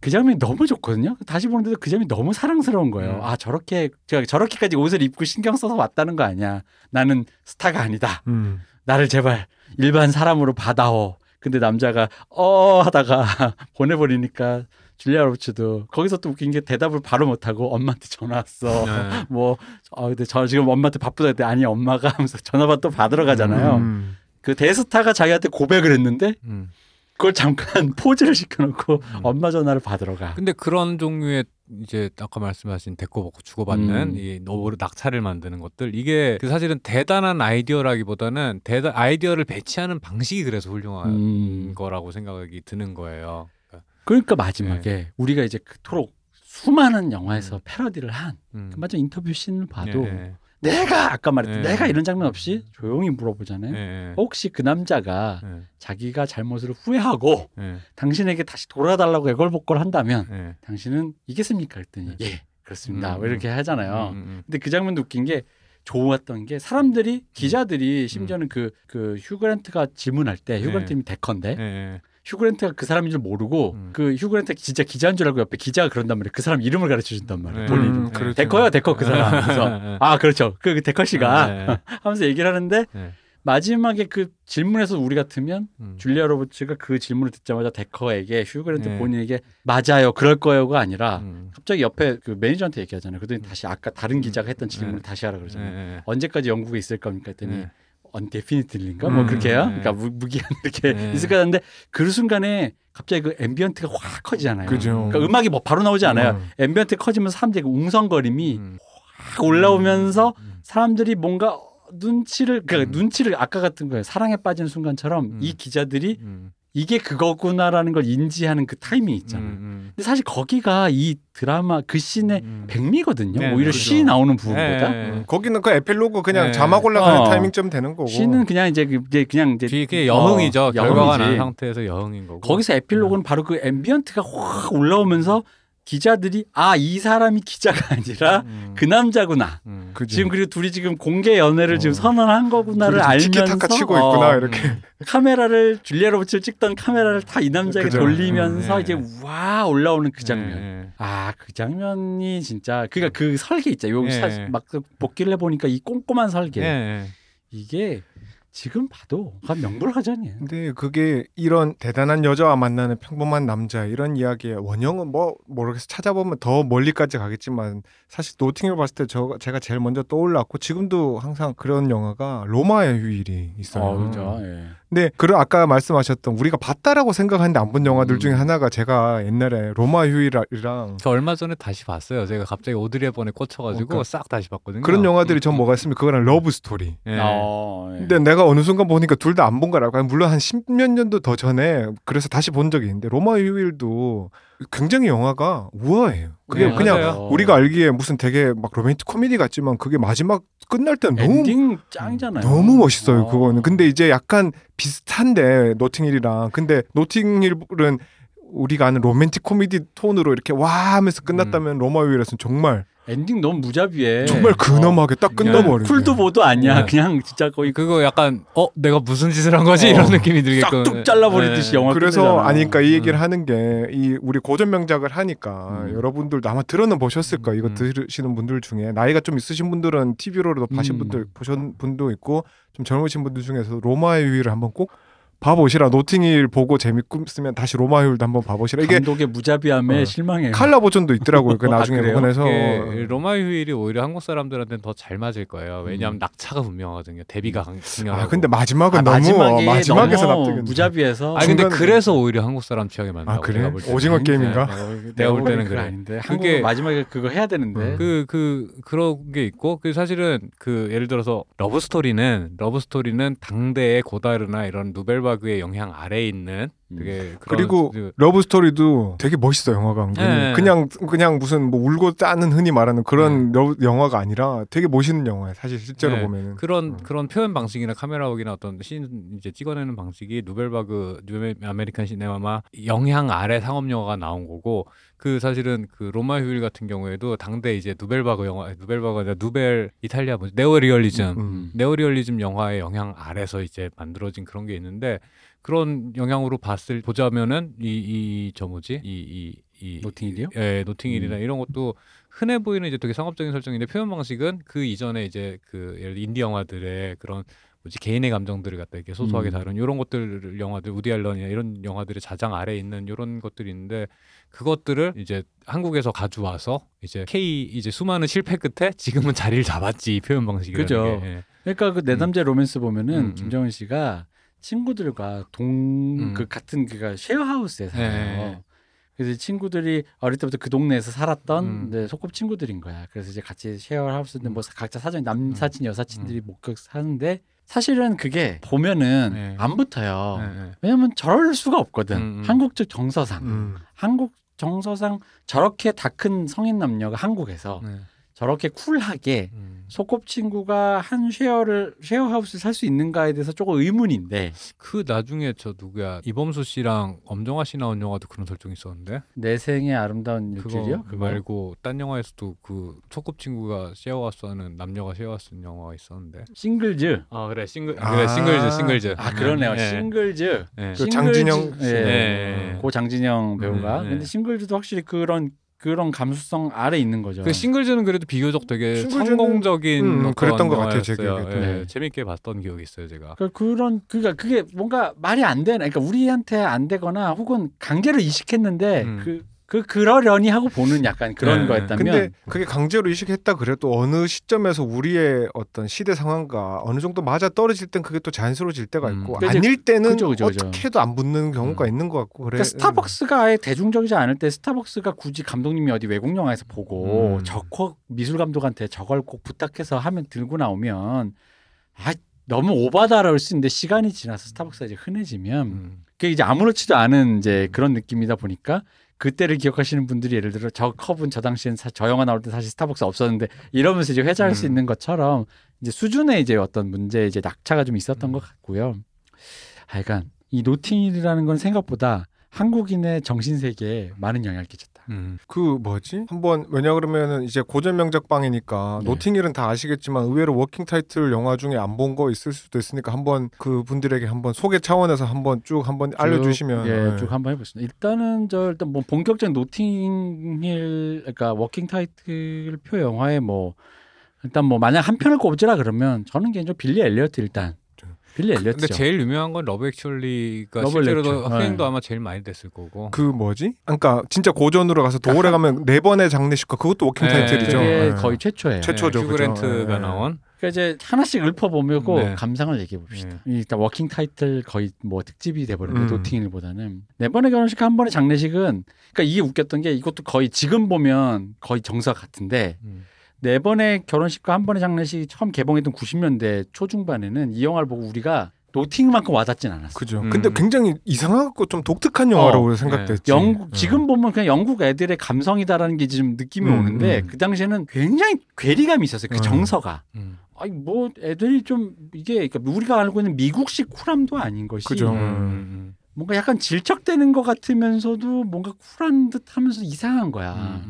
그 장면이 너무 좋거든요. 다시 보는데도 그 장면이 너무 사랑스러운 거예요. 음. 아 저렇게 제가 저렇게까지 옷을 입고 신경 써서 왔다는 거 아니야. 나는 스타가 아니다. 음. 나를 제발 일반 사람으로 받아오. 근데 남자가 어 하다가 <laughs> 보내버리니까 줄리아 로버츠도 거기서 또 웃긴 게 대답을 바로 못하고 엄마한테 전화 왔어. 예. <laughs> 뭐, 어, 근데 저 지금 엄마한테 바쁘다 했더니 아니 엄마가 하면서 전화받 또 받으러 가잖아요. 음. 그 대스타가 자기한테 고백을 했는데 음. 그걸 잠깐 <laughs> 포즈를 시켜놓고 음. 엄마 전화를 받으러 가. 근데 그런 종류의 이제 아까 말씀하신 데꼬복고 주고받는 음. 이 노브르 낙차를 만드는 것들 이게 그 사실은 대단한 아이디어라기보다는 대단 아이디어를 배치하는 방식이 그래서 훌륭한 음. 거라고 생각이 드는 거예요. 그러니까, 그러니까 마지막에 우리가 이제 그토록 수많은 영화에서 음. 패러디를 한 음. 그 마지막 인터뷰 씬을 봐도 예, 예. 내가 아까 말했던 네. 내가 이런 장면 없이 조용히 물어보잖아요. 예, 혹시 그 남자가 예, 자기가 잘못을 후회하고 예, 당신에게 다시 돌아달라고 애걸복걸 한다면 예. 당신은 이겠습니까? 그랬더니 네. 예 그렇습니다. 음, 뭐 이렇게 하잖아요. 음, 음, 근데 그 장면도 웃긴 게 좋았던 게 사람들이 기자들이 심지어는 그그 휴그랜트가 질문할 때 네. 휴그랜트님이 데컨데. 휴그랜트가 그 사람인 줄 모르고 음. 그 휴그랜트가 진짜 기자인 줄 알고 옆에 기자가 그런단 말이에요. 그 사람 이름을 가르쳐 준단 말이에요. 네. 본인 음, 이름. 그렇죠. 데커요, 데커 그 사람. 그래서 예, 아 그렇죠. 그, 그 데커 씨가 예, 예. <laughs> 하면서 얘기를 하는데 예. 마지막에 그 질문에서 우리 같으면 음. 줄리아 로버츠가 그 질문을 듣자마자 태커에게 휴그랜트 네. 본인에게 맞아요, 그럴 거예요가 아니라 음. 갑자기 옆에 그 매니저한테 얘기하잖아요. 그랬더니 음. 다시 아까 다른 기자가 했던 질문을 네. 다시 하라 예, 그러잖아요. 예. 언제까지 영국에 있을 겁니까? 했더니 네. indefinitely인가 뭐 음, 그렇게 해요. 네. 그러니까 무, 무기한 이렇게 네. 있을 것 같은데 그 순간에 갑자기 그 ambient가 확 커지잖아요. 그죠. 그러니까 음악이 뭐 바로 나오지 않아요. 음. ambient 커지면서 사람들이 그 웅성거림이 음. 확 올라오면서 음. 사람들이 뭔가 눈치를 그러니까 음. 눈치를 아까 같은 거예요. 사랑에 빠진 순간처럼 음. 이 기자들이 음. 이게 그거구나라는 걸 인지하는 그 타이밍이 있잖아요. 음. 근데 사실 거기가 이 드라마 그 씬의 음. 백미거든요. 네, 오히려 그죠. She 나오는 부분보다 네. 음, 거기는 그 에필로그 그냥 네. 자막 올라가는 어. 타이밍쯤 되는 거고. She는 그냥 이제 그- 이제 그냥 이제 뒤에 그게 여흥이죠. 어, 결과가. 난 상태에서 여흥인 거고. 거기서 에필로그는 바로 그 ambient가 확 올라오면서 기자들이 아 이 사람이 기자가 아니라 음. 그 남자구나. 음. 그지. 지금 그리고 둘이 지금 공개 연애를 어. 지금 선언한 거구나를 알면서 치고 어, 있구나 이렇게. 카메라를 줄리아 로버츠를 찍던 카메라를 다 이 남자에게 그죠. 돌리면서 음, 네. 이제 와 올라오는 그 장면. 예, 아그 장면이 진짜 그러니까 그 설계 있잖아요. 예. 요 막그 복기를 해보니까 이 꼼꼼한 설계 예. 예. 이게 지금 봐도 한 명불허전이에요. 근데 그게 이런 대단한 여자와 만나는 평범한 남자 이런 이야기의 원형은 뭐 모르겠어 찾아보면 더 멀리까지 가겠지만 사실 노팅힐 봤을 때 저, 제가 제일 먼저 떠올랐고 지금도 항상 그런 영화가 로마의 휴일이 있어요. 어, 그죠. 예. 근데 그 아까 말씀하셨던 우리가 봤다라고 생각하는데 안 본 영화들 음. 중에 하나가 제가 옛날에 로마 휴일이랑 저 얼마 전에 다시 봤어요. 제가 갑자기 오드리 헵번에 꽂혀가지고 그러니까 싹 다시 봤거든요. 그런 영화들이 음, 전 뭐가 있으면 그거랑 러브 스토리. 예. 어, 예. 근데 내가 어느 순간 보니까 둘 다 안 본 거라고. 물론 한 십몇 년도 더 전에 그래서 다시 본 적이 있는데 로마 휴일도 굉장히 영화가 우아해요. 그게 네, 그냥 맞아요. 우리가 알기에 무슨 되게 막 로맨틱 코미디 같지만 그게 마지막 끝날 때 너무 엔딩 짱이잖아요. 너무 멋있어요. 어. 그거는. 근데 이제 약간 비슷한데 노팅힐이랑 근데 노팅힐은 우리가 아는 로맨틱 코미디 톤으로 이렇게 와 하면서 끝났다면 로마 휴일에서는 정말 엔딩 너무 무자비해. 정말 어. 근엄하게 딱 끝나버리네. 쿨도 보도 아니야. 네. 그냥 진짜 거의 그거 약간 어 내가 무슨 짓을 한 거지 어. 이런 느낌이 들게끔 싹둑 잘라버리듯이 예. 영화 그래서 끝내잖아. 아니까 이 얘기를 음. 하는 게 이 우리 고전 명작을 하니까 음. 여러분들도 아마 들어는 보셨을 거예요. 이거 음. 들으시는 분들 중에 나이가 좀 있으신 분들은 TV로도 보신 음. 분들 보신 분도 있고 좀 젊으신 분들 중에서 로마의 휴일을 한번 꼭 봐보시라. 노팅힐 보고 재밌으면 다시 로마의 휴일도 한번 봐보시라. 이게 감독의 무자비함에 어. 실망해요. 칼라 버전도 있더라고요. 그 <laughs> 아, 나중에? 보내서 이게 로마 휴일이 오히려 한국 사람들한테는 더 잘 맞을 거예요. 왜냐하면 음. 낙차가 분명하거든요. 데뷔가 강- 중요하고. 아 근데 마지막은 아, 너무 마지막에 마지막에서 너무 납득이 무자비해서. 아니 근데 그래서 오히려 한국 사람 취향에 맞나? 아, 그래? 오징어. 게임인가? 어, 내가 볼 때는 그거 <laughs> 그래. 아닌데 그게- 한국 마지막에 그거 해야 되는데. 그, 그, 그런 게 있고, 그 사실은 그 예를 들어서 러브 스토리는, 러브 스토리는 당대의 고다르나 이런 누벨바그의 영향 아래에 있는 되게 그런 그리고 그- 러브 스토리도 되게 멋있어 영화가. 네. 그냥 그냥 무슨 뭐 울고 짜는 흔히 말하는 그런 러브 영화가 아니라 되게 멋있는 영화예요. 사실 실제로 네. 보면은 그런 음. 그런 표현 방식이나 카메라 work이나 어떤 신 이제 찍어내는 방식이 누벨바그 New American Cinema 영향 아래 상업 영화가 나온 거고 그 사실은 그 로마 휴일 같은 경우에도 당대 이제 누벨바그 영화 누벨바그 아니라 누벨 이탈리아 뭐지 네오리얼리즘 음. 네오리얼리즘 영화의 영향 아래서 이제 만들어진 그런 게 있는데 그런 영향으로 봤을 보자면은 이이저 뭐지 이 이 이 노팅힐이요? 예, 노팅힐이나 음. 이런 것도 흔해 보이는 이제 되게 상업적인 설정인데 표현 방식은 그 이전에 이제 그 예를 들어 인디 영화들의 그런 뭐지 개인의 감정들을 갖다 이렇게 소소하게 음. 다룬 이런 것들 영화들 우디 앨런이나 이런 영화들의 자장 아래 에 있는 이런 것들이 있는데 그것들을 이제 한국에서 가져와서 이제 K 이제 수많은 실패 끝에 지금은 자리를 잡았지 이 표현 방식이라는 그죠. 게. 예. 그러니까 그 내담제 로맨스 보면은 음, 음. 김정은 씨가 친구들과 동 음. 그 같은 그가 쉐어하우스에 살아요. 네. 그래서 이 친구들이 어릴 때부터 그 동네에서 살았던 음. 네, 소꿉 친구들인 거야. 그래서 이제 같이 쉐어하우스인데 뭐 각자 사정 남사친 여사친들이 목격 사는데 사실은 그게 보면은 네. 안 붙어요. 예, 예. 왜냐면 저럴 수가 없거든. 음, 음. 한국적 정서상. 음. 한국 정서상 저렇게 다 큰 성인 남녀가 한국에서 네. 저렇게 쿨하게 음. 소꿉친구가 한 share를 share house를 살 수 있는가에 대해서 조금 의문인데 그 나중에 저 누구야 이범수 씨랑 엄정화 씨 나온 영화도 그런 설정이 있었는데 내 생애 아름다운 일주일이요? 그거 말고 딴 영화에서도 그 소꿉친구가 쉐어하우스 하는 남녀가 쉐어하우스 하는 영화가 있었는데 싱글즈. 아 그래 싱글 아. 그래 싱글즈 싱글즈 아 그러네요. 예. 싱글즈. 예. 그 장진영 예. 씨. 예. 고 장진영 배우가. 음, 예. 근데 싱글즈도 확실히 그런 그런 감수성 아래 있는 거죠. 그 싱글즈는 그래도 비교적 되게 싱글즈는- 성공적인 음, 그랬던 것 같아요, 제. 기억에도. 예, 네. 재밌게 봤던 기억이 있어요 제가. 그 그런 그니까 그게 뭔가 말이 안 되나 그러니까 우리한테 안 되거나 혹은 강제로 이식했는데 음. 그 그 그러려니 하고 보는 약간 그런 네. 거였다면 근데 그게 강제로 이식했다 그래도 어느 시점에서 우리의 어떤 시대 상황과 어느 정도 맞아 떨어질 땐 그게 또 자연스러워질 때가 음. 있고 그죠, 아닐 때는 그죠, 그죠, 그죠. 어떻게 해도 안 붙는 경우가 음. 있는 것 같고 그래. 그러니까 스타벅스가 아예 대중적이지 않을 때 스타벅스가 굳이 감독님이 어디 외국 영화에서 보고 음. 저거 미술 감독한테 저걸 꼭 부탁해서 하면 들고 나오면 아 너무 오바다라고 할 수 있는데 시간이 지나서 스타벅스가 이제 흔해지면 음. 그게 이제 아무렇지도 않은 이제 그런 느낌이다 보니까 그때를 기억하시는 분들이 예를 들어 저 컵은 저 당시엔 사- 저 영화 나올 때 사실 스타벅스 없었는데 이러면서 이제 회자할 수 음. 있는 것처럼 이제 수준의 이제 어떤 문제 이제 낙차가 좀 있었던 음. 것 같고요. 하여간 이 노팅힐이라는 건 생각보다 한국인의 정신 세계에 많은 영향을 끼쳤다. 음. 그 뭐지? 한번 왜냐 그러면은 이제 고전 명작 방이니까 네. 노팅힐은 다 아시겠지만 의외로 워킹 타이틀 영화 중에 안 본 거 있을 수도 있으니까 한번 그 분들에게 한번 소개 차원에서 한번 쭉 한번 알려주시면 쭉, 예, 네. 쭉 한번 해보겠습니다. 일단은 저 일단 뭐 본격적인 노팅힐 그러니까 워킹 타이틀 표 영화에 뭐 일단 뭐 만약 한 편을 꼽으라 그러면 저는 개인적으로 빌리 엘리어트 일단 빌리 엘리어트죠. 근데 제일 유명한 건 러브 액츄얼리가 러브 실제로도. 흥행도 네. 아마 제일 많이 됐을 거고. 그 뭐지? 그러니까 진짜 고전으로 가서 돌아가면 네 번의 장례식과 그것도 워킹 네. 타이틀이죠. 그게 네. 거의 최초예요. 최초- 최초죠, 휴 그죠? 그랜트가. 나온. 그러니까 이제 하나씩 읊어보고 네. 감상을 얘기해 봅시다. 예. 일단 워킹 타이틀 거의 뭐 특집이 돼버렸는데 음. 노팅힐보다는 네 번의 결혼식 한 번의 장례식은 그러니까 이게 웃겼던 게 이것도 거의 지금 보면 거의 정석 같은데 음. 네 번의 결혼식과 한 번의 장례식이 처음 개봉했던 90년대 초중반에는 이 영화를 보고 우리가 노팅만큼 와닿진 않았어. 그죠. 음. 근데 굉장히 이상하고 좀 독특한 영화라고 어, 생각됐지. 영국 음. 지금 보면 그냥 영국 애들의 감성이다라는 게 지금 느낌이 음, 오는데 음. 그 당시에는 굉장히 괴리감이 있었어요. 그 음. 정서가. 음. 아니 뭐 애들이 좀 이게 그러니까 우리가 알고 있는 미국식 쿨함도 아닌 것이 그죠. 음. 뭔가 약간 질척대는 것 같으면서도 뭔가 쿨한 듯하면서 이상한 거야.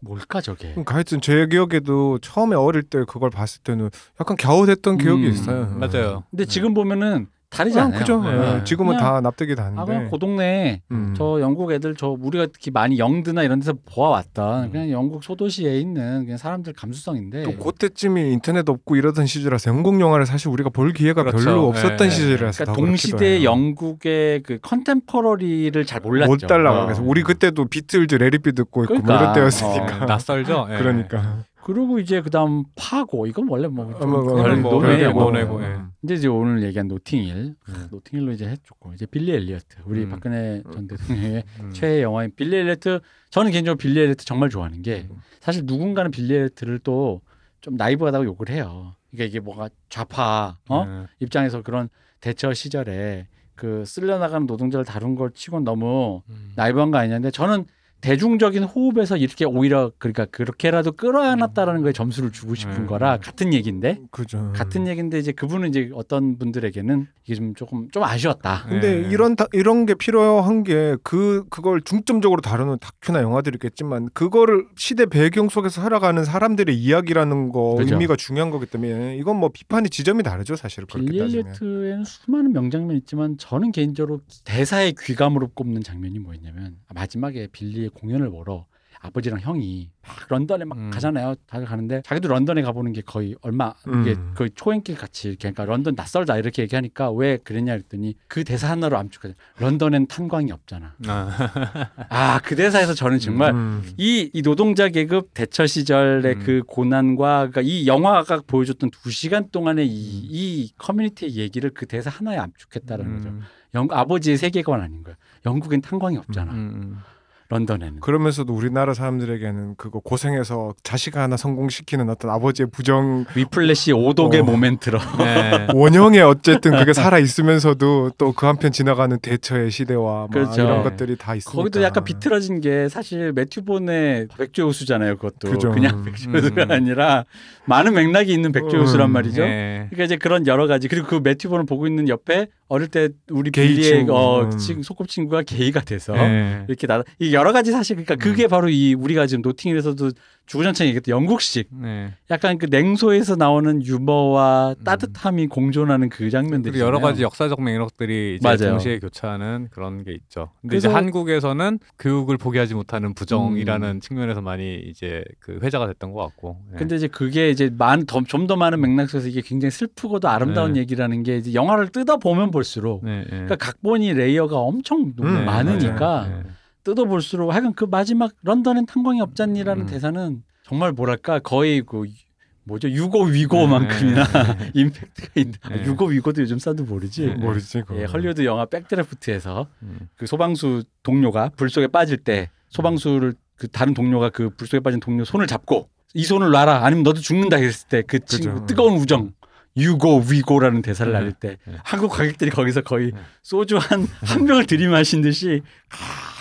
뭘까 저게? 하여튼 제 기억에도 처음에 어릴 때 그걸 봤을 때는 약간 갸웃했던 기억이 음, 있어요. 맞아요. 근데 지금 보면은 다르지 아, 않아요. 그죠. 네. 예, 지금은 다 납득이 다는데. 아 그냥 고동네 음. 저 영국 애들 저 우리가 특히 많이 영드나 이런 데서 보아왔던 음. 그냥 영국 소도시에 있는 그냥 사람들 감수성인데 또 그때쯤이 인터넷 없고 이러던 시절이라서 영국 영화를 사실 우리가 볼 기회가 그렇죠. 별로 없었던 예, 시절이라서 그러니까 동시대. 영국의 그 컨템퍼러리를 잘 몰랐죠. 못 달라고 어. 그래서 우리 그때도 비틀즈 Let It Be 듣고 있고 뭐 그러니까. 이럴 때였으니까 어, 낯설죠. 예. <laughs> 그러니까 그리고 이제 그다음 파고 이건 원래 뭐좀 어, 뭐, 뭐. 별개고, 논외고, 예. 근데 이제 오늘 얘기한 노팅힐 음. 노팅힐로 이제 해줬고 이제 빌리 엘리어트 우리 음. 박근혜 전 대통령의 음. 최애 영화인 빌리 엘리어트 저는 개인적으로 빌리 엘리어트 정말 좋아하는 게 음. 사실 누군가는 빌리 엘리어트를 또 좀 나이브하다고 욕을 해요. 그러니까 이게 뭐가 좌파 어? 예. 입장에서 그런 대처 시절에 그 쓸려나가는 노동자를 다룬 걸 치곤 너무 음. 나이브한 거 아니냐는데 저는 대중적인 호흡에서 이렇게 오히려 그러니까 그렇게라도 끌어안았다라는 거에 점수를 주고 싶은 음. 거라 같은 얘기인데 그죠. 같은 얘기인데 이제 그분은 이제 어떤 분들에게는 이게 좀 조금 좀 아쉬웠다. 근데 예. 이런 다, 이런 게 필요한 게 그 그걸 중점적으로 다루는 다큐나 영화들이 있겠지만 그거를 시대 배경 속에서 살아가는 사람들의 이야기라는 거 그죠. 의미가 중요한 거기 때문에 이건 뭐 비판의 지점이 다르죠 사실 그렇게 빌리 따지면. 엘리어트에는 수많은 명장면이 있지만 저는 개인적으로 대사의 귀감으로 꼽는 장면이 뭐였냐면 마지막에 빌리의 공연을 보러 아버지랑 형이 막 런던에 막 음. 가잖아요. 다들 가는데 자기도 런던에 가보는 게 거의 얼마 이게 음. 거의 초행길 같이 이렇게 그러니까 런던 낯설다 이렇게 얘기하니까 왜 그랬냐 그랬더니 그 대사 하나로 암축하죠. 런던엔 탄광이 없잖아. 아. 아그 대사에서 저는 정말 음. 이, 이 노동자 계급 대처 시절의 음. 그 고난과 그러니까 이 영화가 보여줬던 두 시간 동안의 이, 음. 이 커뮤니티의 얘기를 그 대사 하나에 압축했다는 거죠. 음. 영 아버지의 세계관 아닌 거야. 영국엔 탄광이 없잖아. 음. 런던에는. 그러면서도 우리나라 사람들에게는 그거 고생해서 자식 하나 성공시키는 어떤 아버지의 부정 위플래시 오독의 어. 모멘트로. <laughs> 네. 원형에 어쨌든 그게 살아 있으면서도 또 그 한편 지나가는 대처의 시대와 막 그렇죠. 이런 네. 것들이 다 있으니까 거기도 약간 비틀어진 게 사실 매튜본의 백조호수잖아요. 그것도 그죠. 그냥 <laughs> 음. 백조호수가 음. 아니라 많은 맥락이 있는 백조호수란 음. 말이죠. 네. 그러니까 이제 그런 여러 가지 그리고 그 매튜본을 보고 있는 옆에 어릴 때 우리 빌리의 친구. 어, 음. 친 소꿉친구가 게이가 돼서 네. 이렇게 나 이 여러 가지 사실 그러니까 그게 바로 이 우리가 지금 노팅힐에서도 주구장창 얘기했던 영국식 네. 약간 그 냉소에서 나오는 유머와 따뜻함이 공존하는 그 장면들이 여러 가지 역사적 맥락들이 이제 맞아요. 동시에 교차하는 그런 게 있죠. 근데 이제 한국에서는 교육을 포기하지 못하는 부정이라는 측면에서 많이 이제 그 회자가 됐던 것 같고. 네. 근데 이제 그게 이제 좀더 많은 맥락 속에서 이게 굉장히 슬프고도 아름다운 네. 얘기라는 게 이제 영화를 뜯어 보면 볼수록 네, 네. 그러니까 각본이 layer가 엄청 음, 많으니까. 뜯어 볼수록 하여간 그 마지막 런던엔 탄광이 없잖니라는 음. 대사는 정말 뭐랄까 거의 그 뭐죠 유고 위고만큼이나 네. <laughs> 임팩트가 있는 아, 네. 유고 위고도 요즘 사도 모르지 네. 모르지 그거. 예, 헐리우드 영화 백드래프트에서 음. 그 소방수 동료가 불 속에 빠질 때 소방수를 그 다른 동료가 그 불 속에 빠진 동료 손을 잡고 이 손을 놔라 아니면 너도 죽는다 했을 때 그 친구. 뜨거운 우정 유고 위고라는 대사를 네. 날릴 때 네. 한국 관객들이 거기서 거의 네. 소주 한한 병을 들이마신 듯이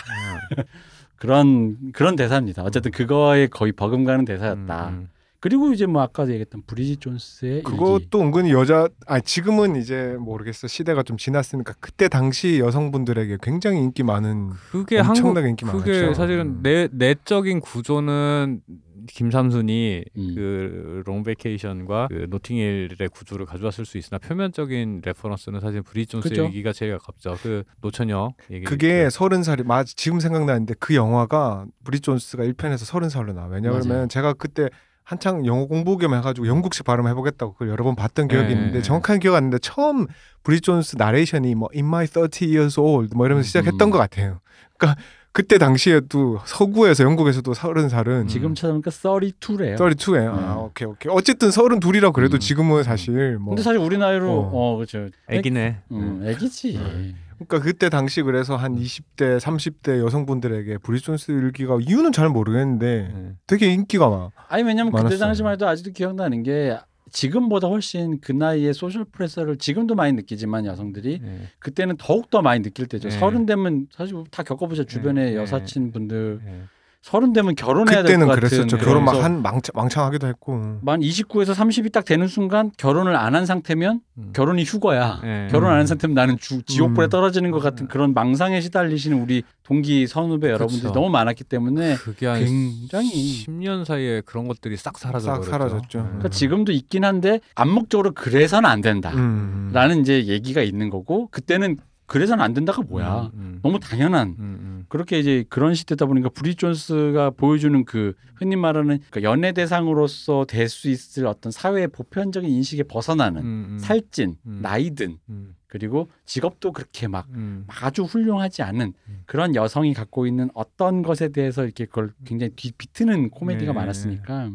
<laughs> 그런 그런 대사입니다. 어쨌든 그거에 거의 버금가는 대사였다. 음, 그리고 이제 뭐 아까 얘기했던 브리짓 존스의 일기. 그것도 은근히 여자 아 지금은 이제 모르겠어 시대가 좀 지났으니까 그때 당시 여성분들에게 굉장히 인기 많은 그게 엄청나게 한국 인기 그게 많았죠. 사실은 음. 내 내적인 구조는 김삼순이 음. 그 롱베케이션과 그 노팅힐의 구조를 가져왔을 수 있으나 표면적인 reference는 사실 브리짓 존스 그죠. 얘기가 제일 가깝죠. 그 노처녀 얘기. 그게 서른 살이 맞 지금 생각나는데 그 영화가 브리짓 존스가 1편에서 서른 살로 나와. 왜냐하면 맞아요. 제가 그때 한창 영어 공부 겸 해가지고 영국식 발음 해보겠다고 그걸 여러 번 봤던 기억이 네. 있는데 정확한 기억 안 나는데 처음 브리짓 존스 나레이션이 뭐 In my 30 years old 뭐 이러면서 시작했던 음. 것 같아요. 그러니까 그때 당시에도 서구에서 영국에서도 서른 살은 지금 찾아보니까 32래요. 32에 아 음. 오케이 오케이 어쨌든 서른 둘이라고 그래도 음. 지금은 사실 뭐 근데 사실 우리 나이로 어. 어, 그렇죠. 애기네. 음, 애기지. 네. 그러니까 그때 당시 그래서 한 20대 30대 여성분들에게 브리짓 존스 일기가 이유는 잘 모르겠는데 네. 되게 인기가 많아. 아니 왜냐면 그때 많았어요. 당시만 해도 아직도 기억나는 게 지금보다 훨씬 그 나이에 social pressure를 지금도 많이 느끼지만 여성들이 네. 그때는 더욱 더 많이 느낄 때죠. 네. 서른 되면 사실 다 겪어보죠. 주변에 네. 여사친 분들 네. 서른 되면 결혼해야 될 것 같은 그랬었죠. 그런 결혼 막한 망상, 망상 하기도 했고. 만 29에서 30이 딱 되는 순간 결혼을 안 한 상태면 음. 결혼이 휴거야. 네. 결혼 안 음. 한 상태면 나는 주, 지옥불에 음. 떨어지는 것 같은 그런 망상에 시달리시는 우리 동기 선후배 여러분들이 그쵸. 너무 많았기 때문에 굉장히 10년 사이에 그런 것들이 싹 사라져 싹 버렸죠. 사라졌죠. 음. 그러니까 지금도 있긴 한데 암묵적으로 그래서는 안 된다라는 음. 이제 얘기가 있는 거고 그때는 그래서는 안 된다가 뭐야 음, 음. 너무 당연한 음, 음. 그렇게 이제 그런 시대다 보니까 브리 존스가 보여주는 그 흔히 말하는 그 연애 대상으로서 될 수 있을 어떤 사회의 보편적인 인식에 벗어나는 음, 음. 살찐 음. 나이든 음, 그리고 직업도 그렇게 막 음. 아주 훌륭하지 않은 음. 그런 여성이 갖고 있는 어떤 것에 대해서 이렇게 그걸 굉장히 뒤 비트는 코미디가 네. 많았으니까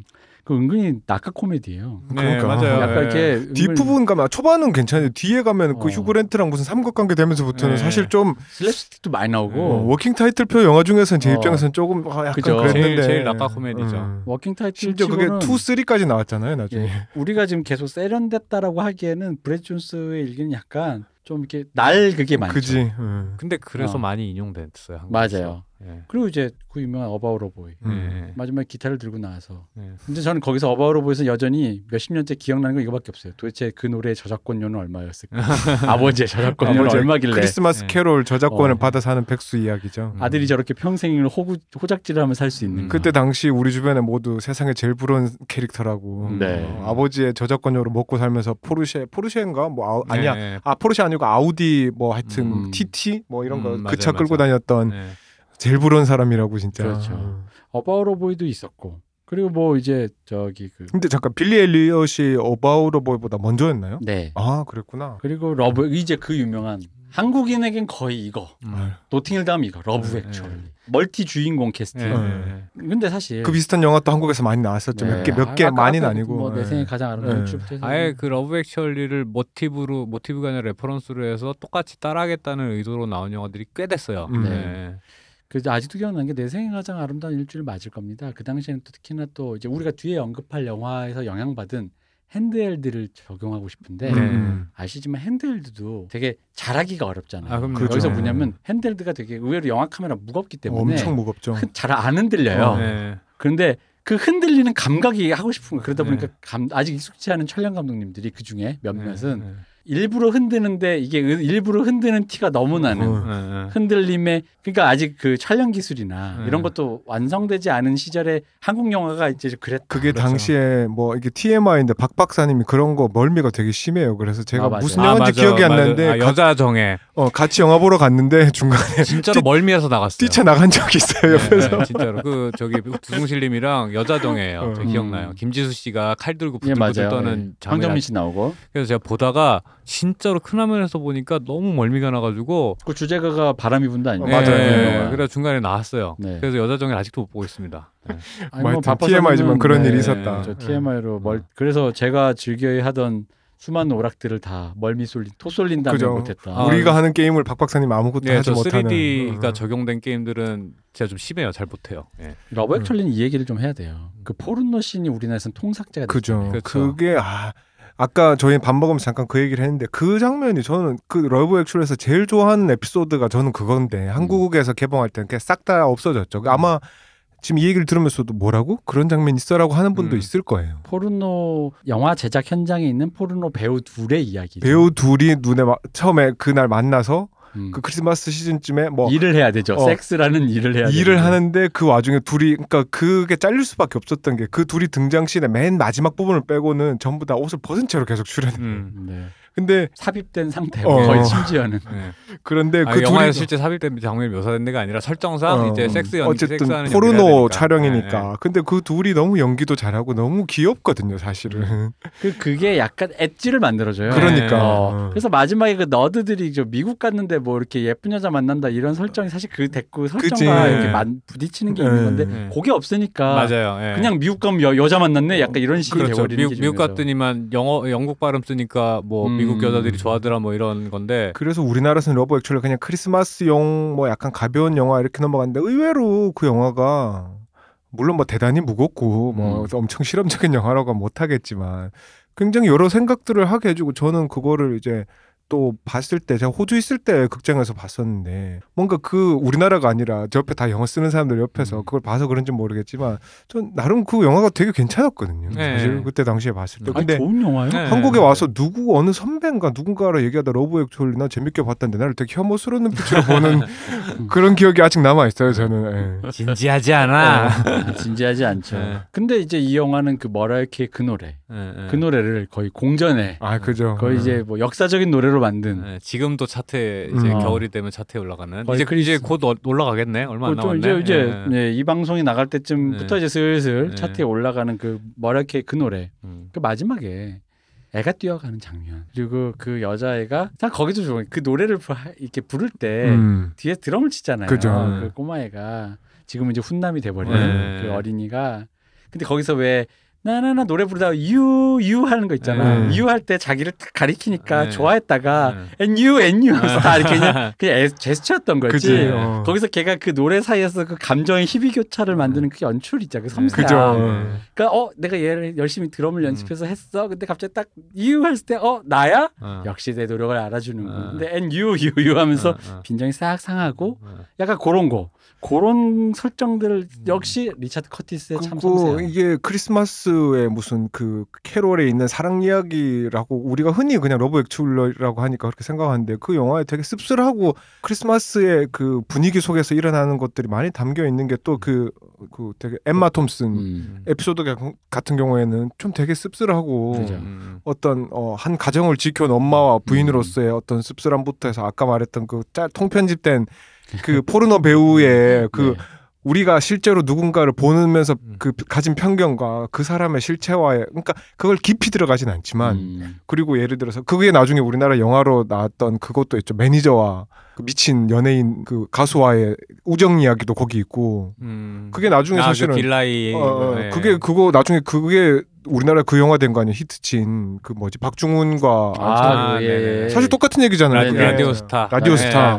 그 은근히 낙하 코미디예요. 네, 그러니까. 맞아요. 약간 네. 이렇게 뒷부분 가면 초반은 괜찮아요. 뒤에 가면 그 어. 휴그랜트랑 무슨 삼각관계 되면서부터는 네. 사실 좀 슬랩스틱도 많이 나오고 어, 워킹 타이틀표 영화 중에서는 제 어. 입장에서는 조금 아, 약간 그죠. 그랬는데 제일- 제일 낙하 코미디죠. 음. 워킹 타이틀 심지어 그게 2, 3까지 나왔잖아요, 나중에. 예, 우리가 지금 계속 세련됐다라고 하기에는 브리짓 존스의 일기는 약간 좀 이렇게 날 그게 많죠. 그지. 음. 근데 그래서 어. 많이 인용됐어요. 한국에서. 맞아요. 예. 그리고 이제 그 유명한 어바웃 보이 음. 예. 마지막에 기타를 들고 나와서 예. 근데 저는 거기서 어바웃 보이에서 여전히 몇십 년째 기억나는 건 이거밖에 없어요. 도대체 그 노래의 저작권료는 얼마였을까? <laughs> 아버지의 저작권료는 얼마길래 크리스마스 네. 캐롤 저작권을 어. 받아 사는 백수 이야기죠. 음. 아들이 저렇게 평생을 호구, 호작질하며 살 수 있는 음. 그때 당시 우리 주변에 모두 세상에 제일 부러운 캐릭터라고. 네. 어, 아버지의 저작권료로 먹고 살면서 포르쉐 포르쉐인가 뭐 아우, 아니야 예. 아 포르쉐 아니고 아우디 뭐 하여튼 음. TT 뭐 이런 음, 거 맞아요, 그차 끌고. 다녔던 예. 제일 부러운 사람이라고 진짜. 그렇죠. 어. 어바웃 보이도 있었고 그리고 뭐 이제 저기 그 근데 잠깐 빌리 엘리엇이 어바웃 보이보다 먼저였나요? 네. 아 그랬구나. 그리고 러브 이제 그 유명한 한국인에겐 거의 이거 음. 노팅힐 다음 이거 러브 네, 액츄얼리 네. 멀티 주인공 캐스팅 예. 네. 예. 근데 사실 그 비슷한 영화 또 한국에서 많이 나왔었죠. 네. 몇개 몇개 아까 많이는 아니고. 뭐내 예. 생에 가장 아름다운 네. 아예 그 러브 액츄얼리를 모티브로 모티브가 아니라 reference로 해서 똑같이 따라하겠다는 의도로 나온 영화들이 꽤 됐어요. 음. 네. 그 아직도 기억나는 게 내 생에 가장 아름다운 일주일 맞을 겁니다. 그 당시에는 또 특히나 또 이제 우리가 뒤에 언급할 영화에서 영향받은 핸드헬드를 적용하고 싶은데 네. 음. 아시지만 핸드헬드도 되게 잘하기가 어렵잖아요. 아, 그럼요. 그렇죠. 여기서 뭐냐면 핸드헬드가 되게 의외로 영화 카메라 무겁기 때문에 엄청 무겁죠. 잘 안 흔들려요. 어. 네. 그런데 그 흔들리는 감각이 하고 싶은 거 그러다 네. 보니까 감- 아직 익숙치 않은 촬영 감독님들이 그 중에 몇몇은 네. 일부러 흔드는데 이게 의- 일부러 흔드는 티가 너무 나는 어. 네. 네. 흔들림에 그러니까 아직 그 촬영 기술이나 네. 이런 것도 완성되지 않은 시절에 한국 영화가 이제 그랬 그게 그렇죠. 당시에 뭐 이게 TMI인데 박 박사님이 그런 거 멀미가 되게 심해요. 그래서 제가 아. 무슨 아, 영화인지 맞아, 기억이 안 맞아. 나는데 아, 가- 여자 정에 어, 같이 영화 보러 갔는데 <laughs> 중간에 진짜로 멀미해서 나갔어요. 뛰쳐 나간 적이 있어요 옆에서. 네, 네, 진짜로 그 저기 두둥실님이랑 여자 정이에요. 어. 저 기억나요. 김지수 씨가 칼 들고 예 부들부들 맞아요. 떠는 예. 장면이 황정민 씨 나오고 그래서 제가 보다가 진짜로 큰 화면에서 보니까 너무 멀미가 나가지고 그 주제가가 바람이 분다 아니에요? 어, 맞아요. 네, 네. 그래서 중간에 나왔어요. 네. 그래서 여자 정을 아직도 못 보고 있습니다. 네. <laughs> 아니, 뭐 TMI지만 그런 네, 일이 있었다. 저 TMI로 멀 그래서 제가 즐겨 하던 수많은 오락들을 다 멀미 쏠린 토 쏠린 다음에 그죠. 못했다. 아, 우리가 하는 게임을 박 박사님 아무것도 네, 하지 저 못하는. 3D가 어. 적용된 게임들은 제가 좀 심해요. 잘 못해요. 예. 러브 음. 액츄얼리는 이 얘기를 좀 해야 돼요. 그 포르노 씬이 우리나라에서는 통삭제가 그죠. 됐잖아요. 그렇죠. 그게 아 아까 저희 밥 먹으면서 잠깐 그 얘기를 했는데 그 장면이 저는 그 러브 액츄얼리에서 제일 좋아하는 에피소드가 저는 그건데 한국에서 개봉할 때는 싹 다 없어졌죠. 아마 지금 이 얘기를 들으면서도 뭐라고 그런 장면 있어라고 하는 분도 음. 있을 거예요. 포르노 영화 제작 현장에 있는 포르노 배우 둘의 이야기. 배우 둘이 눈에 마- 처음에 그날 만나서 음. 그 크리스마스 시즌쯤에 뭐 일을 해야 되죠. 어. 섹스라는 일을 해야 일을 되는데. 하는데 그 와중에 둘이 그러니까 그게 잘릴 수밖에 없었던 게 그 둘이 등장 씬의 맨 마지막 부분을 빼고는 전부 다 옷을 벗은 채로 계속 출연해. 음. 네. 근데 삽입된 상태 어. 거의 심지어는 네. 그런데 아, 그 영화에 둘이 실제 삽입된 장면이 묘사된 데가 아니라 설정상 어, 이제 섹스 연기 어쨌든 섹스하는 포르노. 촬영이니까. 네, 네. 근데 그 둘이 너무 연기도 잘하고 너무 귀엽거든요, 사실은. 그 그게 약간 엣지를 만들어줘요. 그러니까. 어. 그래서 마지막에 그 너드들이 저 미국 갔는데 뭐 이렇게 예쁜 여자 만난다 이런 설정이 사실 그 됐고 설정과 그치. 이렇게 네. 만, 부딪히는 게 있는 네. 건데 네. 그게 없으니까 맞아요. 예. 그냥 미국 가면 여, 여자 만났네 약간 이런 식이 그렇죠. 돼버리는 미국, 게 미국. 갔더니만 영어 영국 발음 쓰니까 뭐 음. 미국 여자들이 좋아하더라 뭐 이런 건데 그래서 우리나라에서는 러브 액츄얼리 그냥 크리스마스용 뭐 약간 가벼운 영화 이렇게 넘어갔는데 의외로 그 영화가 물론 뭐 대단히 무겁고 뭐 음. 엄청 실험적인 <laughs> 영화라고 는 못하겠지만 굉장히 여러 생각들을 하게 해주고 저는 그거를 이제 또 봤을 때 제가 호주 있을 때 극장에서 봤었는데 뭔가 그 우리나라가 아니라 저 옆에 다 영어 쓰는 사람들 옆에서 음. 그걸 봐서 그런지 모르겠지만 전 나름 그 영화가 되게 괜찮았거든요. 네. 사실 그때 당시에 봤을 때. 아니, 근데 좋은 영화요. 네. 한국에 와서 누구 어느 선배인가 누군가를 얘기하다 러브 액츄얼리 나 재밌게 봤다는데 나를 되게 혐오스러운 눈빛으로 <laughs> 보는 그런 기억이 아직 남아 있어요. 저는. 예. 진지하지 않아. 아, <laughs> 진지하지 않죠. 네. 근데 이제 이 영화는 그 머라이어 캐리의 그 노래, 예, 예. 그 노래를 거의 공전의 아 그죠. 거의 이제 뭐 역사적인 노래로 만든 예, 지금도 차트에 이제 음. 겨울이 되면 차트에 올라가는 이제 크리스- 이제 곧 어- 올라가겠네. 얼마 안또 남았네. 이제 이제 예. 네, 이 방송이 나갈 때쯤부터 네. 이제 슬슬 네. 차트에 올라가는 그 머라이어 캐리의 그 노래, 음. 그 마지막에 애가 뛰어가는 장면 그리고 그 여자애가 난 거기도 좋아요. 그 노래를 부- 이렇게 부를 때 음. 뒤에 드럼을 치잖아요. 그죠. 그 꼬마애가 지금 이제 훈남이 돼버린 네. 그 어린이가 근데 거기서 왜 나나나 노래 부르다가 유유 하는 거 있잖아. 네. 유할 때 자기를 탁 가리키니까 네. 좋아했다가 네. and you and you 하면서 다 이렇게 그냥 <laughs> 그냥 애- 제스처였던 거지. 그지. 어. 거기서 걔가 그 노래 사이에서 그 감정의 희비 교차를 만드는 그 연출 있잖아. 그 섬세함. 그죠. 네. 그러니까 어 내가 얘를 열심히 드럼을 연습해서 했어. 근데 갑자기 딱 you 했을 때 어 나야? 어. 역시 내 노력을 알아주는군. 어. 근데 and you you you 하면서 어, 어. 빈정이 싹 상하고 어. 약간 그런 거. 그런 설정들 역시 리차드 커티스의 참 그리고 섬세함. 이게 크리스마스에 무슨 그 캐롤에 있는 사랑 이야기라고 우리가 흔히 그냥 러브 액츄얼리라고 하니까 그렇게 생각하는데 그 영화에 되게 씁쓸하고 크리스마스의 그 분위기 속에서 일어나는 것들이 많이 담겨 있는 게 또그그 되게 엠마 톰슨 음. 에피소드 같은 경우에는 좀 되게 씁쓸하고 그죠. 음. 어떤 어, 한 가정을 지켜온 엄마와 부인으로서의 어떤 씁쓸함부터 해서 아까 말했던 그 짤 통편집된 그 포르노 배우의 그 네. 우리가 실제로 누군가를 보면서 음. 그 가진 편견과 그 사람의 실체와의 그러니까 그걸 깊이 들어가진 않지만 음. 그리고 예를 들어서 그게 나중에 우리나라 영화로 나왔던 그것도 있죠 매니저와 그 미친 연예인 그 가수와의 우정 이야기도 거기 있고 음. 그게 나중에 아, 사실은 그 빌 나이 어, 어, 네. 그게 그거 나중에 그게 우리나라 그 영화 된 거 아니에요 히트친 그 뭐지 박중훈과 아, 아, 예. 예. 사실 똑같은 얘기잖아요. 라디, 네. 라디오 스타 라디오 네, 스타.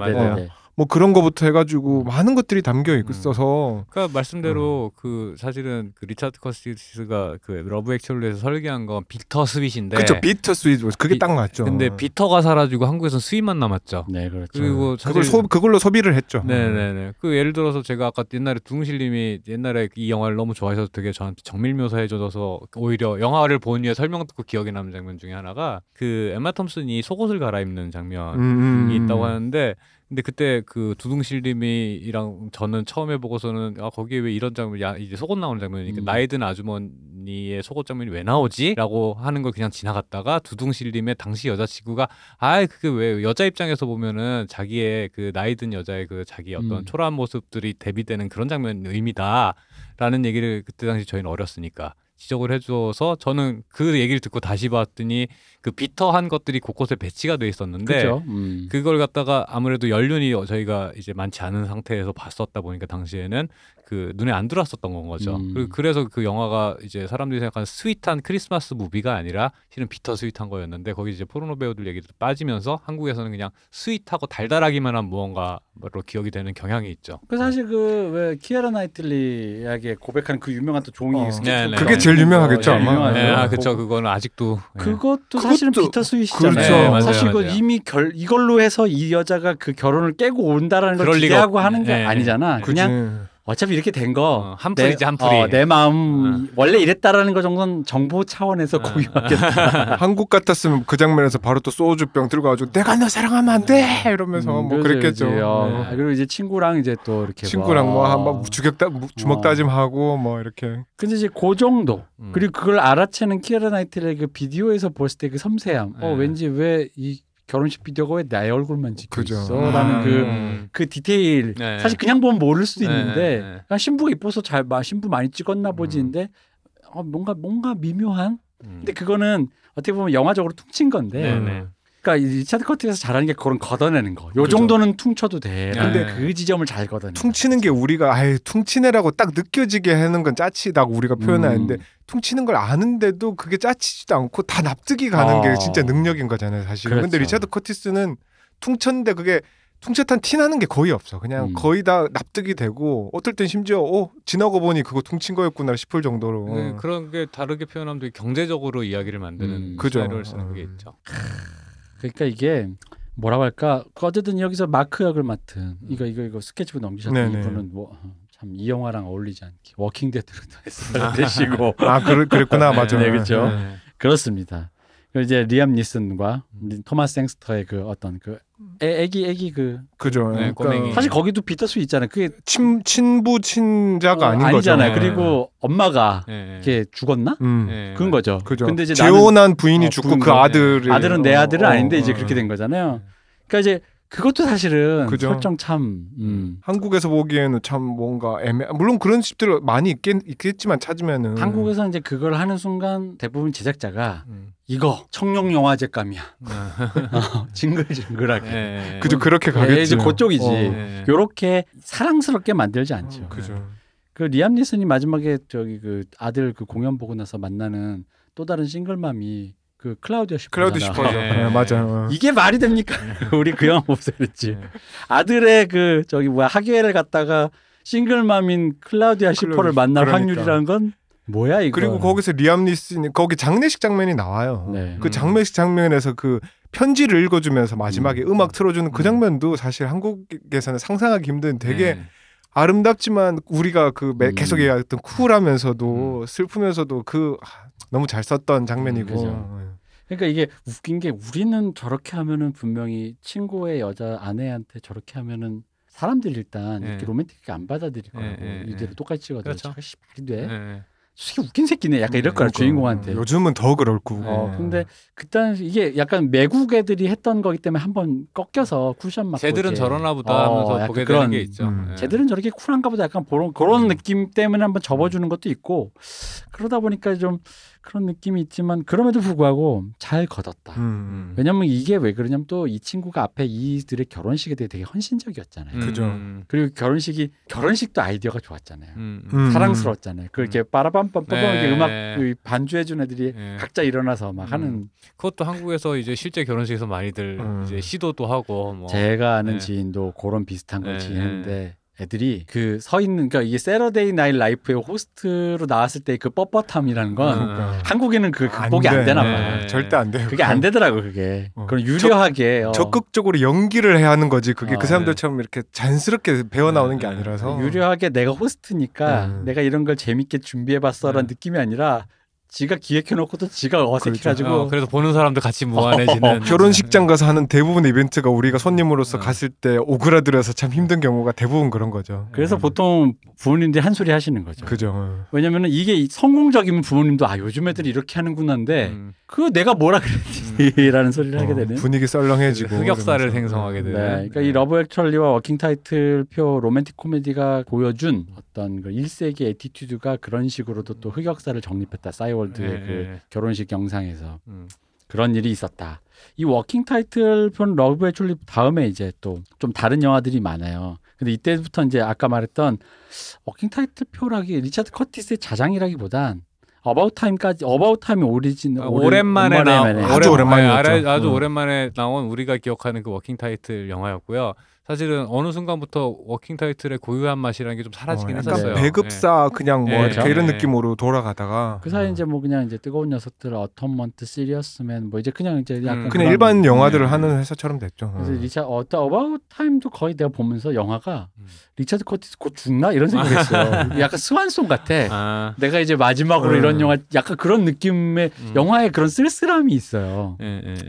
뭐 그런 거부터 해가지고 많은 것들이 담겨 있어서 그러니까 말씀대로 그 사실은 그 리차드 커티스가 그 러브 액츄얼리에서 설계한 건 bittersweet인데 그쵸 bitter sweet 그게 비- 딱 맞죠. 근데 bitter가 사라지고 한국에선 sweet만 남았죠. 네, 그렇죠. 그리고 사실 그걸 소 그걸로 소비를 했죠. 네네네. 그 예를 들어서 제가 아까 옛날에 두둥실님이 옛날에 이 영화를 너무 좋아해서 되게 저한테 정밀 묘사해 줘서 오히려 영화를 본 후에 설명 듣고 기억에 남는 장면 중에 하나가 그 엠마 톰슨이 속옷을 갈아입는 장면이 음, 음. 있다고 하는데 근데 그때 그 두둥실님이랑 저는 처음에 보고서는 아 거기에 왜 이런 장면 야 이제 속옷 나오는 장면이니까 음. 나이 든 아주머니의 속옷 장면이 왜 나오지?라고 하는 걸 그냥 지나갔다가 두둥실님의 당시 여자친구가 아 그게 왜 여자 입장에서 보면은 자기의 그 나이 든 여자의 그 자기 어떤 음. 초라한 모습들이 대비되는 그런 장면 의미다라는 얘기를 그때 당시 저희는 어렸으니까 지적을 해줘서 저는 그 얘기를 듣고 다시 봤더니 그 bitter한 것들이 곳곳에 배치가 돼 있었는데. 음. 그걸 갖다가 아무래도 연륜이 저희가 이제 많지 않은 상태에서 봤었다 보니까 당시에는 그 눈에 안 들어왔었던 건 거죠. 음. 그리고 그래서 그 영화가 이제 사람들이 생각하는 sweet한 크리스마스 movie가 아니라 실은 bittersweet한 거였는데 거기 이제 포르노 배우들 얘기도 빠지면서 한국에서는 그냥 sweet하고 달달하기만 한 무언가로 기억이 되는 경향이 있죠. 그 사실 그 왜 키아라 나이틀리에게 고백하는 그 유명한 또 종이 어. 스케치 네, 네. 그게 제일 유명하겠죠, 아마. 유명하죠. 네, 아 그쵸 그거는 아직도 예. 그것도 사실은 그것도- 비터 스윗이잖아요. 그렇죠. 네, 맞아요, 사실 그 맞아요. 이미 결 이걸로 해서 이 여자가 그 결혼을 깨고 온다라는 걸 기대하고 없- 하는 게 네. 아니잖아. 그치. 그냥 어차피 이렇게 된 거. 어, 한풀이지, 한풀이. 어, 내 마음 어. 원래 이랬다라는 거 정도는 정보 차원에서 어. 공유하겠다. <laughs> 한국 같았으면 그 장면에서 바로 또 소주병 들고 가지고 내가 너 사랑하면 안 돼 이러면서 뭐 그렇죠, 그랬겠죠. 그렇지. 어, 네. 그리고 이제 친구랑 이제 또 이렇게 친구랑 뭐뭐 한번 주격 따 주먹 어. 다짐하고 뭐 이렇게 근데 이제 그 정도. 음. 그리고 그걸 알아채는 키아라 나이틀리의 그 비디오에서 봤을 때그 섬세함. 어 네. 왠지 왜 이 결혼식 비디오가 왜 내 얼굴만 찍혀 그죠. 있어라는 그 음. 그 디테일 네. 사실 그냥 보면 모를 수도 네, 있는데 네. 그냥 신부가 이뻐서 잘 마, 신부 많이 찍었나 음. 보지인데 어, 뭔가 뭔가 미묘한 음. 근데 그거는 어떻게 보면 영화적으로 퉁친 건데 네, 네. 그러니까 이 리차드 커티스가 잘하는 게 그런 걷어내는 거. 요 그죠. 정도는 퉁쳐도 돼. 근데 네. 그 지점을 잘 걷어내. 퉁치는 게 우리가 아예 퉁치네라고 딱 느껴지게 하는 건 짜치다고 우리가 표현하는데 음. 퉁치는 걸 아는데도 그게 짜치지도 않고 다 납득이 가는 어. 게 진짜 능력인 거잖아요 사실. 은 근데 그렇죠. 리차드 커티스는 퉁쳤는데 그게 퉁쳤한 티 나는 게 거의 없어. 그냥 음. 거의 다 납득이 되고 어떨 땐 심지어 어 지나고 보니 그거 퉁친 거였구나 싶을 정도로. 네, 그런 게 다르게 표현하면 되게 경제적으로 이야기를 만드는 음, 그죠. 스타일을 쓰는 게 음. 있죠. 그러니까 이게 뭐라고 할까? 그 어쨌든 여기서 마크 역을 맡은 이거 이거 이거 스케치북 넘기셨던 네네. 이분은 뭐 참 이 영화랑 어울리지 않게 워킹 데드로 했어야 되시고 아 그래, 그랬구나 맞아. 네, 그렇죠. 네. 그렇습니다. 그리고 이제 리암 니슨과 토마스 생스터의 그 어떤 그 애, 애기 애기 그 그죠. 네, 그러니까 꼬맹이. 사실 거기도 비터스 있잖아요. 그게 친 친부 친자가 어, 아닌 아니잖아요. 거죠. 그리고 엄마가 네. 이렇게 죽었나? 음. 네. 그런 거죠. 그죠. 근데 이제 나는 재혼한 부인이 어, 죽고 부인 그 거네. 아들을 아들은 내 어, 아들은 어, 아닌데 이제 어, 그렇게 어. 된 거잖아요. 그러니까 이제 그것도 사실은 그죠. 설정 참 음. 한국에서 보기에는 참 뭔가 애매. 물론 그런 집들 많이 있겠, 있겠 지만 찾으면은 한국에서 이제 그걸 하는 순간 대부분 제작자가 음. 이거 청룡 영화제감이야. 네. <laughs> 어, 징글징글하게. 네. 그죠 그렇게 네, 가겠지. 이제 그쪽이지. 어. 네. 요렇게 사랑스럽게 만들지 않죠. 어, 그죠. 그 리암 니슨이 마지막에 저기 그 아들 그 공연 보고 나서 만나는 또 다른 싱글맘이 그 클라우디아 쉬퍼잖아. 클라우디아 쉬퍼죠. 네. 네, 맞아요. 이게 말이 됩니까? <laughs> 우리 그 영화 보면서 그랬지. 네. 아들의 그 저기 뭐야 학예를 갖다가 싱글맘인 클라우디아 쉬퍼를 클라우디- 만날 그러니까. 확률이라는 건 뭐야 이거? 그리고 거기서 리암 니슨이 거기 장례식 장면이 나와요. 네. 그 음. 장례식 장면에서 그 편지를 읽어주면서 마지막에 음. 음. 악 틀어주는 그 음. 장면도 사실 한국에서는 상상하기 힘든 되게 네. 아름답지만 우리가 그 매- 음. 계속 얘기했던 쿨하면서도 슬프면서도 그 아, 너무 잘 썼던 장면이고. 음, 그죠. 그러니까 이게 웃긴 게 우리는 저렇게 하면은 분명히 친구의 여자 아내한테 저렇게 하면은 사람들이 일단 네. 이렇게 로맨틱하게 안 받아들일 거라고 네, 네, 이대로 네. 똑같이 찍어도 그렇죠. 말이 돼? 네. 솔직히 웃긴 새끼네. 약간 이럴 거야 그러니까. 주인공한테. 요즘은 더 그럴 거고. 어, 근데 그때 이게 약간 외국 애들이 했던 거기 때문에 한번 꺾여서 쿠션 맞고 쟤들은 이제 저러나 보다 어, 하면서 약간 보게 그런, 되는 게 있죠. 음. 네. 쟤들은 저렇게 쿨한가 보다 약간 그런 그런 음. 느낌 때문에 한번 접어주는 것도 있고 그러다 보니까 좀 그런 느낌이 있지만 그럼에도 불구하고 잘 걷었다. 음. 왜냐면 이게 왜 그러냐면 또 이 친구가 앞에 이들의 결혼식에 대해 되게 헌신적이었잖아요. 음. 그죠. 음. 그리고 결혼식이 결혼식도 아이디어가 좋았잖아요. 음. 음. 사랑스러웠잖아요. 그렇게 빠라밤 빰빰빰빰 이렇게 네. 음악 그 반주해준 애들이 예. 각자 일어나서 막 음. 하는 그것도 한국에서 이제 실제 결혼식에서 많이들 음. 이제 시도도 하고 뭐 제가 아는 네. 지인도 그런 비슷한 걸 네, 지냈는데 애들이 그 서 있는 그러니까 이게 새터데이 나이트 라이브의 호스트로 나왔을 때 그 뻣뻣함이라는 건 음. 그러니까. 한국에는 그 극복이 안 안, 돼. 되나 네. 봐. 네. 절대 안 돼요. 그게 안 되더라고 그게. 어. 그런 유려하게 어. 적극적으로 연기를 해야 하는 거지. 그게 어. 그 사람들처럼 이렇게 잔스럽게 배워 나오는 게 네. 아니라서. 유려하게 내가 호스트니까 음. 내가 이런 걸 재밌게 준비해 봤어라는 네. 느낌이 아니라 지가 기획해놓고도 지가 어색해가지고 어, 그래서 보는 사람도 같이 무안해지는 어, 결혼식장 가서 하는 대부분의 이벤트가 우리가 손님으로서 어. 갔을 때 오그라들어서 참 힘든 경우가 대부분 그런 거죠. 그래서 음. 보통 부모님들이 한 소리 하시는 거죠. 그죠. 어. 왜냐면은 이게 성공적이면 부모님도 아 요즘 애들이 이렇게 하는구나인데 음, 그 내가 뭐라 그랬지라는 소리를 하게 어, 되는. 분위기 썰렁해지고 흑역사를 그러면서. 생성하게 네, 되는. 그러니까 이 러브 액츄얼리와 워킹 타이틀표 로맨틱 코미디가 보여준 어떤 그 1세기 attitude가 그런 식으로도 또 흑역사를 정립했다. 싸이 월드의 네, 그 네. 결혼식 영상에서 음. 그런 일이 있었다. 이 워킹 타이틀표는 러브 액츄얼리 다음에 이제 또 좀 다른 영화들이 많아요. 근데 이때부터 이제 아까 말했던 워킹 타이틀 표라기 리차드 커티스의 자장이라기보단 어바웃 타임까지 어바웃 타임이 오리진 아, 오랜만에 나 아주 오랜만이었죠. 아주, 아주 음. 오랜만에 나온 우리가 기억하는 그 워킹 타이틀 영화였고요. 사실은 어느 순간부터 워킹 타이틀의 고유한 맛이라는 게 좀 사라지긴 어, 약간 했었어요. 배급사 그냥 뭐 예, 이렇게 예, 이런 예. 느낌으로 돌아가다가 그 사이 어. 이제 뭐 그냥 이제 뜨거운 녀석들 어톤먼트 시리어스맨 뭐 이제 그냥 이제 약간 음. 그냥 일반 영화들을 예. 하는 회사처럼 됐죠. 그래서 어. 리차 어떤 어바웃 타임도 거의 내가 보면서 영화가 음. 리차드 커티스 곧 죽나 이런 생각했어요. 약간 swan song 같아. 아, 내가 이제 마지막으로 음. 이런 영화 약간 그런 느낌의 음. 영화에 그런 쓸쓸함이 있어요.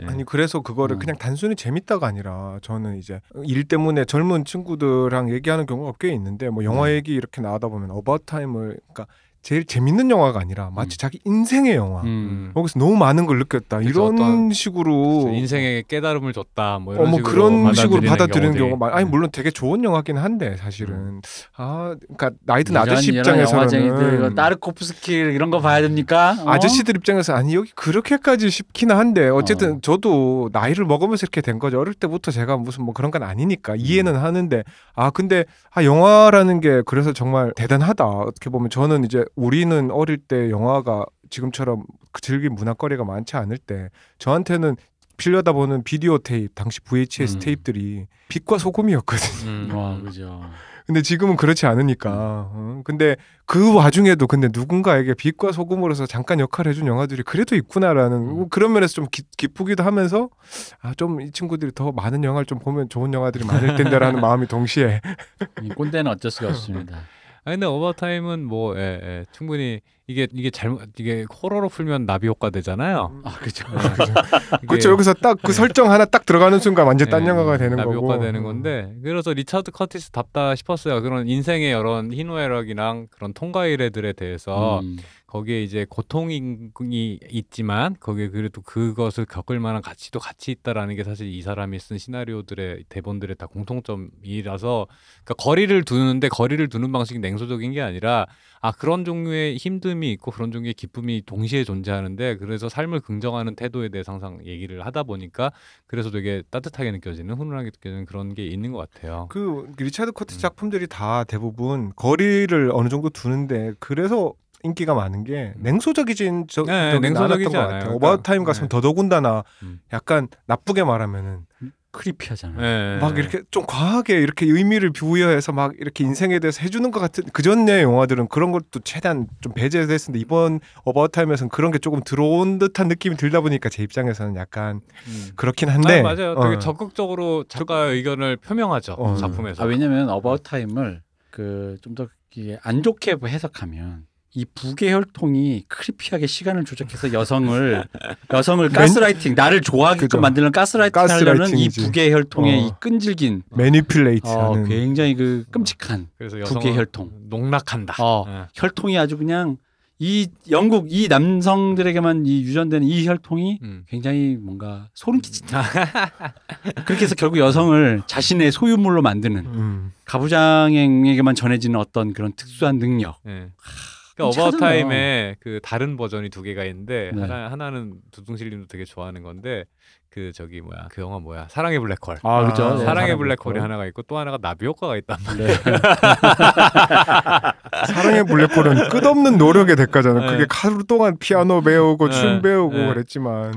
아니 그래서 그거를 음. 그냥 단순히 재밌다가 아니라 저는 이제 일 때문에 젊은 친구들랑 얘기하는 경우가 꽤 있는데 뭐 영화 음. 얘기 이렇게 나오다 보면 어바웃 타임을 그러니까 제일 재밌는 영화가 아니라 마치 음. 자기 인생의 영화 음. 거기서 너무 많은 걸 느꼈다 그쵸, 이런 어떤 식으로 인생에 깨달음을 줬다 뭐 이런 어, 뭐 식으로 그런 식으로 받아들이는. 경우가 많. 아니 음. 물론 되게 좋은 영화긴 한데 사실은 아 그러니까 나이든 이런- 아저씨 입장에서는 따르코프스키 이런 거 봐야 됩니까? 어? 아저씨들 입장에서 아니 여기 그렇게까지 싶기는 한데 어쨌든 어. 저도 나이를 먹으면서 이렇게 된 거죠 어릴 때부터 제가 무슨 뭐 그런 건 아니니까 이해는 하는데 아 근데 아 영화라는 게 그래서 정말 대단하다 어떻게 보면 저는 이제 우리는 어릴 때 영화가 지금처럼 그 즐긴 문화거리가 많지 않을 때 저한테는 필려다 보는 비디오 테이프 당시 VHS 음. 테이프들이 빛과 소금이었거든요. 음. 와 그죠. <laughs> 근데 지금은 그렇지 않으니까. 어, 근데 그 와중에도 근데 누군가에게 빛과 소금으로서 잠깐 역할을 해준 영화들이 그래도 있구나라는 음. 뭐 그런 면에서 좀 기, 기쁘기도 하면서 아 좀 이 친구들이 더 많은 영화를 좀 보면 좋은 영화들이 많을 텐데라는 <laughs> 마음이 동시에 이 꼰대는 어쩔 수가 없습니다. 아 근데 어바웃 타임은 뭐 예, 예, 충분히 이게 이게 잘못 이게 호러로 풀면 나비 효과 되잖아요. 아 그죠. <laughs> 이게- 그렇죠 여기서 딱 그 설정 하나 딱 들어가는 순간 완전 딴 예, 영화가 되는 나비 거고 효과 되는 건데 그래서 리차드 커티스 답다 싶었어요. 그런 인생의 여러 희노애락이랑 그런 통과 의례들에 대해서 음. 거기에 이제 고통이 있지만 거기에 그래도 그것을 겪을 만한 가치도 같이 있다라는 게 사실 이 사람이 쓴 시나리오들의 대본들의 다 공통점이라서 그러니까 거리를 두는데 거리를 두는 방식이 냉소적인 게 아니라 아 그런 종류의 힘듦이 있고 그런 종류의 기쁨이 동시에 존재하는데 그래서 삶을 긍정하는 태도에 대해서 항상 얘기를 하다 보니까 그래서 되게 따뜻하게 느껴지는 훈훈하게 느껴지는 그런 게 있는 것 같아요. 그 리차드 커티스 음. 작품들이 다 대부분 거리를 어느 정도 두는데 그래서 인기가 많은 게 냉소적이진 저, 네, 적이 냉소적이지 않았던 것. 같아요. 그러니까, 어바웃 타임 같으면 네. 더더군다나 음. 약간 나쁘게 말하면은 creepy하잖아요. 예. 막 이렇게 좀 과하게 이렇게 의미를 부여해서 막 이렇게 인생에 대해서 해주는 것 같은 그 전의 영화들은 그런 것도 최대한 좀 배제됐었는데 이번 어바웃 타임에서는 그런 게 조금 들어온 듯한 느낌이 들다 보니까 제 입장에서는 약간 음. 그렇긴 한데 아, 맞아요. 되게 어. 적극적으로 작가의 의견을 표명하죠 어. 작품에서. 아 왜냐면 어바웃 타임을 그 좀 더 안 좋게 해석하면 이 부계 혈통이 creepy하게 시간을 조작해서 여성을 <laughs> 여성을 맨- 가스라이팅 나를 좋아하게끔 그죠. 만드는 가스라이팅 하려는 이 가스라이팅이지. 부계 혈통의 어. 이 끈질긴 어, manipulate하는 굉장히 그 끔찍한 그래서 부계 여성은 혈통. 농락한다. 어, 예. 혈통이 아주 그냥 이 영국 이 남성들에게만 이 유전되는 이 혈통이 음. 굉장히 뭔가 소름 끼친다. <laughs> 그렇게 해서 결국 여성을 자신의 소유물로 만드는 음. 가부장에게만 전해지는 어떤 그런 특수한 능력. 예. 좀 그러니까 어바웃. 타임에 그 다른 버전이 두 개가 있는데 네. 하나 하나는 두둥실님도 되게 좋아하는 건데 그 저기 뭐야 그 영화 뭐야 사랑의 블랙홀. 아, 그죠. 아, 네, 사랑의 블랙홀이 블랙홀. 하나가 있고 또 하나가 나비 효과가 있단 말이야. 네. <laughs> 사랑의 블랙홀은 끝없는 노력의 대가잖아. 네. 그게 하루 동안 피아노 배우고 네. 춤 배우고 네. 그랬지만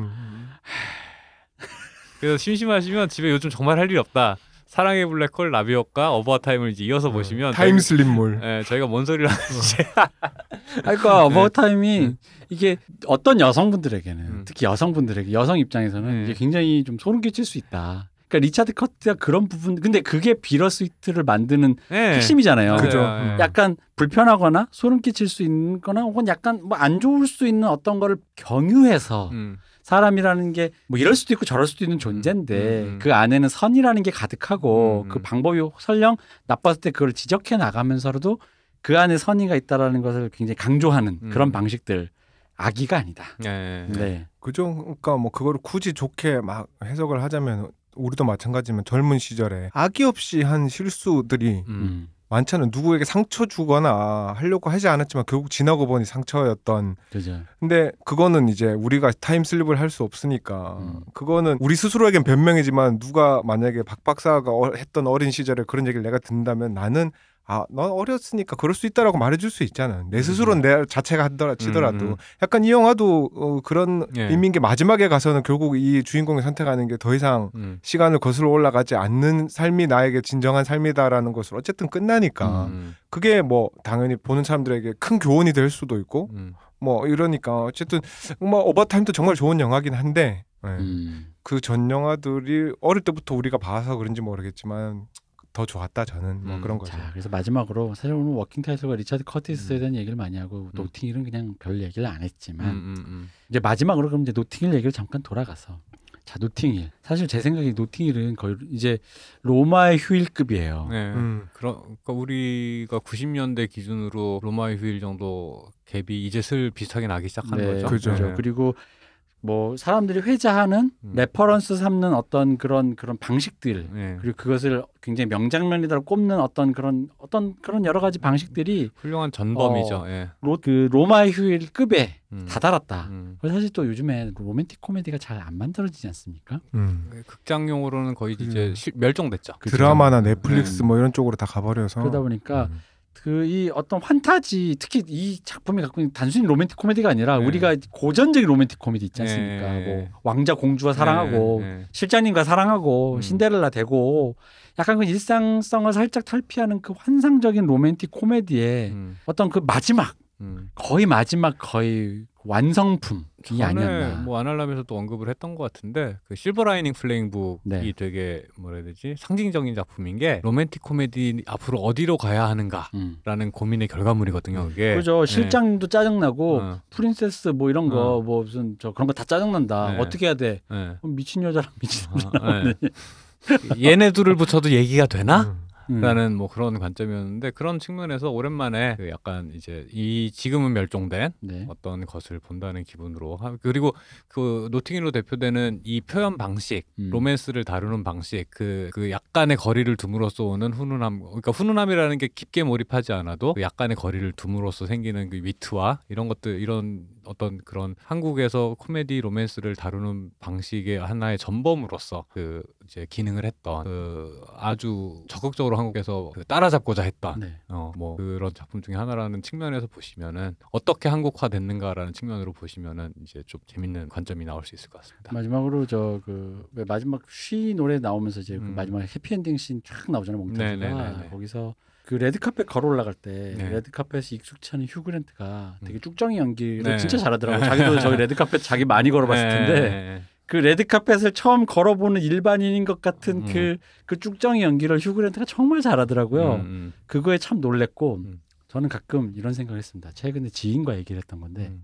그래서 심심하시면 집에 요즘 정말 할 일이 없다. 사랑의 블랙홀, 나비 효과, 어바웃 타임을 이제 이어서 보시면 음. time slip물. 저희, 예, 저희가 뭔 소리를 하는지 <laughs> 그러니까 어바웃타임이 네. 이게 어떤 여성분들에게는 음. 특히 여성분들에게 여성 입장에서는 네. 이게 굉장히 좀 소름 끼칠 수 있다. 그러니까 리차드 커티스가 그런 부분 근데 그게 bittersweet를 만드는 네. 핵심이잖아요. 그죠. 예, 예. 약간 불편하거나 소름 끼칠 수 있는 거나 혹은 약간 뭐 안 좋을 수 있는 어떤 거를 경유해서 음. 사람이라는 게 뭐 이럴 수도 있고 저럴 수도 있는 존재인데 음, 음. 그 안에는 선이라는 게 가득하고 음, 그 음. 방법이 설령 나빴을 때 그걸 지적해 나가면서라도 그 안에 선의가 있다라는 것을 굉장히 강조하는 음. 그런 방식들 악의가 아니다. 예, 예. 네. 그죠? 그러니까 뭐 그거를 굳이 좋게 막 해석을 하자면 우리도 마찬가지지만 젊은 시절에 악의 없이 한 실수들이 음. 음. 많잖아요. 누구에게 상처 주거나 하려고 하지 않았지만 결국 지나고 보니 상처였던. 그죠. 근데 그거는 이제 우리가 타임슬립을 할 수 없으니까 음. 그거는 우리 스스로에겐 변명이지만 누가 만약에 박 박사가 어- 했던 어린 시절에 그런 얘기를 내가 듣는다면 나는 아, 넌 어렸으니까 그럴 수 있다라고 말해줄 수 있잖아. 내 스스로는 내 자체가 하더라 치더라도 음, 음. 약간 이 영화도 어, 그런 예. 의미인 게 마지막에 가서는 결국 이 주인공이 선택하는 게 더 이상 음. 시간을 거슬러 올라가지 않는 삶이 나에게 진정한 삶이다라는 것을 어쨌든 끝나니까 음. 그게 뭐 당연히 보는 사람들에게 큰 교훈이 될 수도 있고 음. 뭐 이러니까 어쨌든 뭐 오버타임도 정말 좋은 영화긴 한데 예. 음. 그전 영화들이 어릴 때부터 우리가 봐서 그런지 모르겠지만 더 좋았다 저는 뭐 음, 그런 거죠. 자, 그래서 마지막으로 사실 오늘 워킹 타이틀과 리차드 커티스에 음. 대한 얘기를 많이 하고 노팅힐은 그냥 별 얘기를 안 음. 했지만 음. 음. 이제 마지막으로 그럼 이제 노팅힐 얘기를 잠깐 돌아가서 자 노팅힐 사실 제 생각에 노팅힐은 거의 이제 로마의 휴일급이에요. 네. 음. 그러니까 우리가 90년대 기준으로 로마의 휴일 정도 갭이 이제 슬 비슷하게 나기 시작한 네, 거죠. 그죠. 네. 그리고 뭐 사람들이 회자하는 음. reference 삼는 어떤 그런 그런 방식들 네. 그리고 그것을 굉장히 명장면이다 꼽는 어떤 그런 어떤 그런 여러 가지 방식들이 훌륭한 전범이죠. 어. 예. 로, 그 로마의 휴일 급에 음. 다다랐다. 음. 사실 또 요즘에 로맨틱 코미디가 잘 안 만들어지지 않습니까? 음. 극장용으로는 거의. 이제 실- 멸종됐죠. 드라마나 넷플릭스 네. 뭐 이런 쪽으로 다 가버려서 그러다 보니까 음. 그 이 어떤 환타지 특히 이 작품이 갖고 있는 단순히 로맨틱 코미디가 아니라 네. 우리가 고전적인 로맨틱 코미디 있지 않습니까? 네. 뭐 왕자 공주와 사랑하고 네, 네. 실장님과 사랑하고 음. 신데렐라 되고 약간 그 일상성을 살짝 탈피하는 그 환상적인 로맨틱 코미디의 음. 어떤 그 마지막 음. 거의 마지막 거의 완성품이 전에 아니었나. 뭐 아날람에서도 언급을 했던 것 같은데 그 실버 라이닝 플레잉북이 네. 되게 뭐라 해야 되지 상징적인 작품인 게 로맨틱 코미디 앞으로 어디로 가야 하는가라는 음. 고민의 결과물이거든요. 그게 그죠. 네. 실장님도 짜증나고 어, princess 뭐 이런 거 어. 뭐 무슨 저 그런 거 다 짜증난다. 네. 어떻게 해야 돼? 네. 미친 여자랑 미친 남자. 어, 네. <laughs> 얘네 둘을 붙여도 얘기가 되나? 음. 음. 라는 뭐 그런 관점이었는데 그런 측면에서 오랜만에 그 약간 이제 이 지금은 멸종된 네. 어떤 것을 본다는 기분으로 하- 그리고 그 노팅힐로 대표되는 이 표현 방식 음. 로맨스를 다루는 방식 그, 그 약간의 거리를 둠으로써 오는 훈훈함 그러니까 훈훈함이라는 게 깊게 몰입하지 않아도 그 약간의 거리를 둠으로써 생기는 그 위트와 이런 것들 이런 어떤 그런 한국에서 코미디 로맨스를 다루는 방식의 하나의 전범으로서 그 이제 기능을 했던 그 아주 적극적으로 한국에서 그 따라잡고자 했던 네. 어, 뭐 그런 작품 중에 하나라는 측면에서 보시면은 어떻게 한국화 됐는가라는 측면으로 보시면은 이제 좀 재밌는 관점이 나올 수 있을 것 같습니다. 마지막으로 저 그 마지막 쉬 노래 나오면서 이제 그 음. 마지막 해피엔딩 씬 쫙 나오잖아요 몽타주가 네네네네. 거기서 그 레드카펫 걸어 올라갈 때 네. 레드카펫에 익숙치 않은 휴그랜트가 되게 음. 쭉정이 연기를 네. 진짜 잘하더라고 요 자기도 저기 레드카펫 자기 많이 걸어봤을 텐데 네. 그 레드카펫을 처음 걸어보는 일반인인 것 같은 음. 그, 그 쭉정이 연기를 휴그랜트가 정말 잘하더라고요. 음, 음, 그거에 참 놀랬고 음. 저는 가끔 이런 생각을 했습니다. 최근에 지인과 얘기를 했던 건데 음,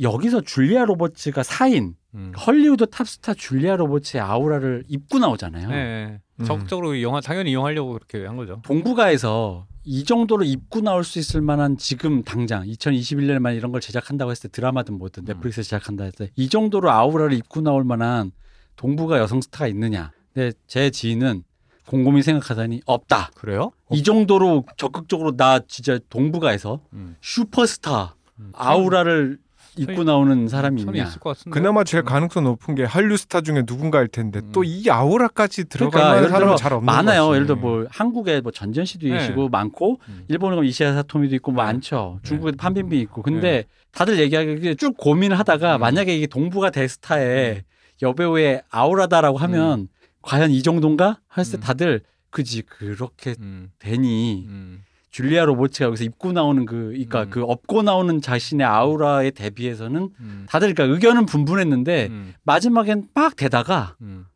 여기서 줄리아 로버츠가 사인 음. 헐리우드 탑스타 줄리아 로버츠의 아우라를 입고 나오잖아요. 네. 음. 적극적으로 영화 당연히 이용하려고 그렇게 한 거죠. 동북아에서 이 정도로 입고 나올 수 있을 만한 지금 당장 2021년에만 이런 걸 제작한다고 했을 때 드라마든 뭐든 음. 넷플릭스에 제작한다 했을 때 이 정도로 아우라를 입고 나올 만한 동북아 여성 스타가 있느냐. 근데 제 지인은 곰곰이 생각하다니 없다. 그래요? 이 정도로 적극적으로 나 진짜 동북아에서 음. 슈퍼스타 음. 아우라를 입고 나오는 사람이 있냐? 있을 것 같은데. 그나마 제일 가능성 높은 게 한류 스타 중에 누군가일 텐데 음. 또이 아우라까지 들어갈 그러니까 만한 예를 사람은 잘 없는 많아요. 거지. 예를 들어 뭐 한국에 뭐 전지현 씨도 네. 계시고 많고 음. 일본에 가면 이시아 사토미도 있고 네. 많죠. 네. 중국에도 판빈빈 있고. 근데 다들 얘기하기에 쭉 고민을 하다가 음. 만약에 이게 동부가 대스타의 여배우의 아우라다라고 하면 과연 이 정도인가? 했을 때 음. 다들 그지 그렇게 음. 되니 음. 줄리아 로버츠가 여기서 입고 나오는 그 그러니까 음. 그 업고 나오는 자신의 아우라에 대비해서는 음. 다들 그러니까 의견은 분분했는데 음. 마지막엔 막 되다가 음.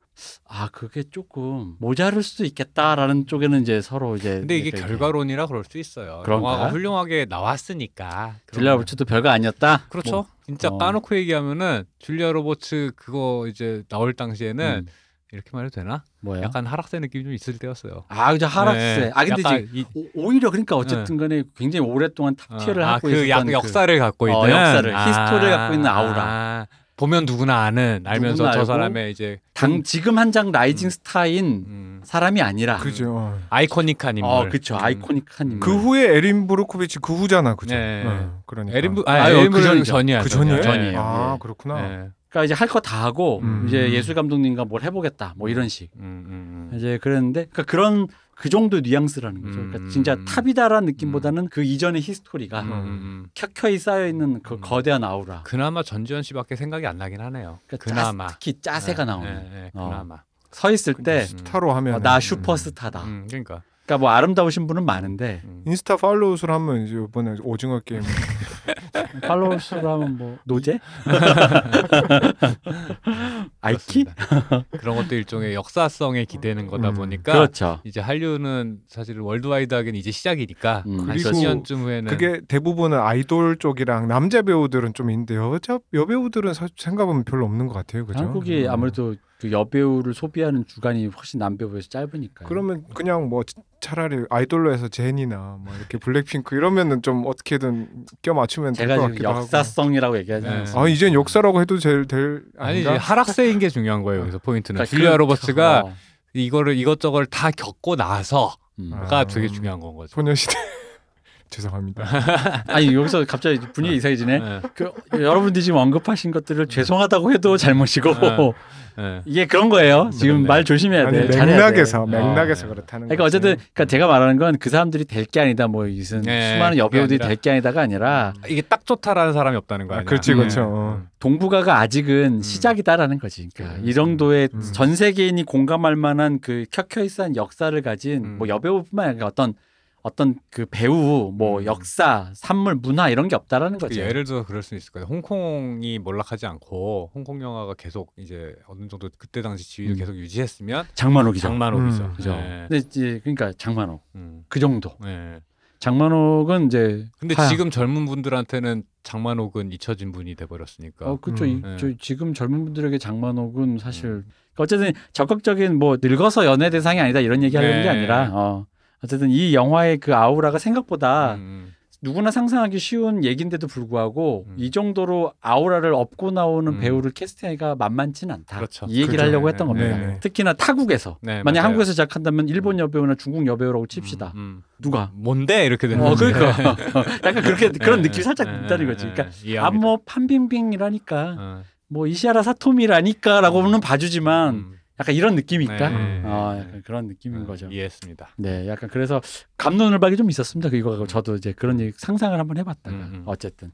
아 그게 조금 모자랄 수도 있겠다라는 쪽에는 이제 서로 이제 근데 이게 결과론이라 그럴 수 있어요. 그런가? 영화가 훌륭하게 나왔으니까. 줄리아 로버츠도 별거 아니었다. 그렇죠. 뭐, 진짜 어. 까놓고 얘기하면은 줄리아 로버츠 그거 이제 나올 당시에는 음. 이렇게 말해도 되나? 뭐야? 약간 하락세 느낌이 좀 있을 때였어요. 아 그죠 하락세. 네. 아 근데 오- 오히려 그러니까 어쨌든간에 굉장히 오랫동안 top tier를 아, 하고 그 있었던 약, 그 역사를 갖고 있는 어, 역사를, history를 갖고 있는 아우라. 아, 보면 누구나 아는 알면서 누구나 저 사람의 이제 당 지금 한창 rising 음. 스타인 음, 사람이 아니라 그죠. iconic한 인물. 어 그쵸 음. iconic한 인물. 그 후에 에린 브로코비치 그 후잖아, 그죠? 네. 어, 그러니까 에린 부, 아, 아유, 에린 그브 전이죠. 전이야. 그 전이에요? 전이에요. 아 예. 그렇구나. 네. 그러니까 이제 할 거 다 하고 음. 이제 예술 감독님과 뭘 해보겠다 뭐 이런 식 음, 음, 음. 이제 그랬는데 그러니까 그런 그 정도 뉘앙스라는 거죠. 그러니까 음. 진짜 top이다라는 느낌보다는 그 이전의 history가 음, 음, 음. 켜켜이 쌓여 있는 그 음. 거대한 아우라. 그나마 전지현 씨밖에 생각이 안 나긴 하네요. 그러니까 그나마 짜, 특히 짜세가 네, 나오는. 네, 네, 어. 그나마. 서 있을 때 스타로 하면 어, 나 슈퍼스타다. 음, 그러니까. 그러니까 뭐 아름다우신 분은 많은데 음. 인스타 follow 수를 하면 이제 이번에 오징어 게임 <laughs> follow 수로 하면 뭐 노제? <laughs> 아이키? <laughs> 그런 것도 일종의 역사성에 기대는 거다 음, 보니까 그렇죠. 이제 한류는 사실 worldwide하기는 이제 시작이니까 음, 한 그리고 10년쯤 후에는 그게 대부분은 아이돌 쪽이랑 남자 배우들은 좀 있는데 여자 여배우들은 사실 생각하면 별로 없는 것 같아요, 그죠? 한국이 음. 아무래도 그 여배우를 소비하는 주간이 훨씬 남배우에서 짧으니까요. 그러면 그냥 뭐 차라리 아이돌로 해서 제니나 뭐 이렇게 블랙핑크 이러면은 좀 어떻게든 껴 맞추면 될 것 같기도 하고. 역사성이라고 얘기하지 네. 아 이젠 역사라고 해도 제일 될 아니 이제? 하락세인 게 중요한 거예요. 여기서 포인트는 그러니까 줄리아 그- 로버츠가 어. 이거를 이것저걸 다 겪고 나서가 음. 아. 되게 중요한 건 거죠. 소녀시대 죄송합니다. <laughs> 아니 여기서 갑자기 분위기 이상해지네. 네. 그 여러분들이 지금 언급하신 것들을 죄송하다고 해도 잘못이고 네. 네. 이게 그런 거예요. 지금 네. 말 조심해야 아니 돼. 잘해야 맥락에서 돼. 맥락에서 어. 그렇다는 그러니까 거지. 어쨌든 그러니까 제가 말하는 건 그 사람들이 될 게 아니다. 뭐 무슨 네, 수많은 여배우들이 될 게 아니다가 아니라 이게 딱 좋다라는 사람이 없다는 거 아? 그렇지, 네. 그렇죠. 어. 동북아가 아직은 음. 시작이다라는 거지. 그러니까 음. 이 정도의 음. 전 세계인이 공감할 만한 그 켜켜이싼 역사를 가진 음. 뭐 여배우뿐만 아니라 어떤 어떤 그 배우, 뭐 음. 역사, 산물, 문화 이런 게 없다라는 그 거죠. 예를 들어 그럴 수 있을 거예요. 홍콩이 몰락하지 않고 홍콩 영화가 계속 이제 어느 정도 그때 당시 지위를 음. 계속 유지했으면 장만옥이죠. 장만옥이죠. 음, 그죠. 네. 근데 이제 그러니까 장만옥 음. 그 정도. 네. 장만옥은 이제 근데 하야. 지금 젊은 분들한테는 장만옥은 잊혀진 분이 돼 버렸으니까. 어 그렇죠. 음. 이- 네. 저 지금 젊은 분들에게 장만옥은 사실 음. 어쨌든 적극적인 뭐 늙어서 연애 대상이 아니다 이런 얘기 하려는 게 네. 아니라 어 어쨌든 이 영화의 그 아우라가 생각보다 음, 누구나 상상하기 쉬운 얘긴데도 불구하고 음. 이 정도로 아우라를 업고 나오는 음. 배우를 캐스팅하기가 만만치는 않다. 그렇죠. 이 얘기를 그죠. 하려고 했던 네, 겁니다. 네, 네. 특히나 타국에서 네, 만약 맞아요. 한국에서 시작한다면 일본 여배우나 중국 여배우라고 칩시다. 음, 음. 누가? 뭔데 이렇게 되는 어. 그러니까 <laughs> <laughs> 약간 그렇게 그런 네, 느낌 이 살짝 네, 있다는 네, 거지. 네, 그러니까 이해합니다. 아뭐 판빙빙이라니까 어, 뭐 이시아라 사토미라니까라고는 봐주지만 음, 약간 이런 느낌이 있다. 네, 아 네, 약간 그런 느낌인 어, 거죠. 이해했습니다. 네, 약간 그래서 갑론을박이 좀 있었습니다. 그거 음. 저도 이제 그런 얘기 상상을 한번 해봤다가 음, 음. 어쨌든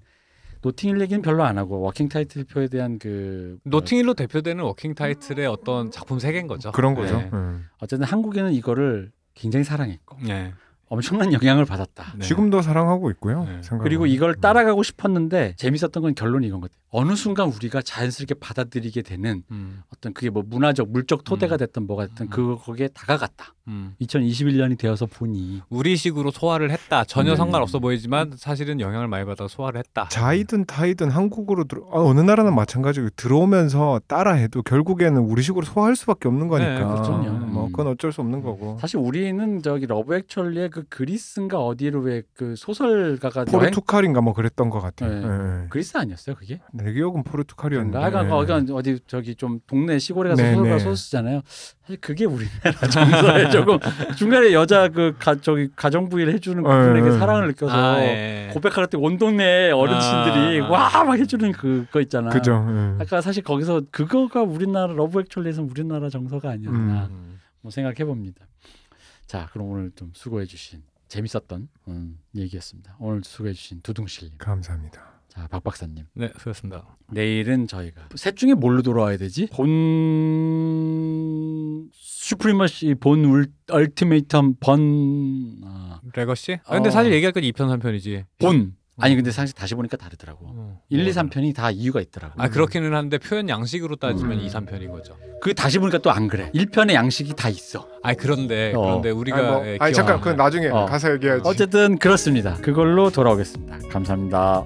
노팅힐 얘기는 별로 안 하고 워킹 타이틀 표에 대한 그 노팅힐로 대표되는 워킹 타이틀의 어떤 작품 세계인 거죠. 그런 거죠. 네. 음. 어쨌든 한국에는 이거를 굉장히 사랑했고 네. 엄청난 영향을 받았다. 네. 지금도 사랑하고 있고요. 네. 그리고 이걸 음. 따라가고 싶었는데 재밌었던 건 결론이 이건 것 같아요. 어느 순간 우리가 자연스럽게 받아들이게 되는 음, 어떤 그게 뭐 문화적 물적 토대가 음. 됐든 뭐가 됐든 음. 그 거기에 다가갔다. 음. 2021년이 되어서 보니 우리식으로 소화를 했다. 전혀 네. 상관없어 보이지만 사실은 영향을 많이 받아 소화를 했다. 자의든 타의든 한국으로 들어 아, 어느 나라는 마찬가지고 들어오면서 따라해도 결국에는 우리식으로 소화할 수밖에 없는 거니까. 네, 그렇죠. 뭐 음. 그건 어쩔 수 없는 거고. 사실 우리는 저기 러브 액츄얼리의 그 그리스인가 어디로 왜 그 소설가가 여행 포르투갈인가 뭐 그랬던 것 같아요. 네. 예, 예. 그리스 아니었어요 그게? 내 기억은 포르투갈이었는데. 그런가? 하여간 어디 어디 저기 좀 동네 시골에 가서 네, 소설가 네. 소설 쓰잖아요. 사실 그게 우리나라 <laughs> 정서에 조금 중간에 여자 그 가, 저기 가정부 일 해주는 그분에게 네. 사랑을 느껴서 아, 예. 고백할 때 온 동네 어르신들이 아, 아. 와 막 해주는 그거 있잖아. 그죠. 예. 아까 사실 거기서 그거가 우리나라 러브 액츄얼리에서 우리나라 정서가 아니었나 음. 뭐 생각해 봅니다. 자, 그럼 오늘 좀 수고해 주신 재밌었던 음, 얘기였습니다. 오늘 수고해 주신 두둥실님, 감사합니다. 자, 박 박사님. 네, 수고했습니다. 내일은 저희가 셋 중에 뭘로 돌아와야 되지? 본 슈프리머시 본 울, 얼티메이텀 본 아, 레거시? 아, 근데 어. 사실 얘기할 건 2편 3편이지. 본 아니 근데 사실 다시 보니까 다르더라고. 어. 1, 2, 3편이 다 이유가 있더라고. 아 그렇기는 한데 표현 양식으로 따지면 음. 2, 3편인 거죠. 그 다시 보니까 또 안 그래. 1편의 양식이 다 있어. 아 그런데 어. 그런데 우리가 아니, 뭐, 예, 아니 잠깐 그건 나중에 어. 가서 얘기하지. 어쨌든 그렇습니다. 그걸로 돌아오겠습니다. 감사합니다.